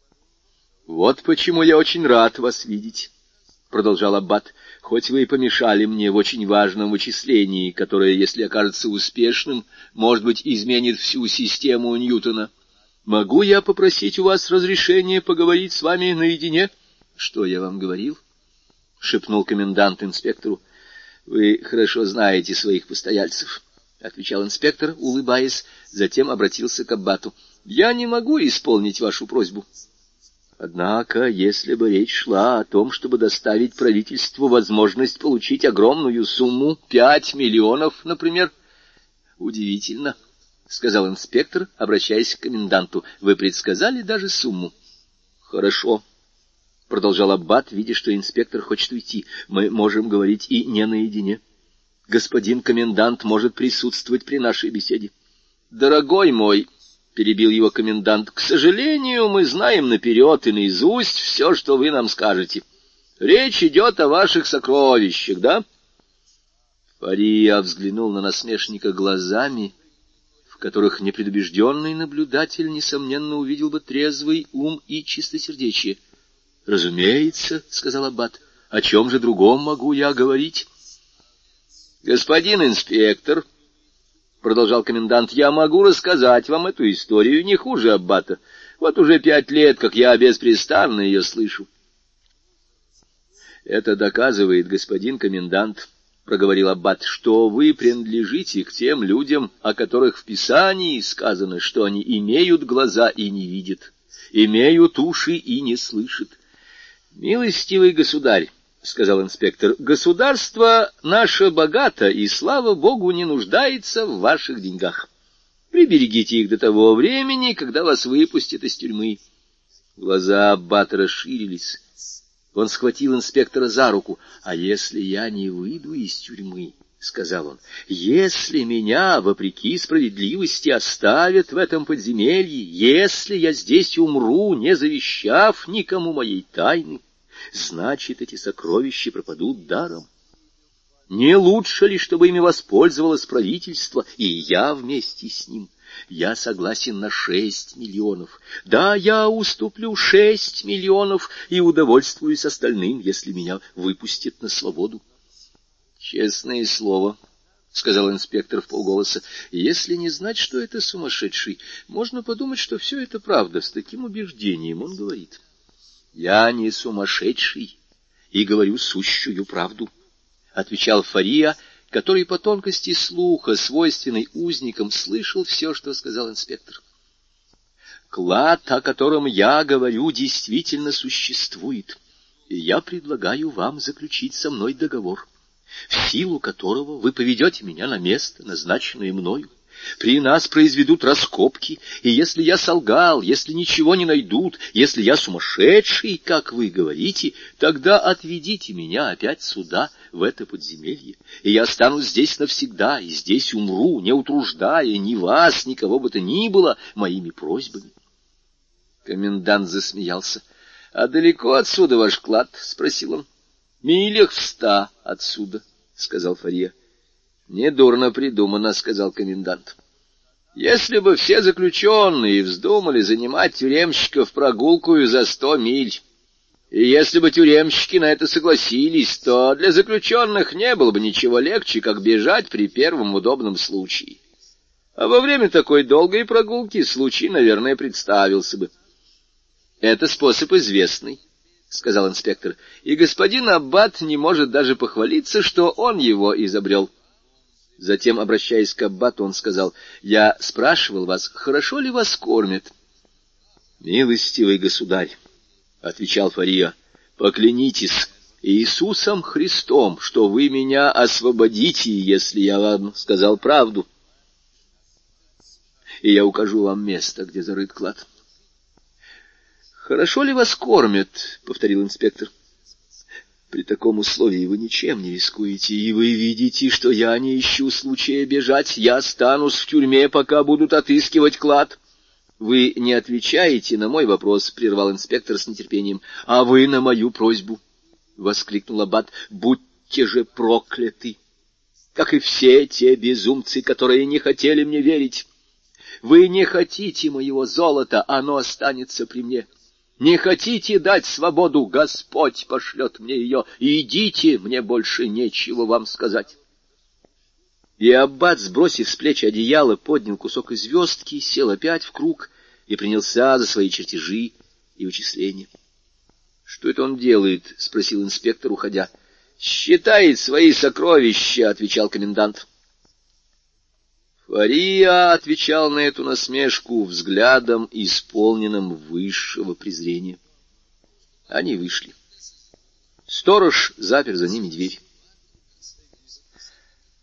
S1: — Вот почему я очень рад вас видеть, — продолжал Аббат хоть вы и помешали мне в очень важном вычислении, которое, если окажется успешным, может быть, изменит всю систему Ньютона. Могу я попросить у вас разрешения поговорить с вами наедине? — Что я вам говорил? — шепнул комендант инспектору. — Вы хорошо знаете своих постояльцев, — отвечал инспектор, улыбаясь, затем обратился к аббату. — Я не могу исполнить вашу просьбу. — Однако, если бы речь шла о том, чтобы доставить правительству возможность получить огромную сумму, пять миллионов, например, удивительно, — сказал инспектор, обращаясь к коменданту, — вы предсказали даже сумму. — Хорошо, — продолжал Аббат, видя, что инспектор хочет уйти, — мы можем говорить и не наедине. Господин комендант может присутствовать при нашей беседе. — Дорогой мой, — перебил его комендант, — к сожалению, мы знаем наперед и наизусть все, что вы нам скажете. Речь идет о ваших сокровищах, да? — Фария взглянул на насмешника глазами, в которых непредубежденный наблюдатель, несомненно, увидел бы трезвый ум и чистосердечие. — Разумеется, — сказал Аббат, — о чем же другом могу я говорить? — Господин инспектор, — продолжал комендант, — я могу рассказать вам эту историю не хуже Аббата. Вот уже пять лет, как я беспрестанно ее слышу. — Это доказывает господин комендант, — проговорил Аббат, — что вы принадлежите к тем людям, о которых в Писании сказано, что они имеют глаза и не видят, имеют уши и не слышат. — Милостивый государь, — сказал инспектор, — государство наше богато, и, слава богу, не нуждается в ваших деньгах. Приберегите их до того времени, когда вас выпустят из тюрьмы. Глаза Аббата расширились. Он схватил инспектора за руку. «А если я не выйду из тюрьмы?» — сказал он. «Если меня, вопреки справедливости, оставят в этом подземелье, если я здесь умру, не завещав никому моей тайны, значит, эти сокровища пропадут даром. Не лучше ли, чтобы ими воспользовалось правительство, и я вместе с ним?» Я согласен на шесть миллионов. Да, я уступлю шесть миллионов и удовольствуюсь остальным, если меня выпустят на свободу. Честное слово, — сказал инспектор в полголоса, — если не знать, что это сумасшедший, можно подумать, что все это правда. С таким убеждением он говорит. Я не сумасшедший и говорю сущую правду, — отвечал Фария, — который по тонкости слуха, свойственный узникам, слышал все, что сказал инспектор. Клад, о котором я говорю, действительно существует, и я предлагаю вам заключить со мной договор, в силу которого вы поведете меня на место, назначенное мною. При нас произведут раскопки, и если я солгал, если ничего не найдут, если я сумасшедший, как вы говорите, тогда отведите меня опять сюда, в это подземелье, и я останусь здесь навсегда, и здесь умру, не утруждая ни вас, никого бы то ни было моими просьбами. Комендант засмеялся. — А далеко отсюда ваш клад? — спросил он. — Милях в ста отсюда, — сказал Фарье. Недурно придумано, — сказал комендант. Если бы все заключенные вздумали занимать тюремщиков прогулкую за сто миль, и если бы тюремщики на это согласились, то для заключенных не было бы ничего легче, как бежать при первом удобном случае. А во время такой долгой прогулки случай, наверное, представился бы. — Это способ известный, — сказал инспектор, — и господин Аббат не может даже похвалиться, что он его изобрел. — Затем, обращаясь к Аббату, он сказал, «Я спрашивал вас, хорошо ли вас кормят?» «Милостивый государь», — отвечал Фария, — «поклянитесь Иисусом Христом, что вы меня освободите, если я вам сказал правду, и я укажу вам место, где зарыт клад». «Хорошо ли вас кормят?» — повторил инспектор. При таком условии вы ничем не рискуете, и вы видите, что я не ищу случая бежать. Я останусь в тюрьме, пока будут отыскивать клад. Вы не отвечаете на мой вопрос, — прервал инспектор с нетерпением. — А вы на мою просьбу, — воскликнул Аббат, — будьте же прокляты, как и все те безумцы, которые не хотели мне верить. Вы не хотите моего золота, оно останется при мне. — не хотите дать свободу, Господь пошлет мне ее, идите, мне больше нечего вам сказать. И аббат, сбросив с плеч одеяло, поднял кусок из звездки, сел опять в круг и принялся за свои чертежи и вычисления. — Что это он делает? — спросил инспектор, уходя. — Считает свои сокровища, — отвечал комендант. Фария отвечал на эту насмешку взглядом, исполненным высшего презрения. Они вышли. Сторож запер за ними дверь.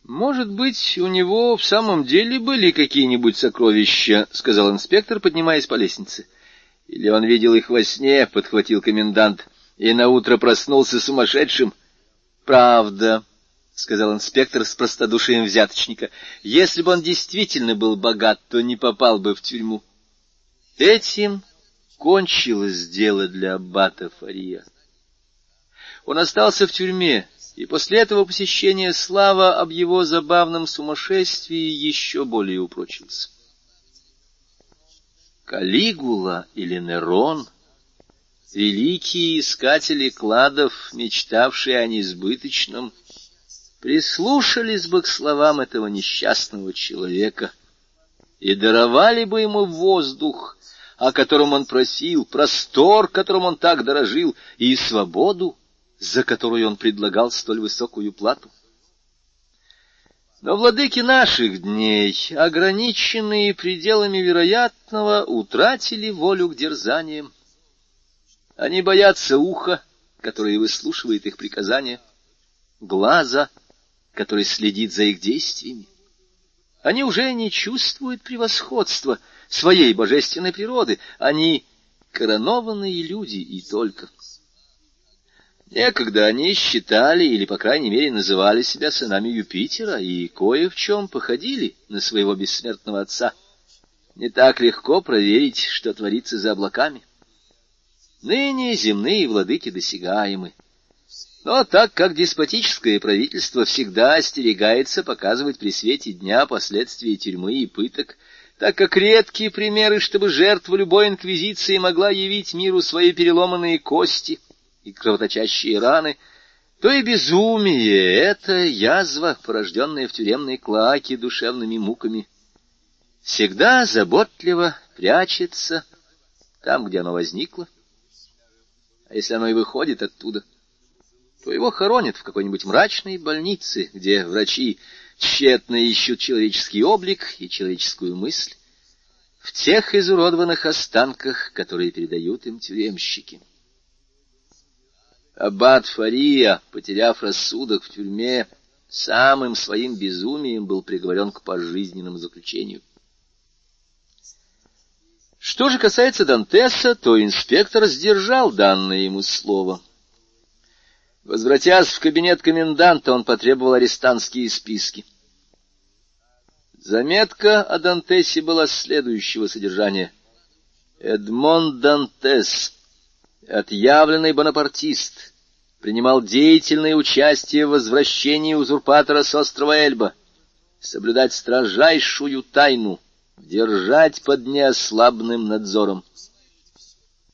S1: «Может быть, у него в самом деле были какие-нибудь сокровища», — сказал инспектор, поднимаясь по лестнице. «Или он видел их во сне», — подхватил комендант, — «и наутро проснулся сумасшедшим». «Правда», — сказал инспектор с простодушием взяточника. — Если бы он действительно был богат, то не попал бы в тюрьму. Этим кончилось дело для аббата Фария. Он остался в тюрьме и после этого посещения слава об его забавном сумасшествии еще более упрочилась. Калигула или Нерон, великие искатели кладов, мечтавшие о несбыточном, прислушались бы к словам этого несчастного человека и даровали бы ему воздух, о котором он просил, простор, которым он так дорожил, и свободу, за которую он предлагал столь высокую плату. Но владыки наших дней, ограниченные пределами вероятного, утратили волю к дерзаниям. Они боятся уха, которое выслушивает их приказания, глаза, который следит за их действиями. Они уже не чувствуют превосходства своей божественной природы. Они коронованные люди и только. Некогда они считали, или, по крайней мере, называли себя сынами Юпитера, и кое в чем походили на своего бессмертного отца. Не так легко проверить, что творится за облаками. Ныне земные владыки досягаемы. Но так как деспотическое правительство всегда остерегается показывать при свете дня последствия тюрьмы и пыток, так как редкие примеры, чтобы жертва любой инквизиции могла явить миру свои переломанные кости и кровоточащие раны, то и безумие — это язва, порожденная в тюремной клаке душевными муками. Всегда заботливо прячется там, где оно возникло, а если оно и выходит оттуда — то его хоронят в какой-нибудь мрачной больнице, где врачи тщетно ищут человеческий облик и человеческую мысль, в тех изуродованных останках, которые передают им тюремщики. Аббат Фария, потеряв рассудок в тюрьме, самым своим безумием был приговорен к пожизненному заключению. Что же касается Дантеса, то инспектор сдержал данное ему слово — Возвратясь в кабинет коменданта, он потребовал арестантские списки. Заметка о Дантесе была следующего содержания. Эдмон Дантес, отъявленный бонапартист, принимал деятельное участие в возвращении узурпатора с острова Эльба, соблюдать строжайшую тайну, держать под неослабным надзором.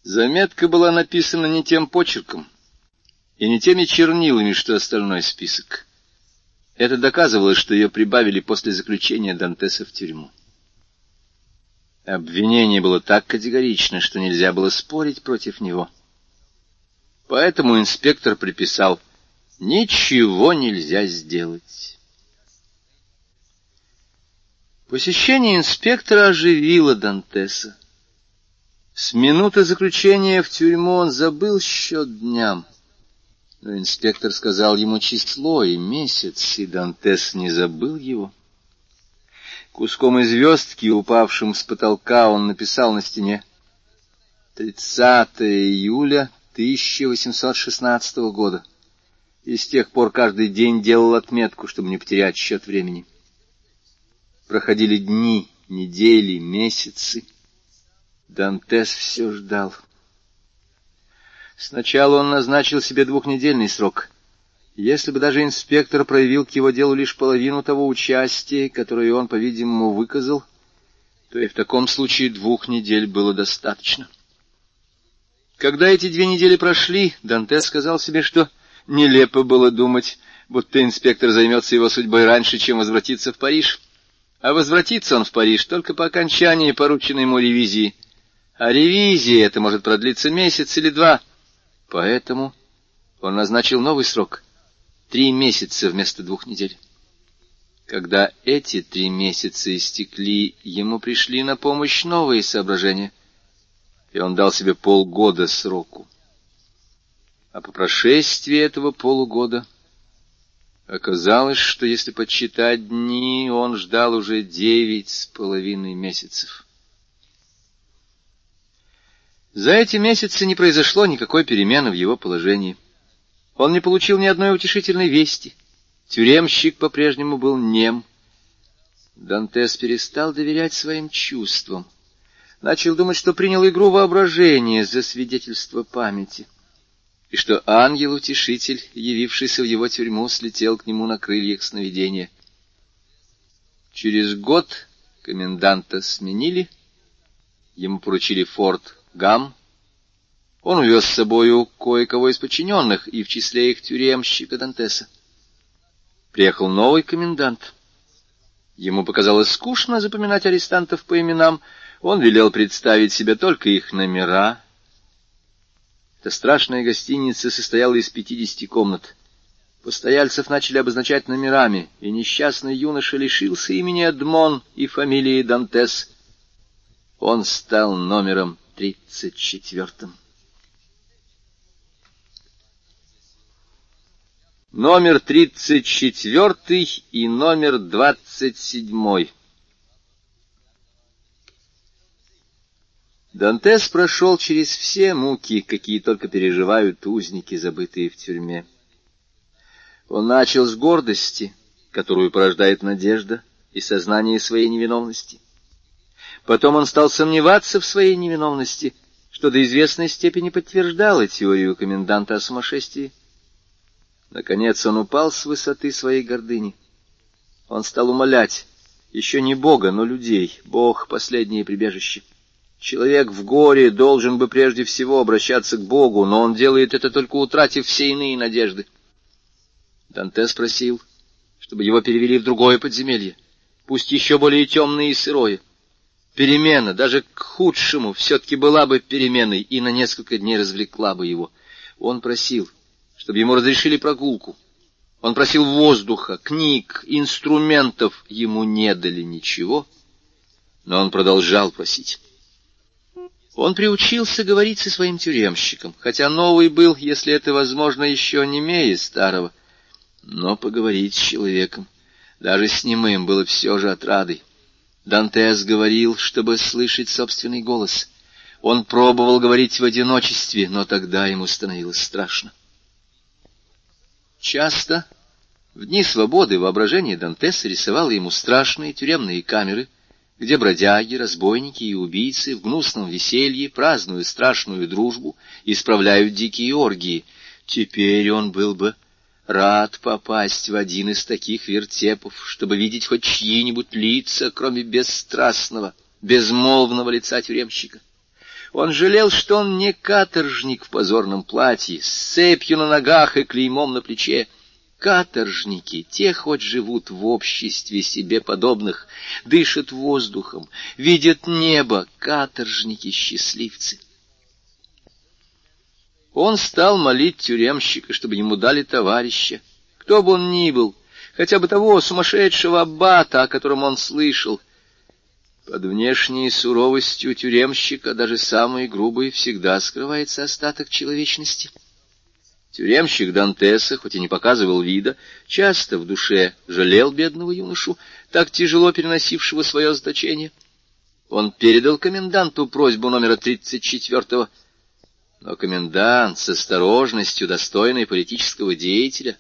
S1: Заметка была написана не тем почерком, и не теми чернилами, что остальной список. Это доказывало, что ее прибавили после заключения Дантеса в тюрьму. Обвинение было так категорично, что нельзя было спорить против него. Поэтому инспектор приписал «Ничего нельзя сделать». Посещение инспектора оживило Дантеса. С минуты заключения в тюрьму он забыл счет дням. Но инспектор сказал ему число и месяц, и Дантес не забыл его. Куском из звездки, упавшим с потолка, он написал на стене 30 июля 1816 года. И с тех пор каждый день делал отметку, чтобы не потерять счет времени. Проходили дни, недели, месяцы. Дантес все ждал. Сначала он назначил себе двухнедельный срок. Если бы даже инспектор проявил к его делу лишь половину того участия, которое он, по-видимому, выказал, то и в таком случае двух недель было достаточно. Когда эти две недели прошли, Данте сказал себе, что нелепо было думать, будто инспектор займется его судьбой раньше, чем возвратиться в Париж. А возвратится он в Париж только по окончании порученной ему ревизии. А ревизия это может продлиться месяц или два — Поэтому он назначил новый срок — три месяца вместо двух недель. Когда эти три месяца истекли, ему пришли на помощь новые соображения, и он дал себе полгода сроку. А по прошествии этого полугода оказалось, что если подсчитать дни, он ждал уже девять с половиной месяцев. За эти месяцы не произошло никакой перемены в его положении. Он не получил ни одной утешительной вести. Тюремщик по-прежнему был нем. Дантес перестал доверять своим чувствам. Начал думать, что принял игру воображения за свидетельство памяти. и что ангел-утешитель, явившийся в его тюрьму, слетел к нему на крыльях сновидения. Через год коменданта сменили, ему поручили форт Гам, он увез с собою кое-кого из подчиненных, и в числе их тюремщика Дантеса. Приехал новый комендант. Ему показалось скучно запоминать арестантов по именам, он велел представить себе только их номера, эта страшная гостиница состояла из пятидесяти комнат. Постояльцев начали обозначать номерами, и несчастный юноша лишился имени Эдмон и фамилии Дантес. Он стал номером тридцать четвертым. Номер тридцать четвертый и номер двадцать седьмой. Дантес прошел через все муки, какие только переживают узники, забытые в тюрьме. Он начал с гордости, которую порождает надежда и сознание своей невиновности. Потом он стал сомневаться в своей невиновности, что до известной степени подтверждало теорию коменданта о сумасшествии. Наконец он упал с высоты своей гордыни. Он стал умолять еще не Бога, но людей. Бог — последнее прибежище. Человек в горе должен бы прежде всего обращаться к Богу, но он делает это только утратив все иные надежды. Данте спросил, чтобы его перевели в другое подземелье, пусть еще более темное и сырое. Перемена, даже к худшему, все-таки была бы переменой и на несколько дней развлекла бы его. Он просил, чтобы ему разрешили прогулку. Он просил воздуха, книг, инструментов. Ему не дали ничего, но он продолжал просить. Он приучился говорить со своим тюремщиком, хотя новый был, если это возможно, еще не немее старого. Но поговорить с человеком, даже с немым, было все же отрадой. Дантес говорил, чтобы слышать собственный голос. Он пробовал говорить в одиночестве, но тогда ему становилось страшно. Часто в дни свободы воображение Дантеса рисовало ему страшные тюремные камеры — где бродяги, разбойники и убийцы в гнусном веселье празднуют страшную дружбу и справляют дикие оргии. Теперь он был бы рад попасть в один из таких вертепов, чтобы видеть хоть чьи-нибудь лица, кроме бесстрастного, безмолвного лица тюремщика. Он жалел, что он не каторжник в позорном платье, с цепью на ногах и клеймом на плече, Каторжники, те хоть живут в обществе себе подобных, дышат воздухом, видят небо, каторжники-счастливцы. Он стал молить тюремщика, чтобы ему дали товарища, кто бы он ни был, хотя бы того сумасшедшего аббата, о котором он слышал. Под внешней суровостью тюремщика, даже самой грубой, всегда скрывается остаток человечности — Тюремщик Дантеса, хоть и не показывал вида, часто в душе жалел бедного юношу, так тяжело переносившего свое заточение. Он передал коменданту просьбу номера тридцать четвертого, но комендант с осторожностью, достойной политического деятеля,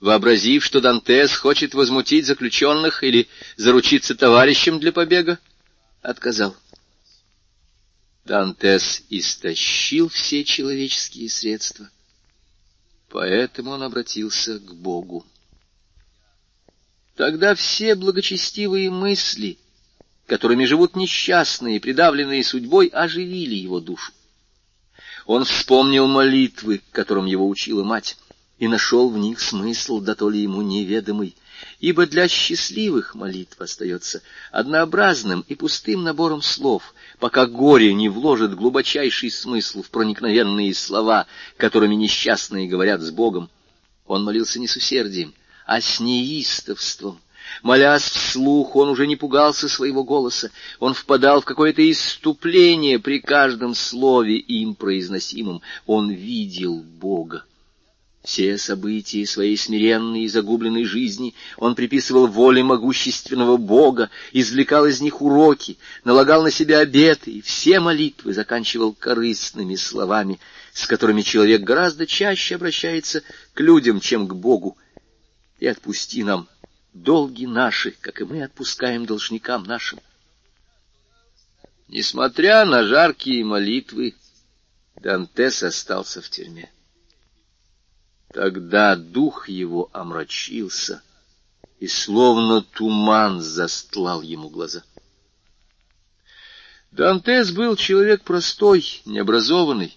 S1: вообразив, что Дантес хочет возмутить заключенных или заручиться товарищем для побега, отказал. Дантес истощил все человеческие средства — Поэтому он обратился к Богу. Тогда все благочестивые мысли, которыми живут несчастные, придавленные судьбой, оживили его душу. Он вспомнил молитвы, которым его учила мать, и нашел в них смысл, да то ли ему неведомый, ибо для счастливых молитв остается однообразным и пустым набором слов, пока горе не вложит глубочайший смысл в проникновенные слова, которыми несчастные говорят с Богом. Он молился не с усердием, а с неистовством. Молясь вслух, он уже не пугался своего голоса, он впадал в какое-то иступление при каждом слове им произносимом, он видел Бога. Все события своей смиренной и загубленной жизни он приписывал воле могущественного Бога, извлекал из них уроки, налагал на себя обеты, и все молитвы заканчивал корыстными словами, с которыми человек гораздо чаще обращается к людям, чем к Богу. И отпусти нам долги наши, как и мы отпускаем должникам нашим. Несмотря на жаркие молитвы, Дантес остался в тюрьме. Тогда дух его омрачился, и словно туман застлал ему глаза. Дантес был человек простой, необразованный.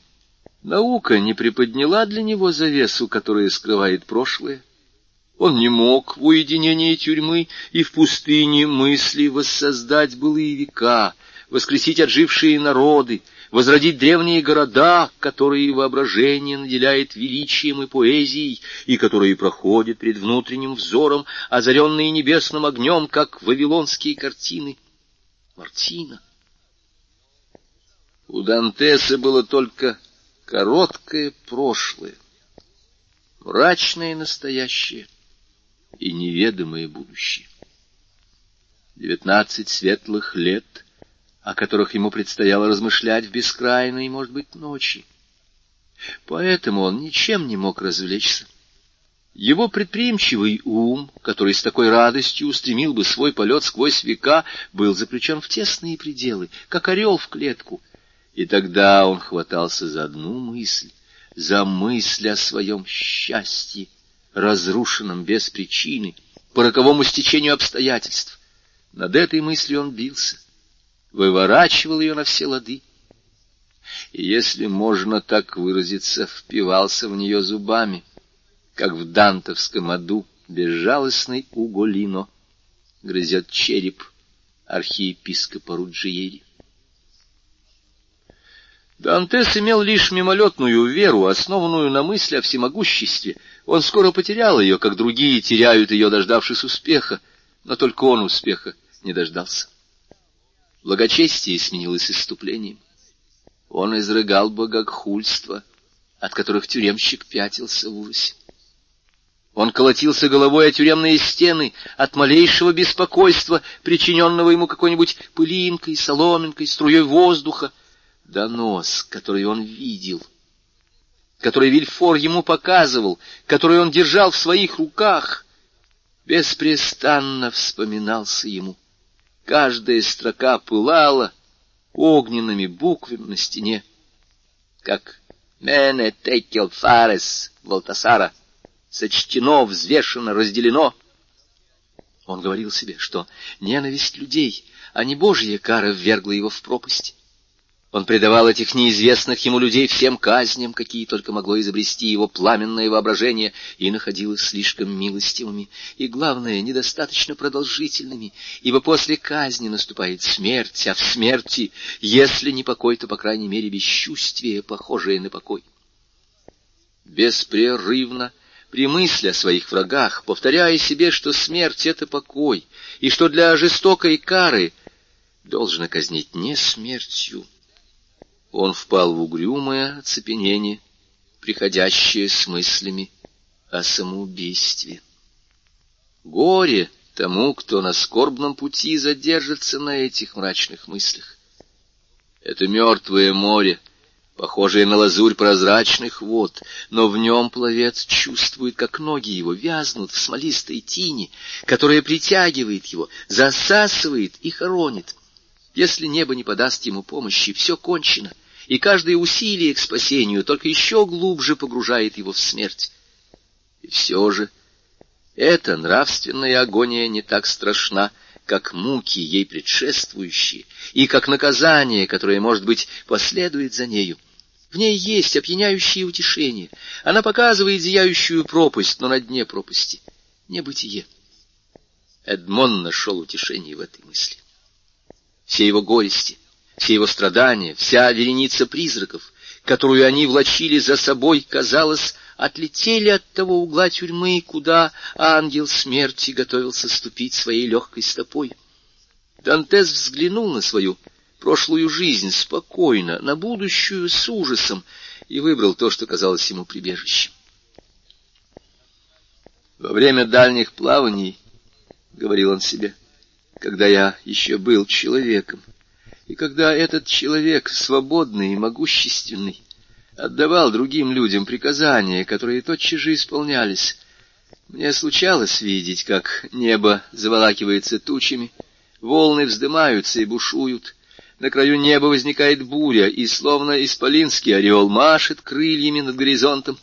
S1: Наука не приподняла для него завесу, которая скрывает прошлое. Он не мог в уединении тюрьмы и в пустыне мысли воссоздать былые века, воскресить отжившие народы, возродить древние города, которые воображение наделяет величием и поэзией, и которые проходят пред внутренним взором, озаренные небесным огнем, как вавилонские картины. Мартина. У Дантеса было только короткое прошлое, мрачное настоящее и неведомое будущее. Девятнадцать светлых лет, о которых ему предстояло размышлять в бескрайной, может быть, ночи. Поэтому он ничем не мог развлечься. Его предприимчивый ум, который с такой радостью устремил бы свой полет сквозь века, был заключен в тесные пределы, как орел в клетку — и тогда он хватался за одну мысль, за мысль о своем счастье, разрушенном без причины, по роковому стечению обстоятельств. Над этой мыслью он бился, выворачивал ее на все лады. И, если можно так выразиться, впивался в нее зубами, как в дантовском аду безжалостный Уголино грызет череп архиепископа Руджиери. Дантес имел лишь мимолетную веру, основанную на мысли о всемогуществе. Он скоро потерял ее, как другие теряют ее, дождавшись успеха, но только он успеха не дождался. Благочестие сменилось иступлением. Он изрыгал богохульство, от которых тюремщик пятился в ужасе. Он колотился головой о тюремные стены от малейшего беспокойства, причиненного ему какой-нибудь пылинкой, соломинкой, струей воздуха, донос, который он видел, который Вильфор ему показывал, который он держал в своих руках, беспрестанно вспоминался ему. Каждая строка пылала огненными буквами на стене, как «Мене текел фарес» Валтасара, сочтено, взвешено, разделено. Он говорил себе, что ненависть людей, а не Божья кара ввергла его в пропасть. Он предавал этих неизвестных ему людей всем казням, какие только могло изобрести его пламенное воображение, и находил их слишком милостивыми, и, главное, недостаточно продолжительными, ибо после казни наступает смерть, а в смерти, если не покой, то, по крайней мере, бесчувствие, похожее на покой. Беспрерывно, при мысли о своих врагах, повторяя себе, что смерть — это покой, и что для жестокой кары должно казнить не смертью, он впал в угрюмое оцепенение, приходящее с мыслями о самоубийстве. Горе тому, кто на скорбном пути задержится на этих мрачных мыслях. Это мертвое море, похожее на лазурь прозрачных вод, но в нем пловец чувствует, как ноги его вязнут в смолистой тине, которая притягивает его, засасывает и хоронит. Если небо не подаст ему помощи, все кончено — и каждое усилие к спасению только еще глубже погружает его в смерть. И все же эта нравственная агония не так страшна, как муки ей предшествующие, и как наказание, которое, может быть, последует за нею. В ней есть опьяняющее утешение. Она показывает зияющую пропасть, но на дне пропасти — небытие. Эдмон нашел утешение в этой мысли. Все его горести — все его страдания, вся вереница призраков, которую они влачили за собой, казалось, отлетели от того угла тюрьмы, куда ангел смерти готовился ступить своей легкой стопой. Дантес взглянул на свою прошлую жизнь спокойно, на будущую с ужасом, и выбрал то, что казалось ему прибежищем. Во время дальних плаваний, — говорил он себе, — когда я еще был человеком, — и когда этот человек, свободный и могущественный, отдавал другим людям приказания, которые тотчас же исполнялись, мне случалось видеть, как небо заволакивается тучами, волны вздымаются и бушуют, на краю неба возникает буря, и словно исполинский орел машет крыльями над горизонтом.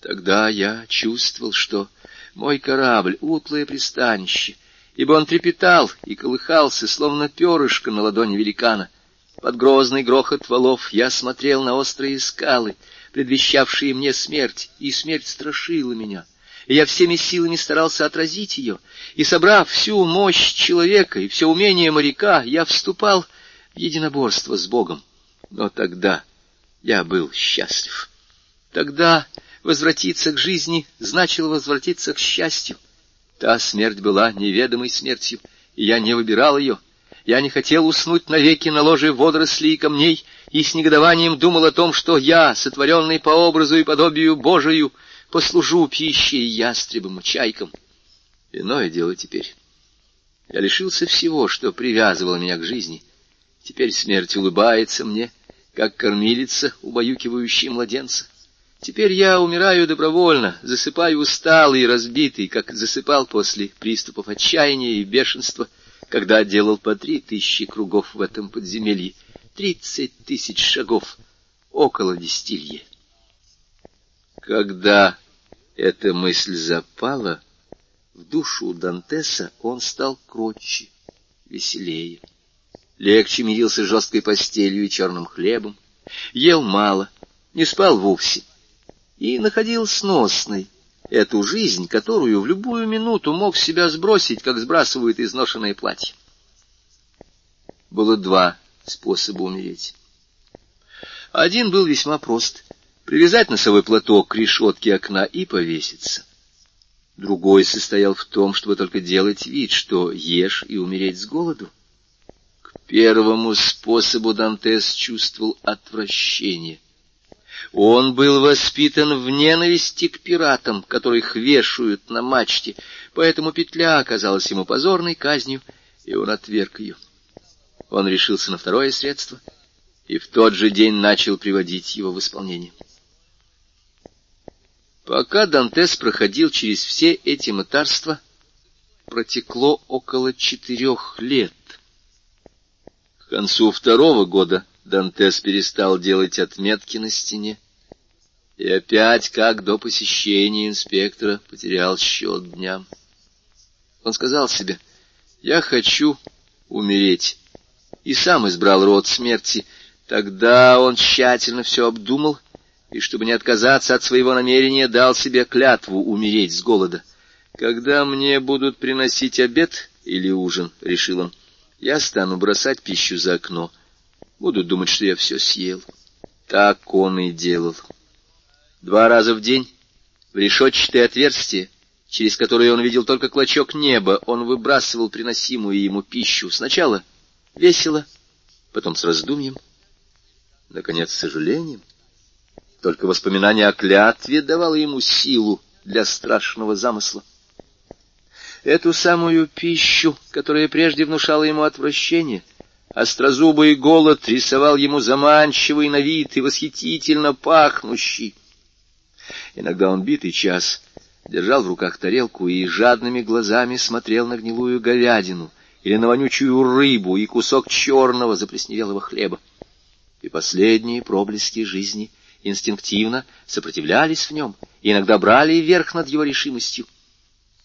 S1: Тогда я чувствовал, что мой корабль — утлое пристанище, ибо он трепетал и колыхался, словно перышко на ладони великана. Под грозный грохот валов я смотрел на острые скалы, предвещавшие мне смерть, и смерть страшила меня. И я всеми силами старался отразить ее, и, собрав всю мощь человека и все умение моряка, я вступал в единоборство с Богом. Но тогда я был счастлив. Тогда возвратиться к жизни значило возвратиться к счастью. Та смерть была неведомой смертью, и я не выбирал ее. Я не хотел уснуть навеки на ложе водорослей и камней, и с негодованием думал о том, что я, сотворенный по образу и подобию Божию, послужу пищей ястребам и чайкам. Иное дело теперь. Я лишился всего, что привязывало меня к жизни. Теперь смерть улыбается мне, как кормилица, убаюкивающая младенца. Теперь я умираю добровольно, засыпаю усталый и разбитый, как засыпал после приступов отчаяния и бешенства, когда делал по три тысячи кругов в этом подземелье, тридцать тысяч шагов, около десяти Когда эта мысль запала, в душу Дантеса он стал кротче, веселее. Легче мирился жесткой постелью и черным хлебом, ел мало, не спал вовсе и находил сносной эту жизнь, которую в любую минуту мог себя сбросить, как сбрасывают изношенное платье. Было два способа умереть. Один был весьма прост — привязать носовой платок к решетке окна и повеситься. Другой состоял в том, чтобы только делать вид, что ешь и умереть с голоду первому способу Дантес чувствовал отвращение. Он был воспитан в ненависти к пиратам, которых вешают на мачте, поэтому петля оказалась ему позорной казнью, и он отверг ее. Он решился на второе средство и в тот же день начал приводить его в исполнение. Пока Дантес проходил через все эти мытарства, протекло около четырех лет. К концу второго года Дантес перестал делать отметки на стене. И опять, как до посещения инспектора, потерял счет дням. Он сказал себе, «Я хочу умереть». И сам избрал род смерти. Тогда он тщательно все обдумал, и, чтобы не отказаться от своего намерения, дал себе клятву умереть с голода. «Когда мне будут приносить обед или ужин», — решил он, — я стану бросать пищу за окно. Буду думать, что я все съел. Так он и делал. Два раза в день в решетчатое отверстие, через которое он видел только клочок неба, он выбрасывал приносимую ему пищу. Сначала весело, потом с раздумьем, наконец, с сожалением. Только воспоминание о клятве давало ему силу для страшного замысла. Эту самую пищу, которая прежде внушала ему отвращение, острозубый голод рисовал ему заманчивый на вид и восхитительно пахнущий. Иногда он битый час держал в руках тарелку и жадными глазами смотрел на гнилую говядину или на вонючую рыбу и кусок черного заплесневелого хлеба. И последние проблески жизни инстинктивно сопротивлялись в нем и иногда брали верх над его решимостью.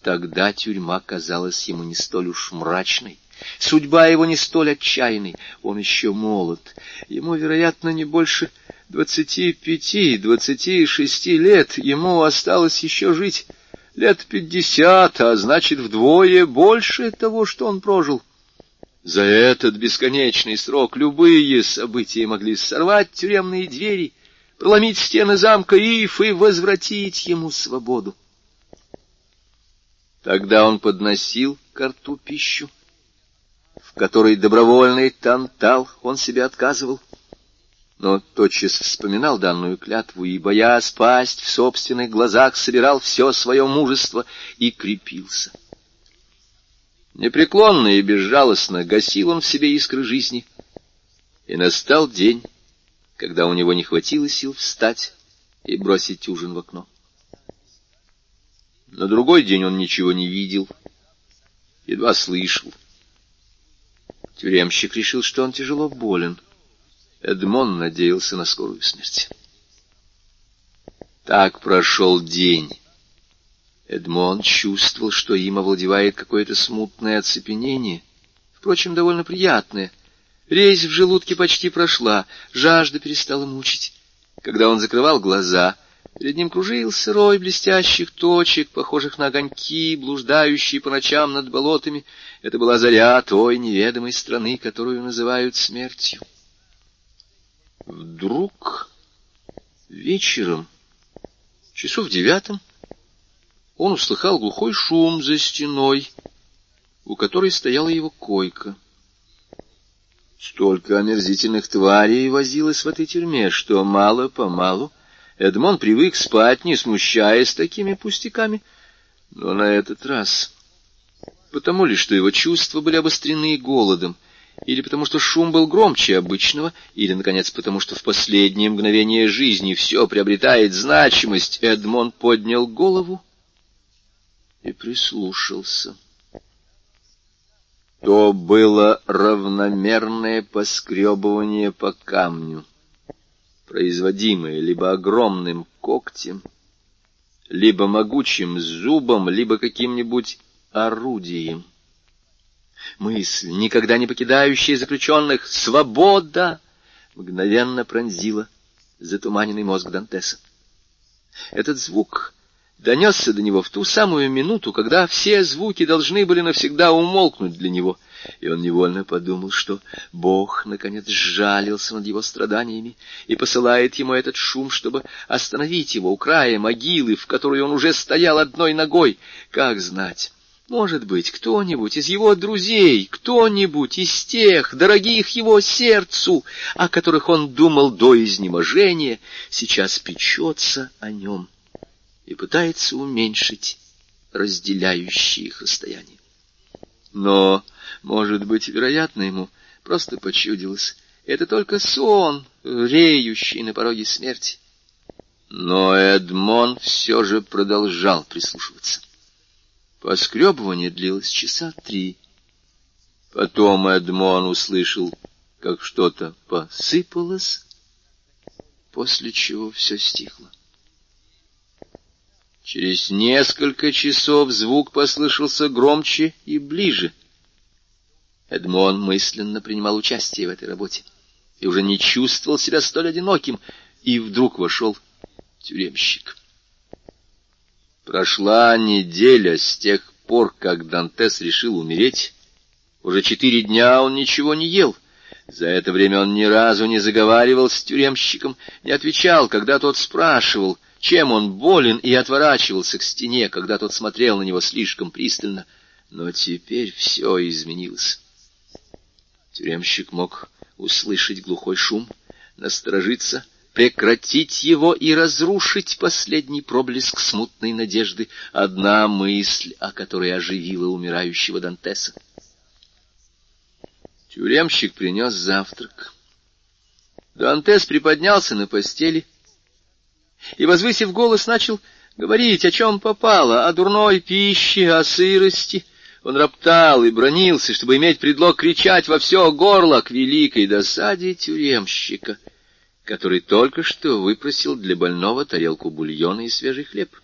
S1: Тогда тюрьма казалась ему не столь уж мрачной, судьба его не столь отчаянной, он еще молод, ему, вероятно, не больше двадцати пяти, двадцати шести лет, ему осталось еще жить лет пятьдесят, а значит, вдвое больше того, что он прожил. За этот бесконечный срок любые события могли сорвать тюремные двери, проломить стены замка Иф и возвратить ему свободу. Тогда он подносил к рту пищу, в которой добровольный тантал он себе отказывал, но тотчас вспоминал данную клятву и, боясь пасть в собственных глазах, собирал все свое мужество и крепился. Непреклонно и безжалостно гасил он в себе искры жизни, и настал день, когда у него не хватило сил встать и бросить ужин в окно. На другой день он ничего не видел, едва слышал. Тюремщик решил, что он тяжело болен. Эдмон надеялся на скорую смерть. Так прошел день. Эдмон чувствовал, что им овладевает какое-то смутное оцепенение, впрочем, довольно приятное. Резь в желудке почти прошла, жажда перестала мучить. Когда он закрывал глаза, перед ним кружился рой блестящих точек, похожих на огоньки, блуждающие по ночам над болотами. Это была заря той неведомой страны, которую называют смертью. Вдруг вечером, часов девятом, он услыхал глухой шум за стеной, у которой стояла его койка. Столько омерзительных тварей возилось в этой тюрьме, что мало-помалу Эдмон привык спать, не смущаясь такими пустяками. Но на этот раз, потому ли, что его чувства были обострены голодом, или потому что шум был громче обычного, или, наконец, потому что в последнее мгновение жизни все приобретает значимость, Эдмон поднял голову и прислушался. То было равномерное поскребывание по камню, производимое либо огромным когтем, либо могучим зубом, либо каким-нибудь орудием. Мысль, никогда не покидающая заключенных, «Свобода!» мгновенно пронзила затуманенный мозг Дантеса. Этот звук донесся до него в ту самую минуту, когда все звуки должны были навсегда умолкнуть для него, и он невольно подумал, что Бог, наконец, сжалился над его страданиями и посылает ему этот шум, чтобы остановить его у края могилы, в которой он уже стоял одной ногой. Как знать? Может быть, кто-нибудь из его друзей, кто-нибудь из тех, дорогих его сердцу, о которых он думал до изнеможения, сейчас печется о нем и пытается уменьшить разделяющие их расстояние. Но, может быть, вероятно, ему просто почудилось. Это только сон, реющий на пороге смерти. Но Эдмон все же продолжал прислушиваться. Поскребывание длилось часа три. Потом Эдмон услышал, как что-то посыпалось, после чего все стихло. Через несколько часов звук послышался громче и ближе. Эдмон мысленно принимал участие в этой работе и уже не чувствовал себя столь одиноким, и вдруг вошел тюремщик. Прошла неделя с тех пор, как Дантес решил умереть. Уже четыре дня он ничего не ел. За это время он ни разу не заговаривал с тюремщиком, не отвечал, когда тот спрашивал, чем он болен, и отворачивался к стене, когда тот смотрел на него слишком пристально. Но теперь все изменилось. Тюремщик мог услышать глухой шум, насторожиться — прекратить его и разрушить последний проблеск смутной надежды, одна мысль, о которой оживила умирающего Дантеса. Тюремщик принес завтрак. Дантес приподнялся на постели и, возвысив голос, начал говорить, о чем попало, о дурной пище, о сырости. Он роптал и бронился, чтобы иметь предлог кричать во все горло к великой досаде тюремщика — который только что выпросил для больного тарелку бульона и свежий хлеб.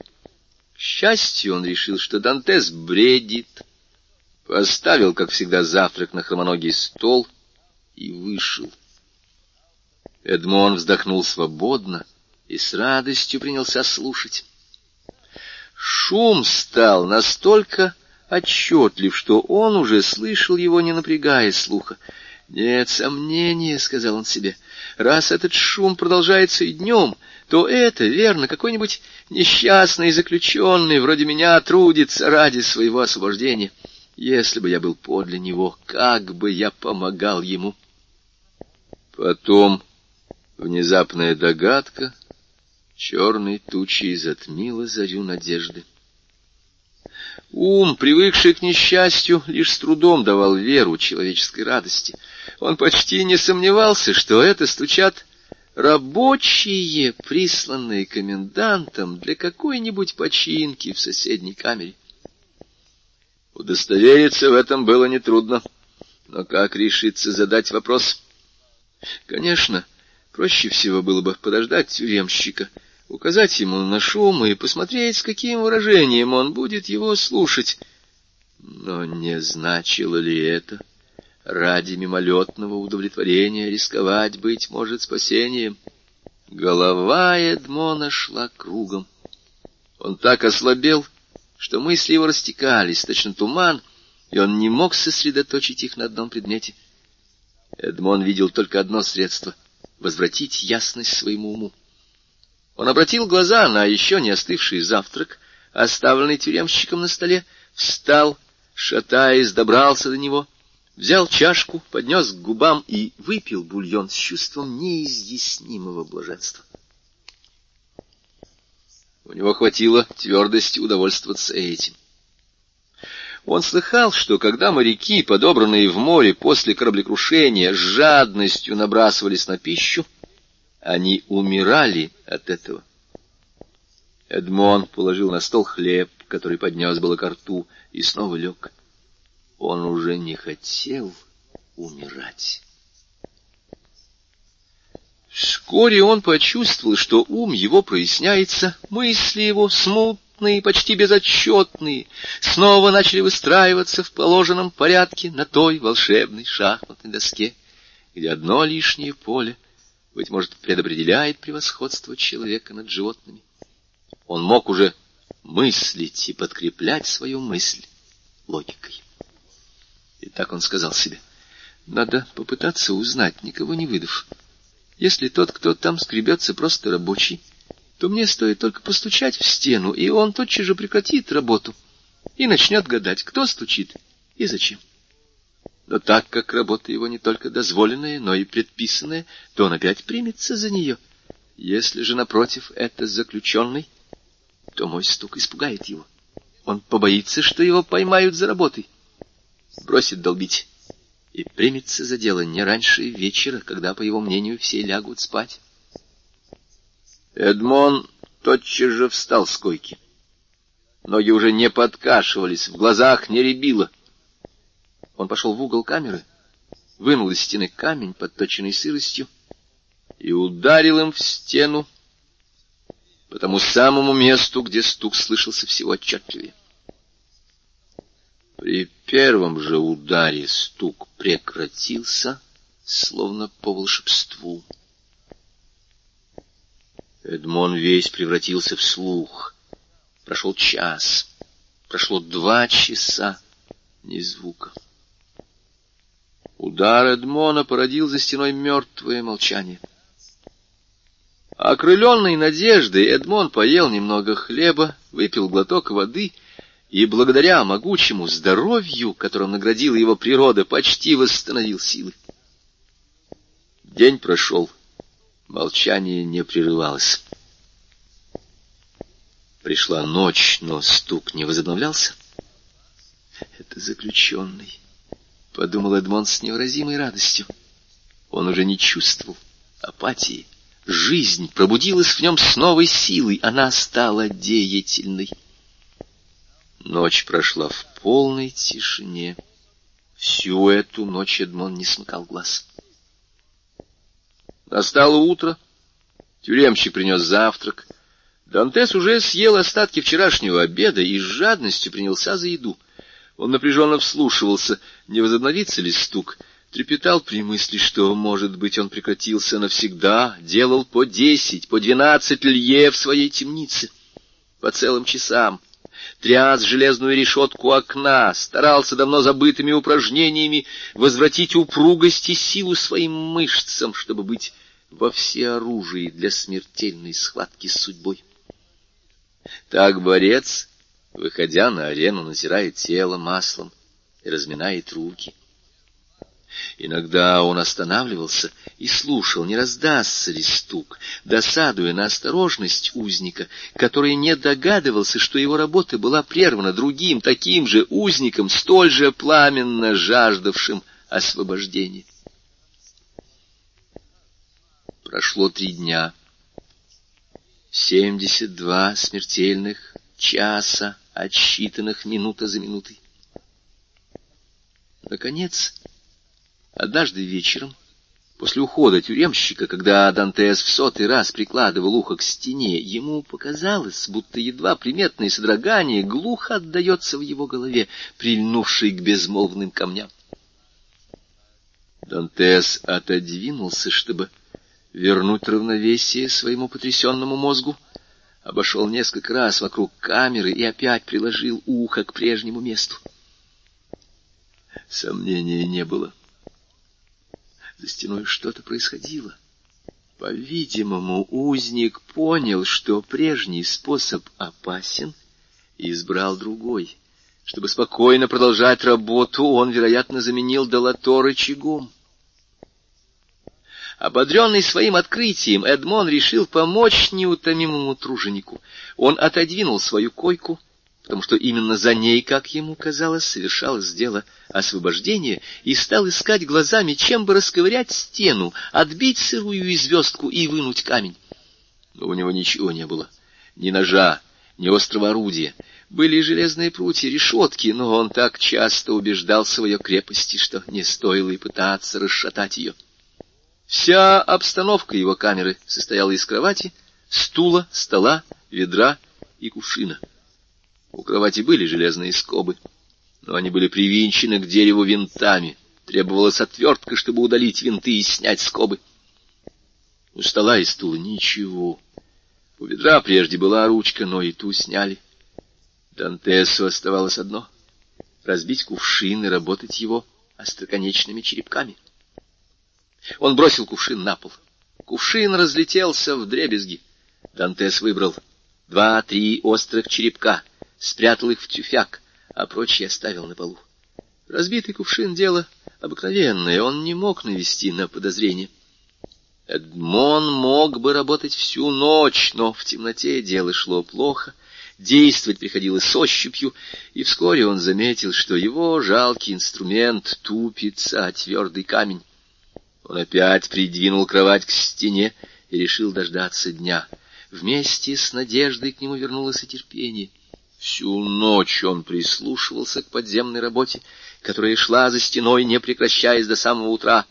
S1: К счастью, он решил, что Дантес бредит, поставил, как всегда, завтрак на хромоногий стол и вышел. Эдмон вздохнул свободно и с радостью принялся слушать. Шум стал настолько отчетлив, что он уже слышал его, не напрягая слуха. «Нет сомнения», — сказал он себе, — «раз этот шум продолжается и днем, то это, верно, какой-нибудь несчастный заключенный вроде меня трудится ради своего освобождения. Если бы я был подле него, как бы я помогал ему». Потом внезапная догадка черной тучей затмила зарю надежды. Ум, привыкший к несчастью, лишь с трудом давал веру человеческой радости. Он почти не сомневался, что это стучат рабочие, присланные комендантом для какой-нибудь починки в соседней камере. Удостовериться в этом было нетрудно. Но как решиться задать вопрос? Конечно, проще всего было бы подождать тюремщика, указать ему на шум и посмотреть, с каким выражением он будет его слушать. Но не значило ли это ради мимолетного удовлетворения рисковать, быть может, спасением? Голова Эдмона шла кругом. Он так ослабел, что мысли его растекались, точно туман, и он не мог сосредоточить их на одном предмете. Эдмон видел только одно средство — возвратить ясность своему уму. Он обратил глаза на еще не остывший завтрак, оставленный тюремщиком на столе, встал, шатаясь, добрался до него, взял чашку, поднес к губам и выпил бульон с чувством неизъяснимого блаженства. У него хватило твердости удовольствоваться этим. Он слыхал, что когда моряки, подобранные в море после кораблекрушения, с жадностью набрасывались на пищу, они умирали от этого. Эдмон положил на стол хлеб, который поднес было ко рту, и снова лег. Он уже не хотел умирать. Вскоре он почувствовал, что ум его проясняется, мысли его смутные, почти безотчетные, снова начали выстраиваться в положенном порядке на той волшебной шахматной доске, где одно лишнее поле, быть может, предопределяет превосходство человека над животными. Он мог уже мыслить и подкреплять свою мысль логикой. И так он сказал себе, надо попытаться узнать, никого не выдав. Если тот, кто там скребется, просто рабочий, то мне стоит только постучать в стену, и он тотчас же прекратит работу и начнет гадать, кто стучит и зачем. Но так как работа его не только дозволенная, но и предписанная, то он опять примется за нее. Если же, напротив, это заключенный, то мой стук испугает его. Он побоится, что его поймают за работой, бросит долбить и примется за дело не раньше вечера, когда, по его мнению, все лягут спать. Эдмон тотчас же встал с койки. Ноги уже не подкашивались, в глазах не рябило. Он пошел в угол камеры, вынул из стены камень, подточенный сыростью, и ударил им в стену по тому самому месту, где стук слышался всего отчетливее. При первом же ударе стук прекратился, словно по волшебству. Эдмон весь превратился в слух. Прошел час, прошло два часа, ни звука. Удар Эдмона породил за стеной мертвое молчание. Окрыленный надеждой, Эдмон поел немного хлеба, выпил глоток воды — и благодаря могучему здоровью, которым наградила его природа, почти восстановил силы. День прошел, молчание не прерывалось. Пришла ночь, но стук не возобновлялся. «Это заключенный», — подумал Эдмон с невыразимой радостью. Он уже не чувствовал апатии. Жизнь пробудилась в нем с новой силой, она стала деятельной. Ночь прошла в полной тишине. Всю эту ночь Эдмон не смыкал глаз. Настало утро. Тюремщик принес завтрак. Дантес уже съел остатки вчерашнего обеда и с жадностью принялся за еду. Он напряженно вслушивался, не возобновится ли стук, трепетал при мысли, что, может быть, он прекратился навсегда, делал по десять, по двенадцать лье в своей темнице, по целым часам тряс железную решетку окна, старался давно забытыми упражнениями возвратить упругость и силу своим мышцам, чтобы быть во всеоружии для смертельной схватки с судьбой. Так борец, выходя на арену, натирает тело маслом и разминает руки. Иногда он останавливался и слушал, не раздастся ли стук, досадуя на осторожность узника, который не догадывался, что его работа была прервана другим, таким же узником, столь же пламенно жаждавшим освобождения. Прошло три дня. Семьдесят два смертельных часа, отсчитанных минута за минутой. Наконец, Однажды вечером, После ухода тюремщика, когда Дантес в сотый раз прикладывал ухо к стене, ему показалось, будто едва приметное содрогание глухо отдается в его голове, прильнувшей к безмолвным камням. Дантес отодвинулся, чтобы вернуть равновесие своему потрясенному мозгу, обошел несколько раз вокруг камеры и опять приложил ухо к прежнему месту. Сомнения не было. За стеной что-то происходило. По-видимому, узник понял, что прежний способ опасен, и избрал другой. Чтобы спокойно продолжать работу, он, вероятно, заменил долото рычагом. Ободренный своим открытием, Эдмон решил помочь неутомимому труженику. Он отодвинул свою койку, потому что именно за ней, как ему казалось, совершалось дело освобождения, и стал искать глазами, чем бы расковырять стену, отбить сырую звездку и вынуть камень. Но у него ничего не было, ни ножа, ни острого орудия. Были железные прутья, решетки, но он так часто убеждался в ее крепости, что не стоило и пытаться расшатать ее. Вся обстановка его камеры состояла из кровати, стула, стола, ведра и кувшина. У кровати были железные скобы, но они были привинчены к дереву винтами. Требовалась отвертка, чтобы удалить винты и снять скобы. У стола и стула ничего. У ведра прежде была ручка, но и ту сняли. Дантесу оставалось одно — разбить кувшин и работать его остроконечными черепками. Он бросил кувшин на пол. Кувшин разлетелся в дребезги. Дантес выбрал два-три острых черепка, спрятал их в тюфяк, а прочие оставил на полу. Разбитый кувшин — дело обыкновенное, он не мог навести на подозрение. Эдмон мог бы работать всю ночь, но в темноте дело шло плохо, действовать приходилось с ощупью, и вскоре он заметил, что его жалкий инструмент тупится о твердый камень. Он опять придвинул кровать к стене и решил дождаться дня. Вместе с надеждой к нему вернулось и терпение. Всю ночь он прислушивался к подземной работе, которая шла за стеной, не прекращаясь до самого утра.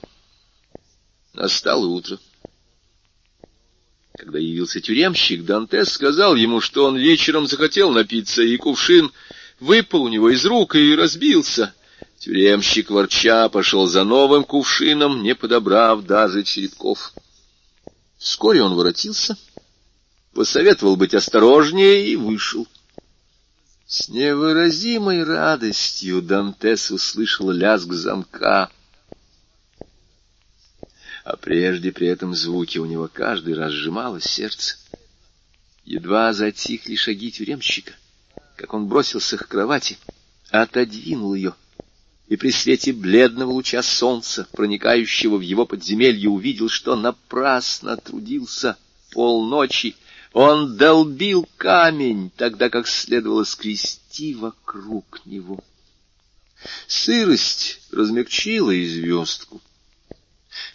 S1: Настало утро. Когда явился тюремщик, Дантес сказал ему, что он вечером захотел напиться, и кувшин выпал у него из рук и разбился. Тюремщик, ворча, пошел за новым кувшином, не подобрав даже черепков. Вскоре он воротился, посоветовал быть осторожнее и вышел. С невыразимой радостью Дантес услышал лязг замка. А прежде при этом звуке у него каждый раз сжималось сердце. Едва затихли шаги тюремщика, как он бросился к кровати, отодвинул ее и при свете бледного луча солнца, проникающего в его подземелье, увидел, что напрасно трудился полночи, он долбил камень, тогда как следовало скрести вокруг него. Сырость размягчила и звездку.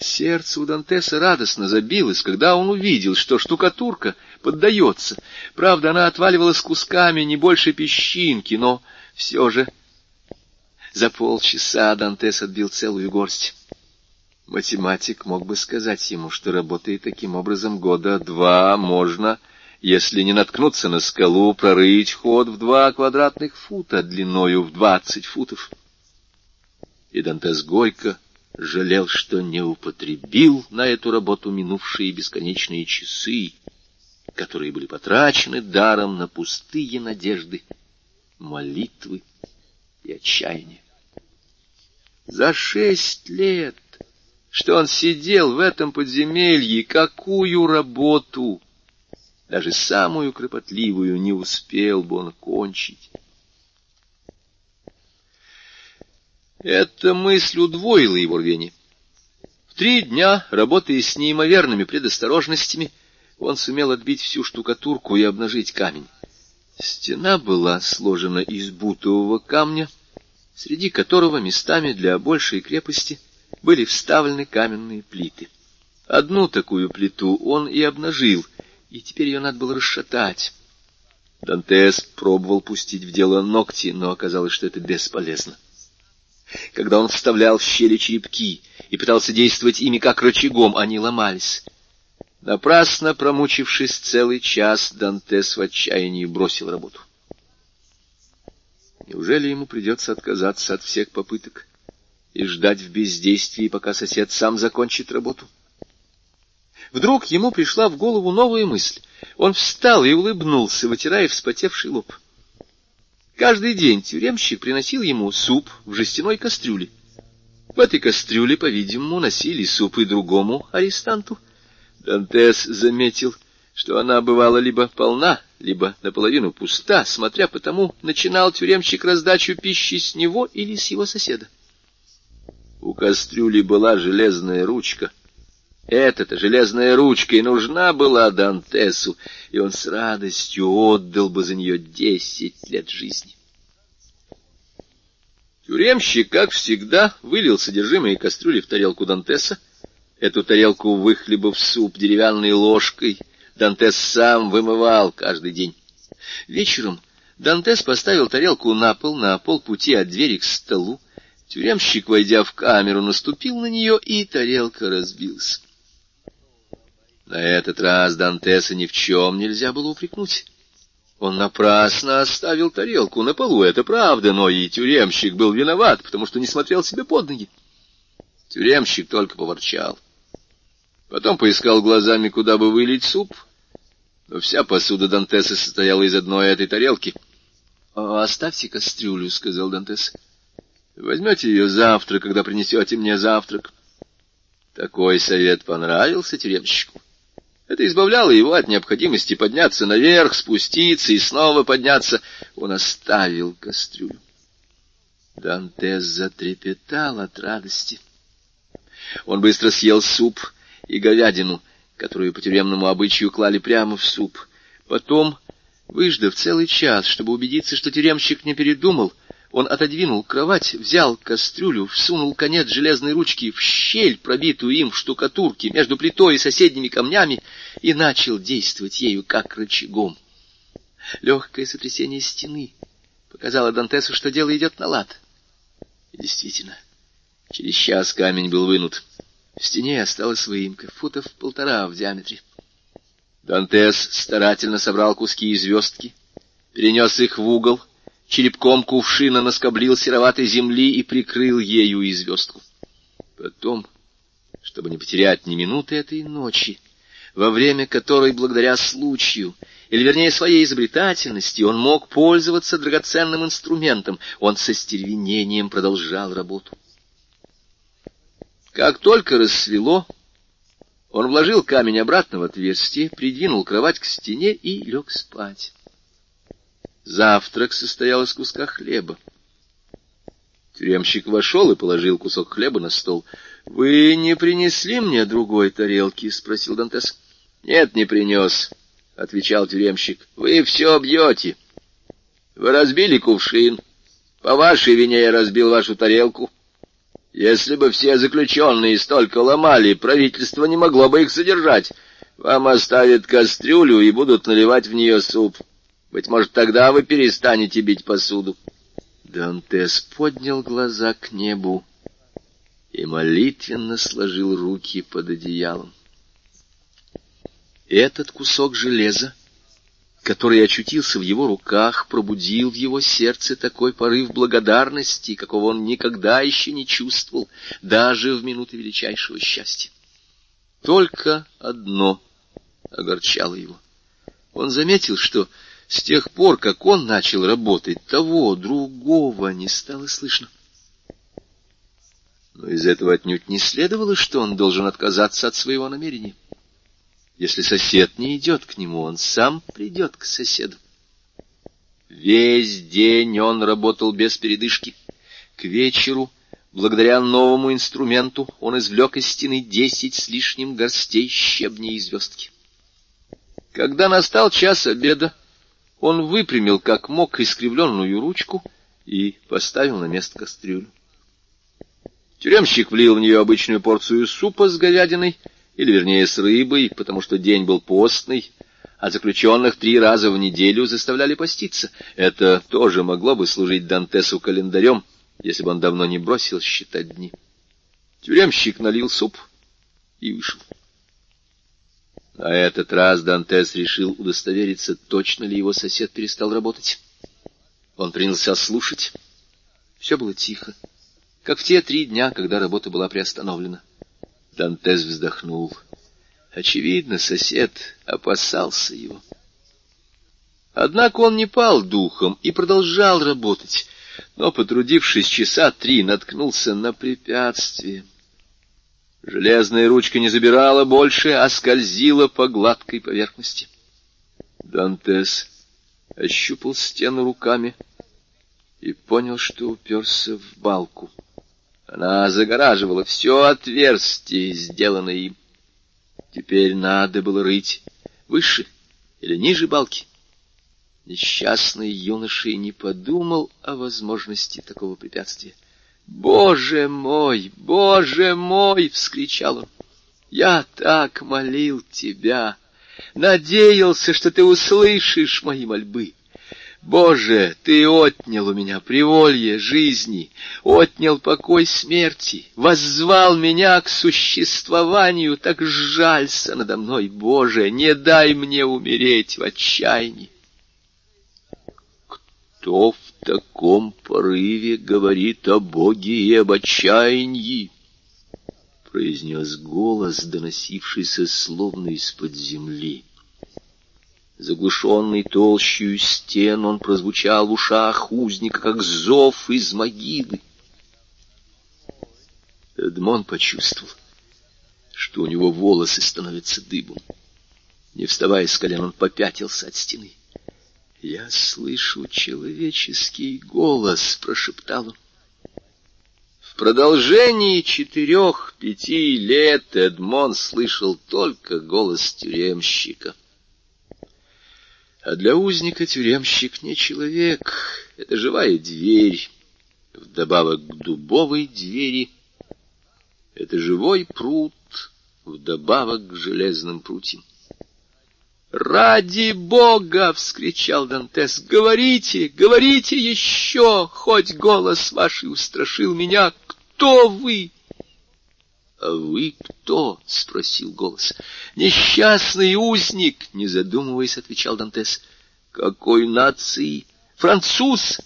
S1: Сердце у Дантеса радостно забилось, когда он увидел, что штукатурка поддается. Правда, она отваливалась кусками не больше песчинки, но все же за полчаса Дантес отбил целую горсть. Математик мог бы сказать ему, что работает таким образом года два можно, если не наткнуться на скалу, прорыть ход в два квадратных фута длиною в двадцать футов. И Дантес горько жалел, что не употребил на эту работу минувшие бесконечные часы, которые были потрачены даром на пустые надежды, молитвы и отчаяние. За шесть лет что он сидел в этом подземелье, какую работу, даже самую кропотливую, не успел бы он кончить. Эта мысль удвоила его рвение. В три дня, работая с неимоверными предосторожностями, он сумел отбить всю штукатурку и обнажить камень. Стена была сложена из бутового камня, среди которого местами для большей крепости — были вставлены каменные плиты. Одну такую плиту он и обнажил, и теперь ее надо было расшатать. Дантес пробовал пустить в дело ногти, но оказалось, что это бесполезно. Когда он вставлял в щели черепки и пытался действовать ими как рычагом, они ломались. Напрасно промучившись целый час, Дантес в отчаянии бросил работу. Неужели ему придется отказаться от всех попыток и ждать в бездействии, пока сосед сам закончит работу? Вдруг ему пришла в голову новая мысль. Он встал и улыбнулся, вытирая вспотевший лоб. Каждый день тюремщик приносил ему суп в жестяной кастрюле. В этой кастрюле, по-видимому, носили суп и другому арестанту — Дантес заметил, что она бывала либо полна, либо наполовину пуста, смотря по тому, начинал тюремщик раздачу пищи с него или с его соседа. У кастрюли была железная ручка. Эта-то железная ручка и нужна была Дантесу, и он с радостью отдал бы за нее десять лет жизни. Тюремщик, как всегда, вылил содержимое кастрюли в тарелку Дантеса, Эту тарелку выхлебав суп деревянной ложкой, Дантес сам вымывал каждый день. Вечером Дантес поставил тарелку на пол, на полпути от двери к столу. Тюремщик, войдя в камеру, наступил на нее, и тарелка разбилась. На этот раз Дантеса ни в чем нельзя было упрекнуть. Он напрасно оставил тарелку на полу, это правда, но и тюремщик был виноват, потому что не смотрел себе под ноги. Тюремщик только поворчал. Потом поискал глазами, куда бы вылить суп. Но вся посуда Дантеса состояла из одной этой тарелки. — Оставьте кастрюлю, — сказал Дантес. — Возьмете ее завтра, когда принесете мне завтрак. Такой совет понравился тюремщику. Это избавляло его от необходимости подняться наверх, спуститься и снова подняться. Он оставил кастрюлю. Дантес затрепетал от радости. Он быстро съел суп и говядину, которую по тюремному обычаю клали прямо в суп. Потом, выждав целый час, чтобы убедиться, что тюремщик не передумал, он отодвинул кровать, взял кастрюлю, всунул конец железной ручки в щель, пробитую им в штукатурке между плитой и соседними камнями, и начал действовать ею как рычагом. Легкое сотрясение стены показало Дантесу, что дело идет на лад. И действительно, через час камень был вынут. В стене осталась выемка, футов полтора в диаметре. Дантес старательно собрал куски и звездки, перенес их в угол, черепком кувшина наскоблил сероватой земли и прикрыл ею и звездку. Потом, чтобы не потерять ни минуты этой ночи, во время которой, благодаря случаю, или, вернее, своей изобретательности, он мог пользоваться драгоценным инструментом, он со стервенением продолжал работу. Как только рассвело, он вложил камень обратно в отверстие, придвинул кровать к стене и лег спать. Завтрак состоял из куска хлеба. Тюремщик вошел и положил кусок хлеба на стол. — Вы не принесли мне другой тарелки? — спросил Дантес. — Нет, не принес, — отвечал тюремщик. — Вы все бьете. Вы разбили кувшин. По вашей вине я разбил вашу тарелку. Если бы все заключенные столько ломали, правительство не могло бы их содержать. Вам оставят кастрюлю и будут наливать в нее суп. Быть может, тогда вы перестанете бить посуду. Дантес поднял глаза к небу и молитвенно сложил руки под одеялом. Этот кусок железа который очутился в его руках, пробудил в его сердце такой порыв благодарности, какого он никогда еще не чувствовал, даже в минуты величайшего счастья. Только одно огорчало его. Он заметил, что с тех пор, как он начал работать, того, другого не стало слышно. Но из этого отнюдь не следовало, что он должен отказаться от своего намерения. Если сосед не идет к нему, он сам придет к соседу. Весь день он работал без передышки. К вечеру, благодаря новому инструменту, он извлек из стены десять с лишним горстей щебней и звездки. Когда настал час обеда, он выпрямил как мог искривленную ручку и поставил на место кастрюлю. Тюремщик влил в нее обычную порцию супа с говядиной или, вернее, с рыбой, потому что день был постный, а заключенных три раза в неделю заставляли поститься. Это тоже могло бы служить Дантесу календарем, если бы он давно не бросил считать дни. Тюремщик налил суп и вышел. На этот раз Дантес решил удостовериться, точно ли его сосед перестал работать. Он принялся слушать. Все было тихо, как в те три дня, когда работа была приостановлена. Дантес вздохнул. Очевидно, сосед опасался его. Однако он не пал духом и продолжал работать, но, потрудившись часа три, наткнулся на препятствие. Железная ручка не забирала больше, а скользила по гладкой поверхности. Дантес ощупал стену руками и понял, что уперся в балку. Она загораживала все отверстие, сделанное им. Теперь надо было рыть выше или ниже балки. Несчастный юноша и не подумал о возможности такого препятствия. «Боже мой! Боже мой!» — вскричал он. «Я так молил тебя! Надеялся, что ты услышишь мои мольбы!» Боже, ты отнял у меня приволье жизни, отнял покой смерти, воззвал меня к существованию, так жалься надо мной, Боже, не дай мне умереть в отчаянии. Кто в таком порыве говорит о Боге и об отчаянии? произнес голос, доносившийся словно из-под земли. Заглушенный толщую стен, он прозвучал в ушах узника, как зов из могилы. Эдмон почувствовал, что у него волосы становятся дыбом. Не вставая с колен, он попятился от стены. «Я слышу человеческий голос», — прошептал он. В продолжении четырех-пяти лет Эдмон слышал только голос тюремщика — а для узника тюремщик не человек, это живая дверь, вдобавок к дубовой двери. Это живой пруд, вдобавок к железным прутьям. «Ради Бога!» — вскричал Дантес. «Говорите, говорите еще, хоть голос ваш и устрашил меня. Кто вы?» «А вы кто?» — спросил голос. «Несчастный узник!» — не задумываясь, отвечал Дантес. «Какой нации?» «Француз!»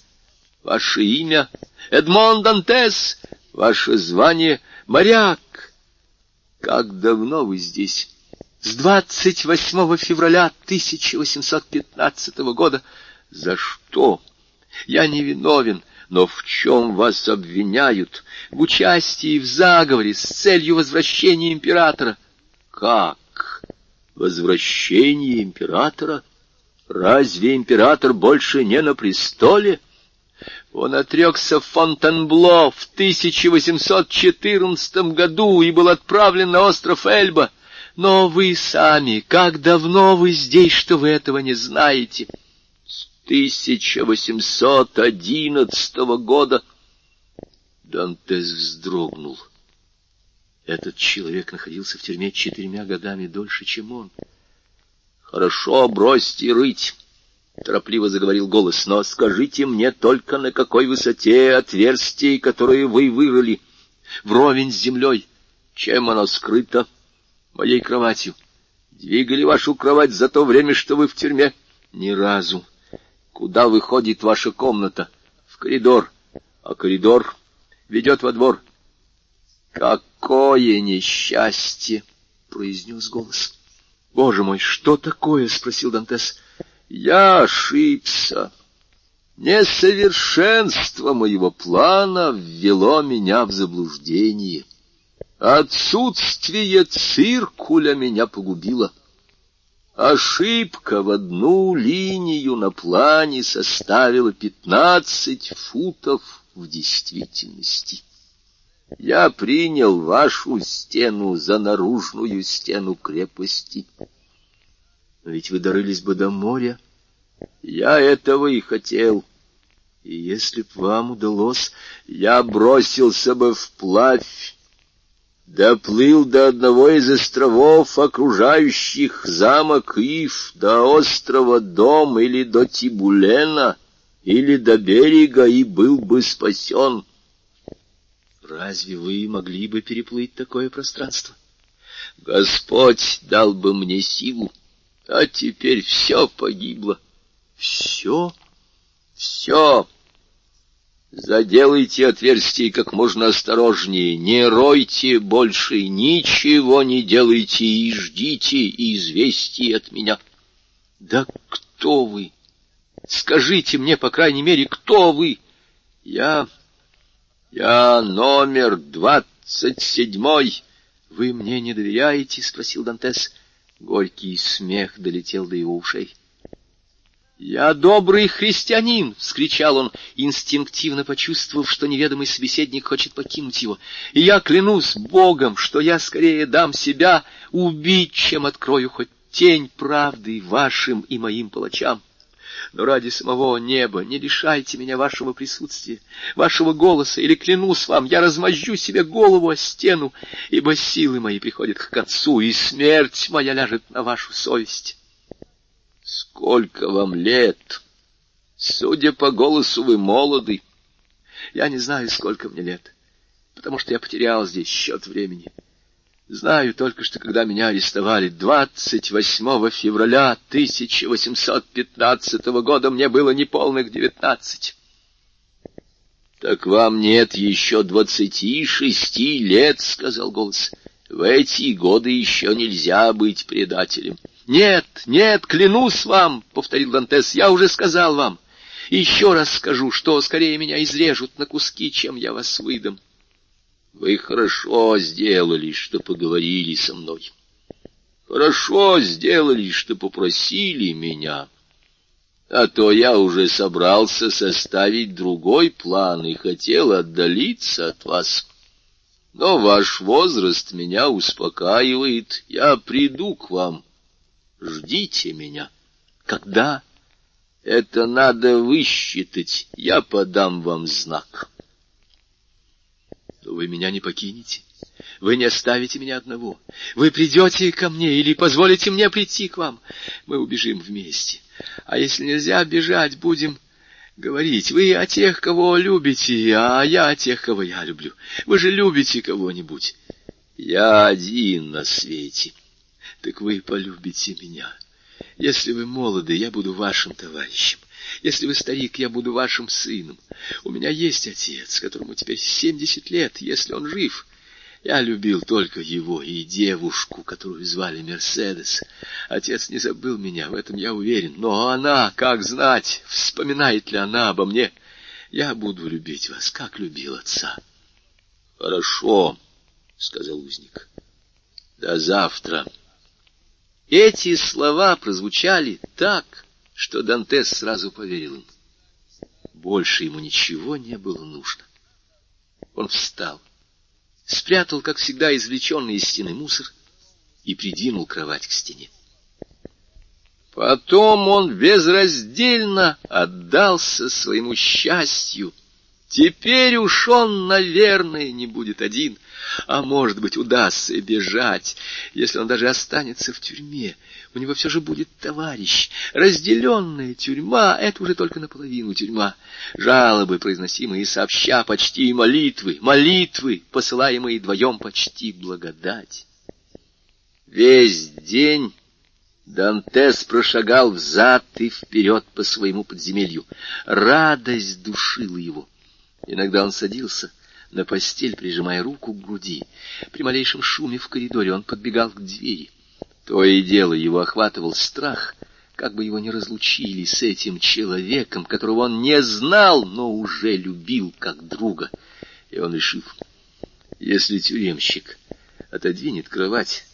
S1: «Ваше имя?» «Эдмон Дантес!» «Ваше звание?» «Моряк!» «Как давно вы здесь?» «С 28 февраля 1815 года». «За что?» «Я невиновен. Но в чем вас обвиняют? В участии в заговоре с целью возвращения императора. Как? Возвращение императора? Разве император больше не на престоле? Он отрекся в Фонтенбло в 1814 году и был отправлен на остров Эльба. Но вы сами, как давно вы здесь, что вы этого не знаете?» 1811 года. Дантес вздрогнул. Этот человек находился в тюрьме четырьмя годами дольше, чем он. «Хорошо, бросьте рыть!» — торопливо заговорил голос. «Но скажите мне только, на какой высоте отверстие, которое вы вырыли, вровень с землей, чем оно скрыто? Моей кроватью. Двигали вашу кровать за то время, что вы в тюрьме? Ни разу. Куда выходит ваша комната? В коридор. А коридор ведет во двор. Какое несчастье! произнес голос. Боже мой, что такое? спросил Дантес. Я ошибся. Несовершенство моего плана ввело меня в заблуждение. Отсутствие циркуля меня погубило. Ошибка в одну линию на плане составила пятнадцать футов в действительности. Я принял вашу стену за наружную стену крепости. Но ведь вы дорылись бы до моря. Я этого и хотел. И если б вам удалось, я бросился бы вплавь доплыл до одного из островов, окружающих замок Ив, до острова Дом или до Тибулена, или до берега, и был бы спасен. Разве вы могли бы переплыть такое пространство? Господь дал бы мне силу, а теперь все погибло. Все? Все. Заделайте отверстие как можно осторожнее, не ройте больше, ничего не делайте и ждите известий от меня. Да кто вы? Скажите мне, по крайней мере, кто вы? Я... я номер двадцать седьмой. Вы мне не доверяете? — спросил Дантес. Горький смех долетел до его ушей. «Я добрый христианин!» — вскричал он, инстинктивно почувствовав, что неведомый собеседник хочет покинуть его. «И я клянусь Богом, что я скорее дам себя убить, чем открою хоть тень правды вашим и моим палачам но ради самого неба не лишайте меня вашего присутствия, вашего голоса, или, клянусь вам, я размозжу себе голову о стену, ибо силы мои приходят к концу, и смерть моя ляжет на вашу совесть. Сколько вам лет? Судя по голосу, вы молоды. Я не знаю, сколько мне лет, потому что я потерял здесь счет времени. Знаю только, что когда меня арестовали 28 февраля 1815 года, мне было неполных девятнадцать. — Так вам нет еще двадцати шести лет, — сказал голос. — В эти годы еще нельзя быть предателем. — Нет, нет, клянусь вам, — повторил Дантес, — я уже сказал вам. Еще раз скажу, что скорее меня изрежут на куски, чем я вас выдам. — вы хорошо сделали, что поговорили со мной. Хорошо сделали, что попросили меня. А то я уже собрался составить другой план и хотел отдалиться от вас. Но ваш возраст меня успокаивает. Я приду к вам. Ждите меня. Когда? Это надо высчитать. Я подам вам знак вы меня не покинете. Вы не оставите меня одного. Вы придете ко мне или позволите мне прийти к вам. Мы убежим вместе. А если нельзя бежать, будем говорить. Вы о тех, кого любите, а я о тех, кого я люблю. Вы же любите кого-нибудь. Я один на свете. Так вы полюбите меня. Если вы молоды, я буду вашим товарищем. Если вы старик, я буду вашим сыном. У меня есть отец, которому теперь семьдесят лет, если он жив. Я любил только его и девушку, которую звали Мерседес. Отец не забыл меня, в этом я уверен. Но она, как знать, вспоминает ли она обо мне? Я буду любить вас, как любил отца. — Хорошо, — сказал узник. — До завтра. Эти слова прозвучали так что Дантес сразу поверил им. Больше ему ничего не было нужно. Он встал, спрятал, как всегда, извлеченный из стены мусор и придвинул кровать к стене. Потом он безраздельно отдался своему счастью. Теперь уж он, наверное, не будет один, а, может быть, удастся бежать, если он даже останется в тюрьме у него все же будет товарищ. Разделенная тюрьма — это уже только наполовину тюрьма. Жалобы, произносимые сообща, почти молитвы, молитвы, посылаемые вдвоем, почти благодать. Весь день Дантес прошагал взад и вперед по своему подземелью. Радость душила его. Иногда он садился на постель, прижимая руку к груди. При малейшем шуме в коридоре он подбегал к двери. То и дело его охватывал страх, как бы его не разлучили с этим человеком, которого он не знал, но уже любил как друга. И он решил, если тюремщик отодвинет кровать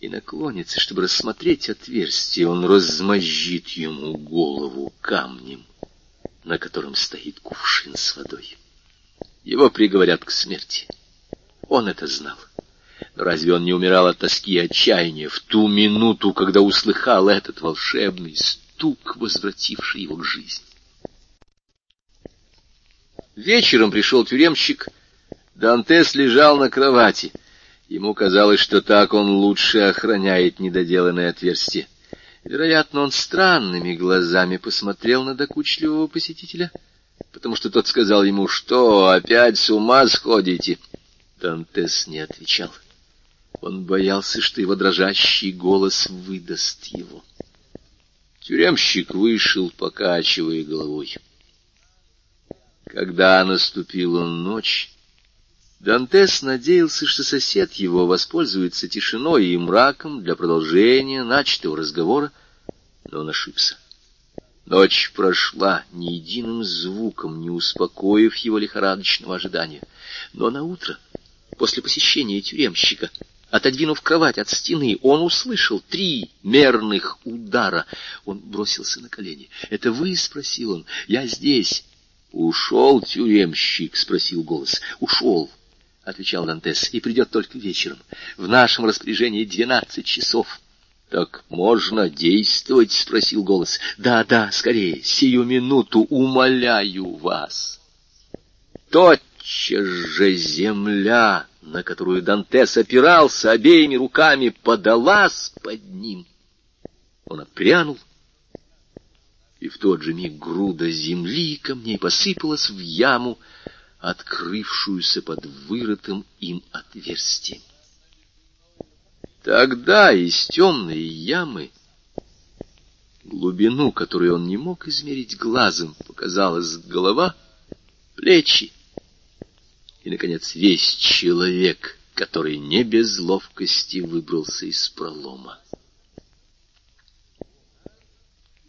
S1: и наклонится, чтобы рассмотреть отверстие, он размозжит ему голову камнем, на котором стоит кувшин с водой. Его приговорят к смерти. Он это знал. Но разве он не умирал от тоски и отчаяния в ту минуту, когда услыхал этот волшебный стук, возвративший его к жизни? Вечером пришел тюремщик. Дантес лежал на кровати. Ему казалось, что так он лучше охраняет недоделанное отверстие. Вероятно, он странными глазами посмотрел на докучливого посетителя, потому что тот сказал ему, что опять с ума сходите — Дантес не отвечал. Он боялся, что его дрожащий голос выдаст его. Тюремщик вышел, покачивая головой. Когда наступила ночь, Дантес надеялся, что сосед его воспользуется тишиной и мраком для продолжения начатого разговора, но он ошибся. Ночь прошла ни единым звуком, не успокоив его лихорадочного ожидания. Но на утро, после посещения тюремщика, отодвинув кровать от стены, он услышал три мерных удара. Он бросился на колени. «Это вы?» — спросил он. «Я здесь». «Ушел тюремщик?» — спросил голос. «Ушел», — отвечал Дантес, — «и придет только вечером. В нашем распоряжении двенадцать часов». «Так можно действовать?» — спросил голос. «Да, да, скорее, сию минуту, умоляю вас». Тотчас же земля, на которую Дантес опирался обеими руками, подалась под ним. Он отпрянул, и в тот же миг груда земли камней посыпалась в яму, открывшуюся под вырытым им отверстием. Тогда из темной ямы, глубину, которую он не мог измерить глазом, показалась голова, плечи и, наконец, весь человек, который не без ловкости выбрался из пролома.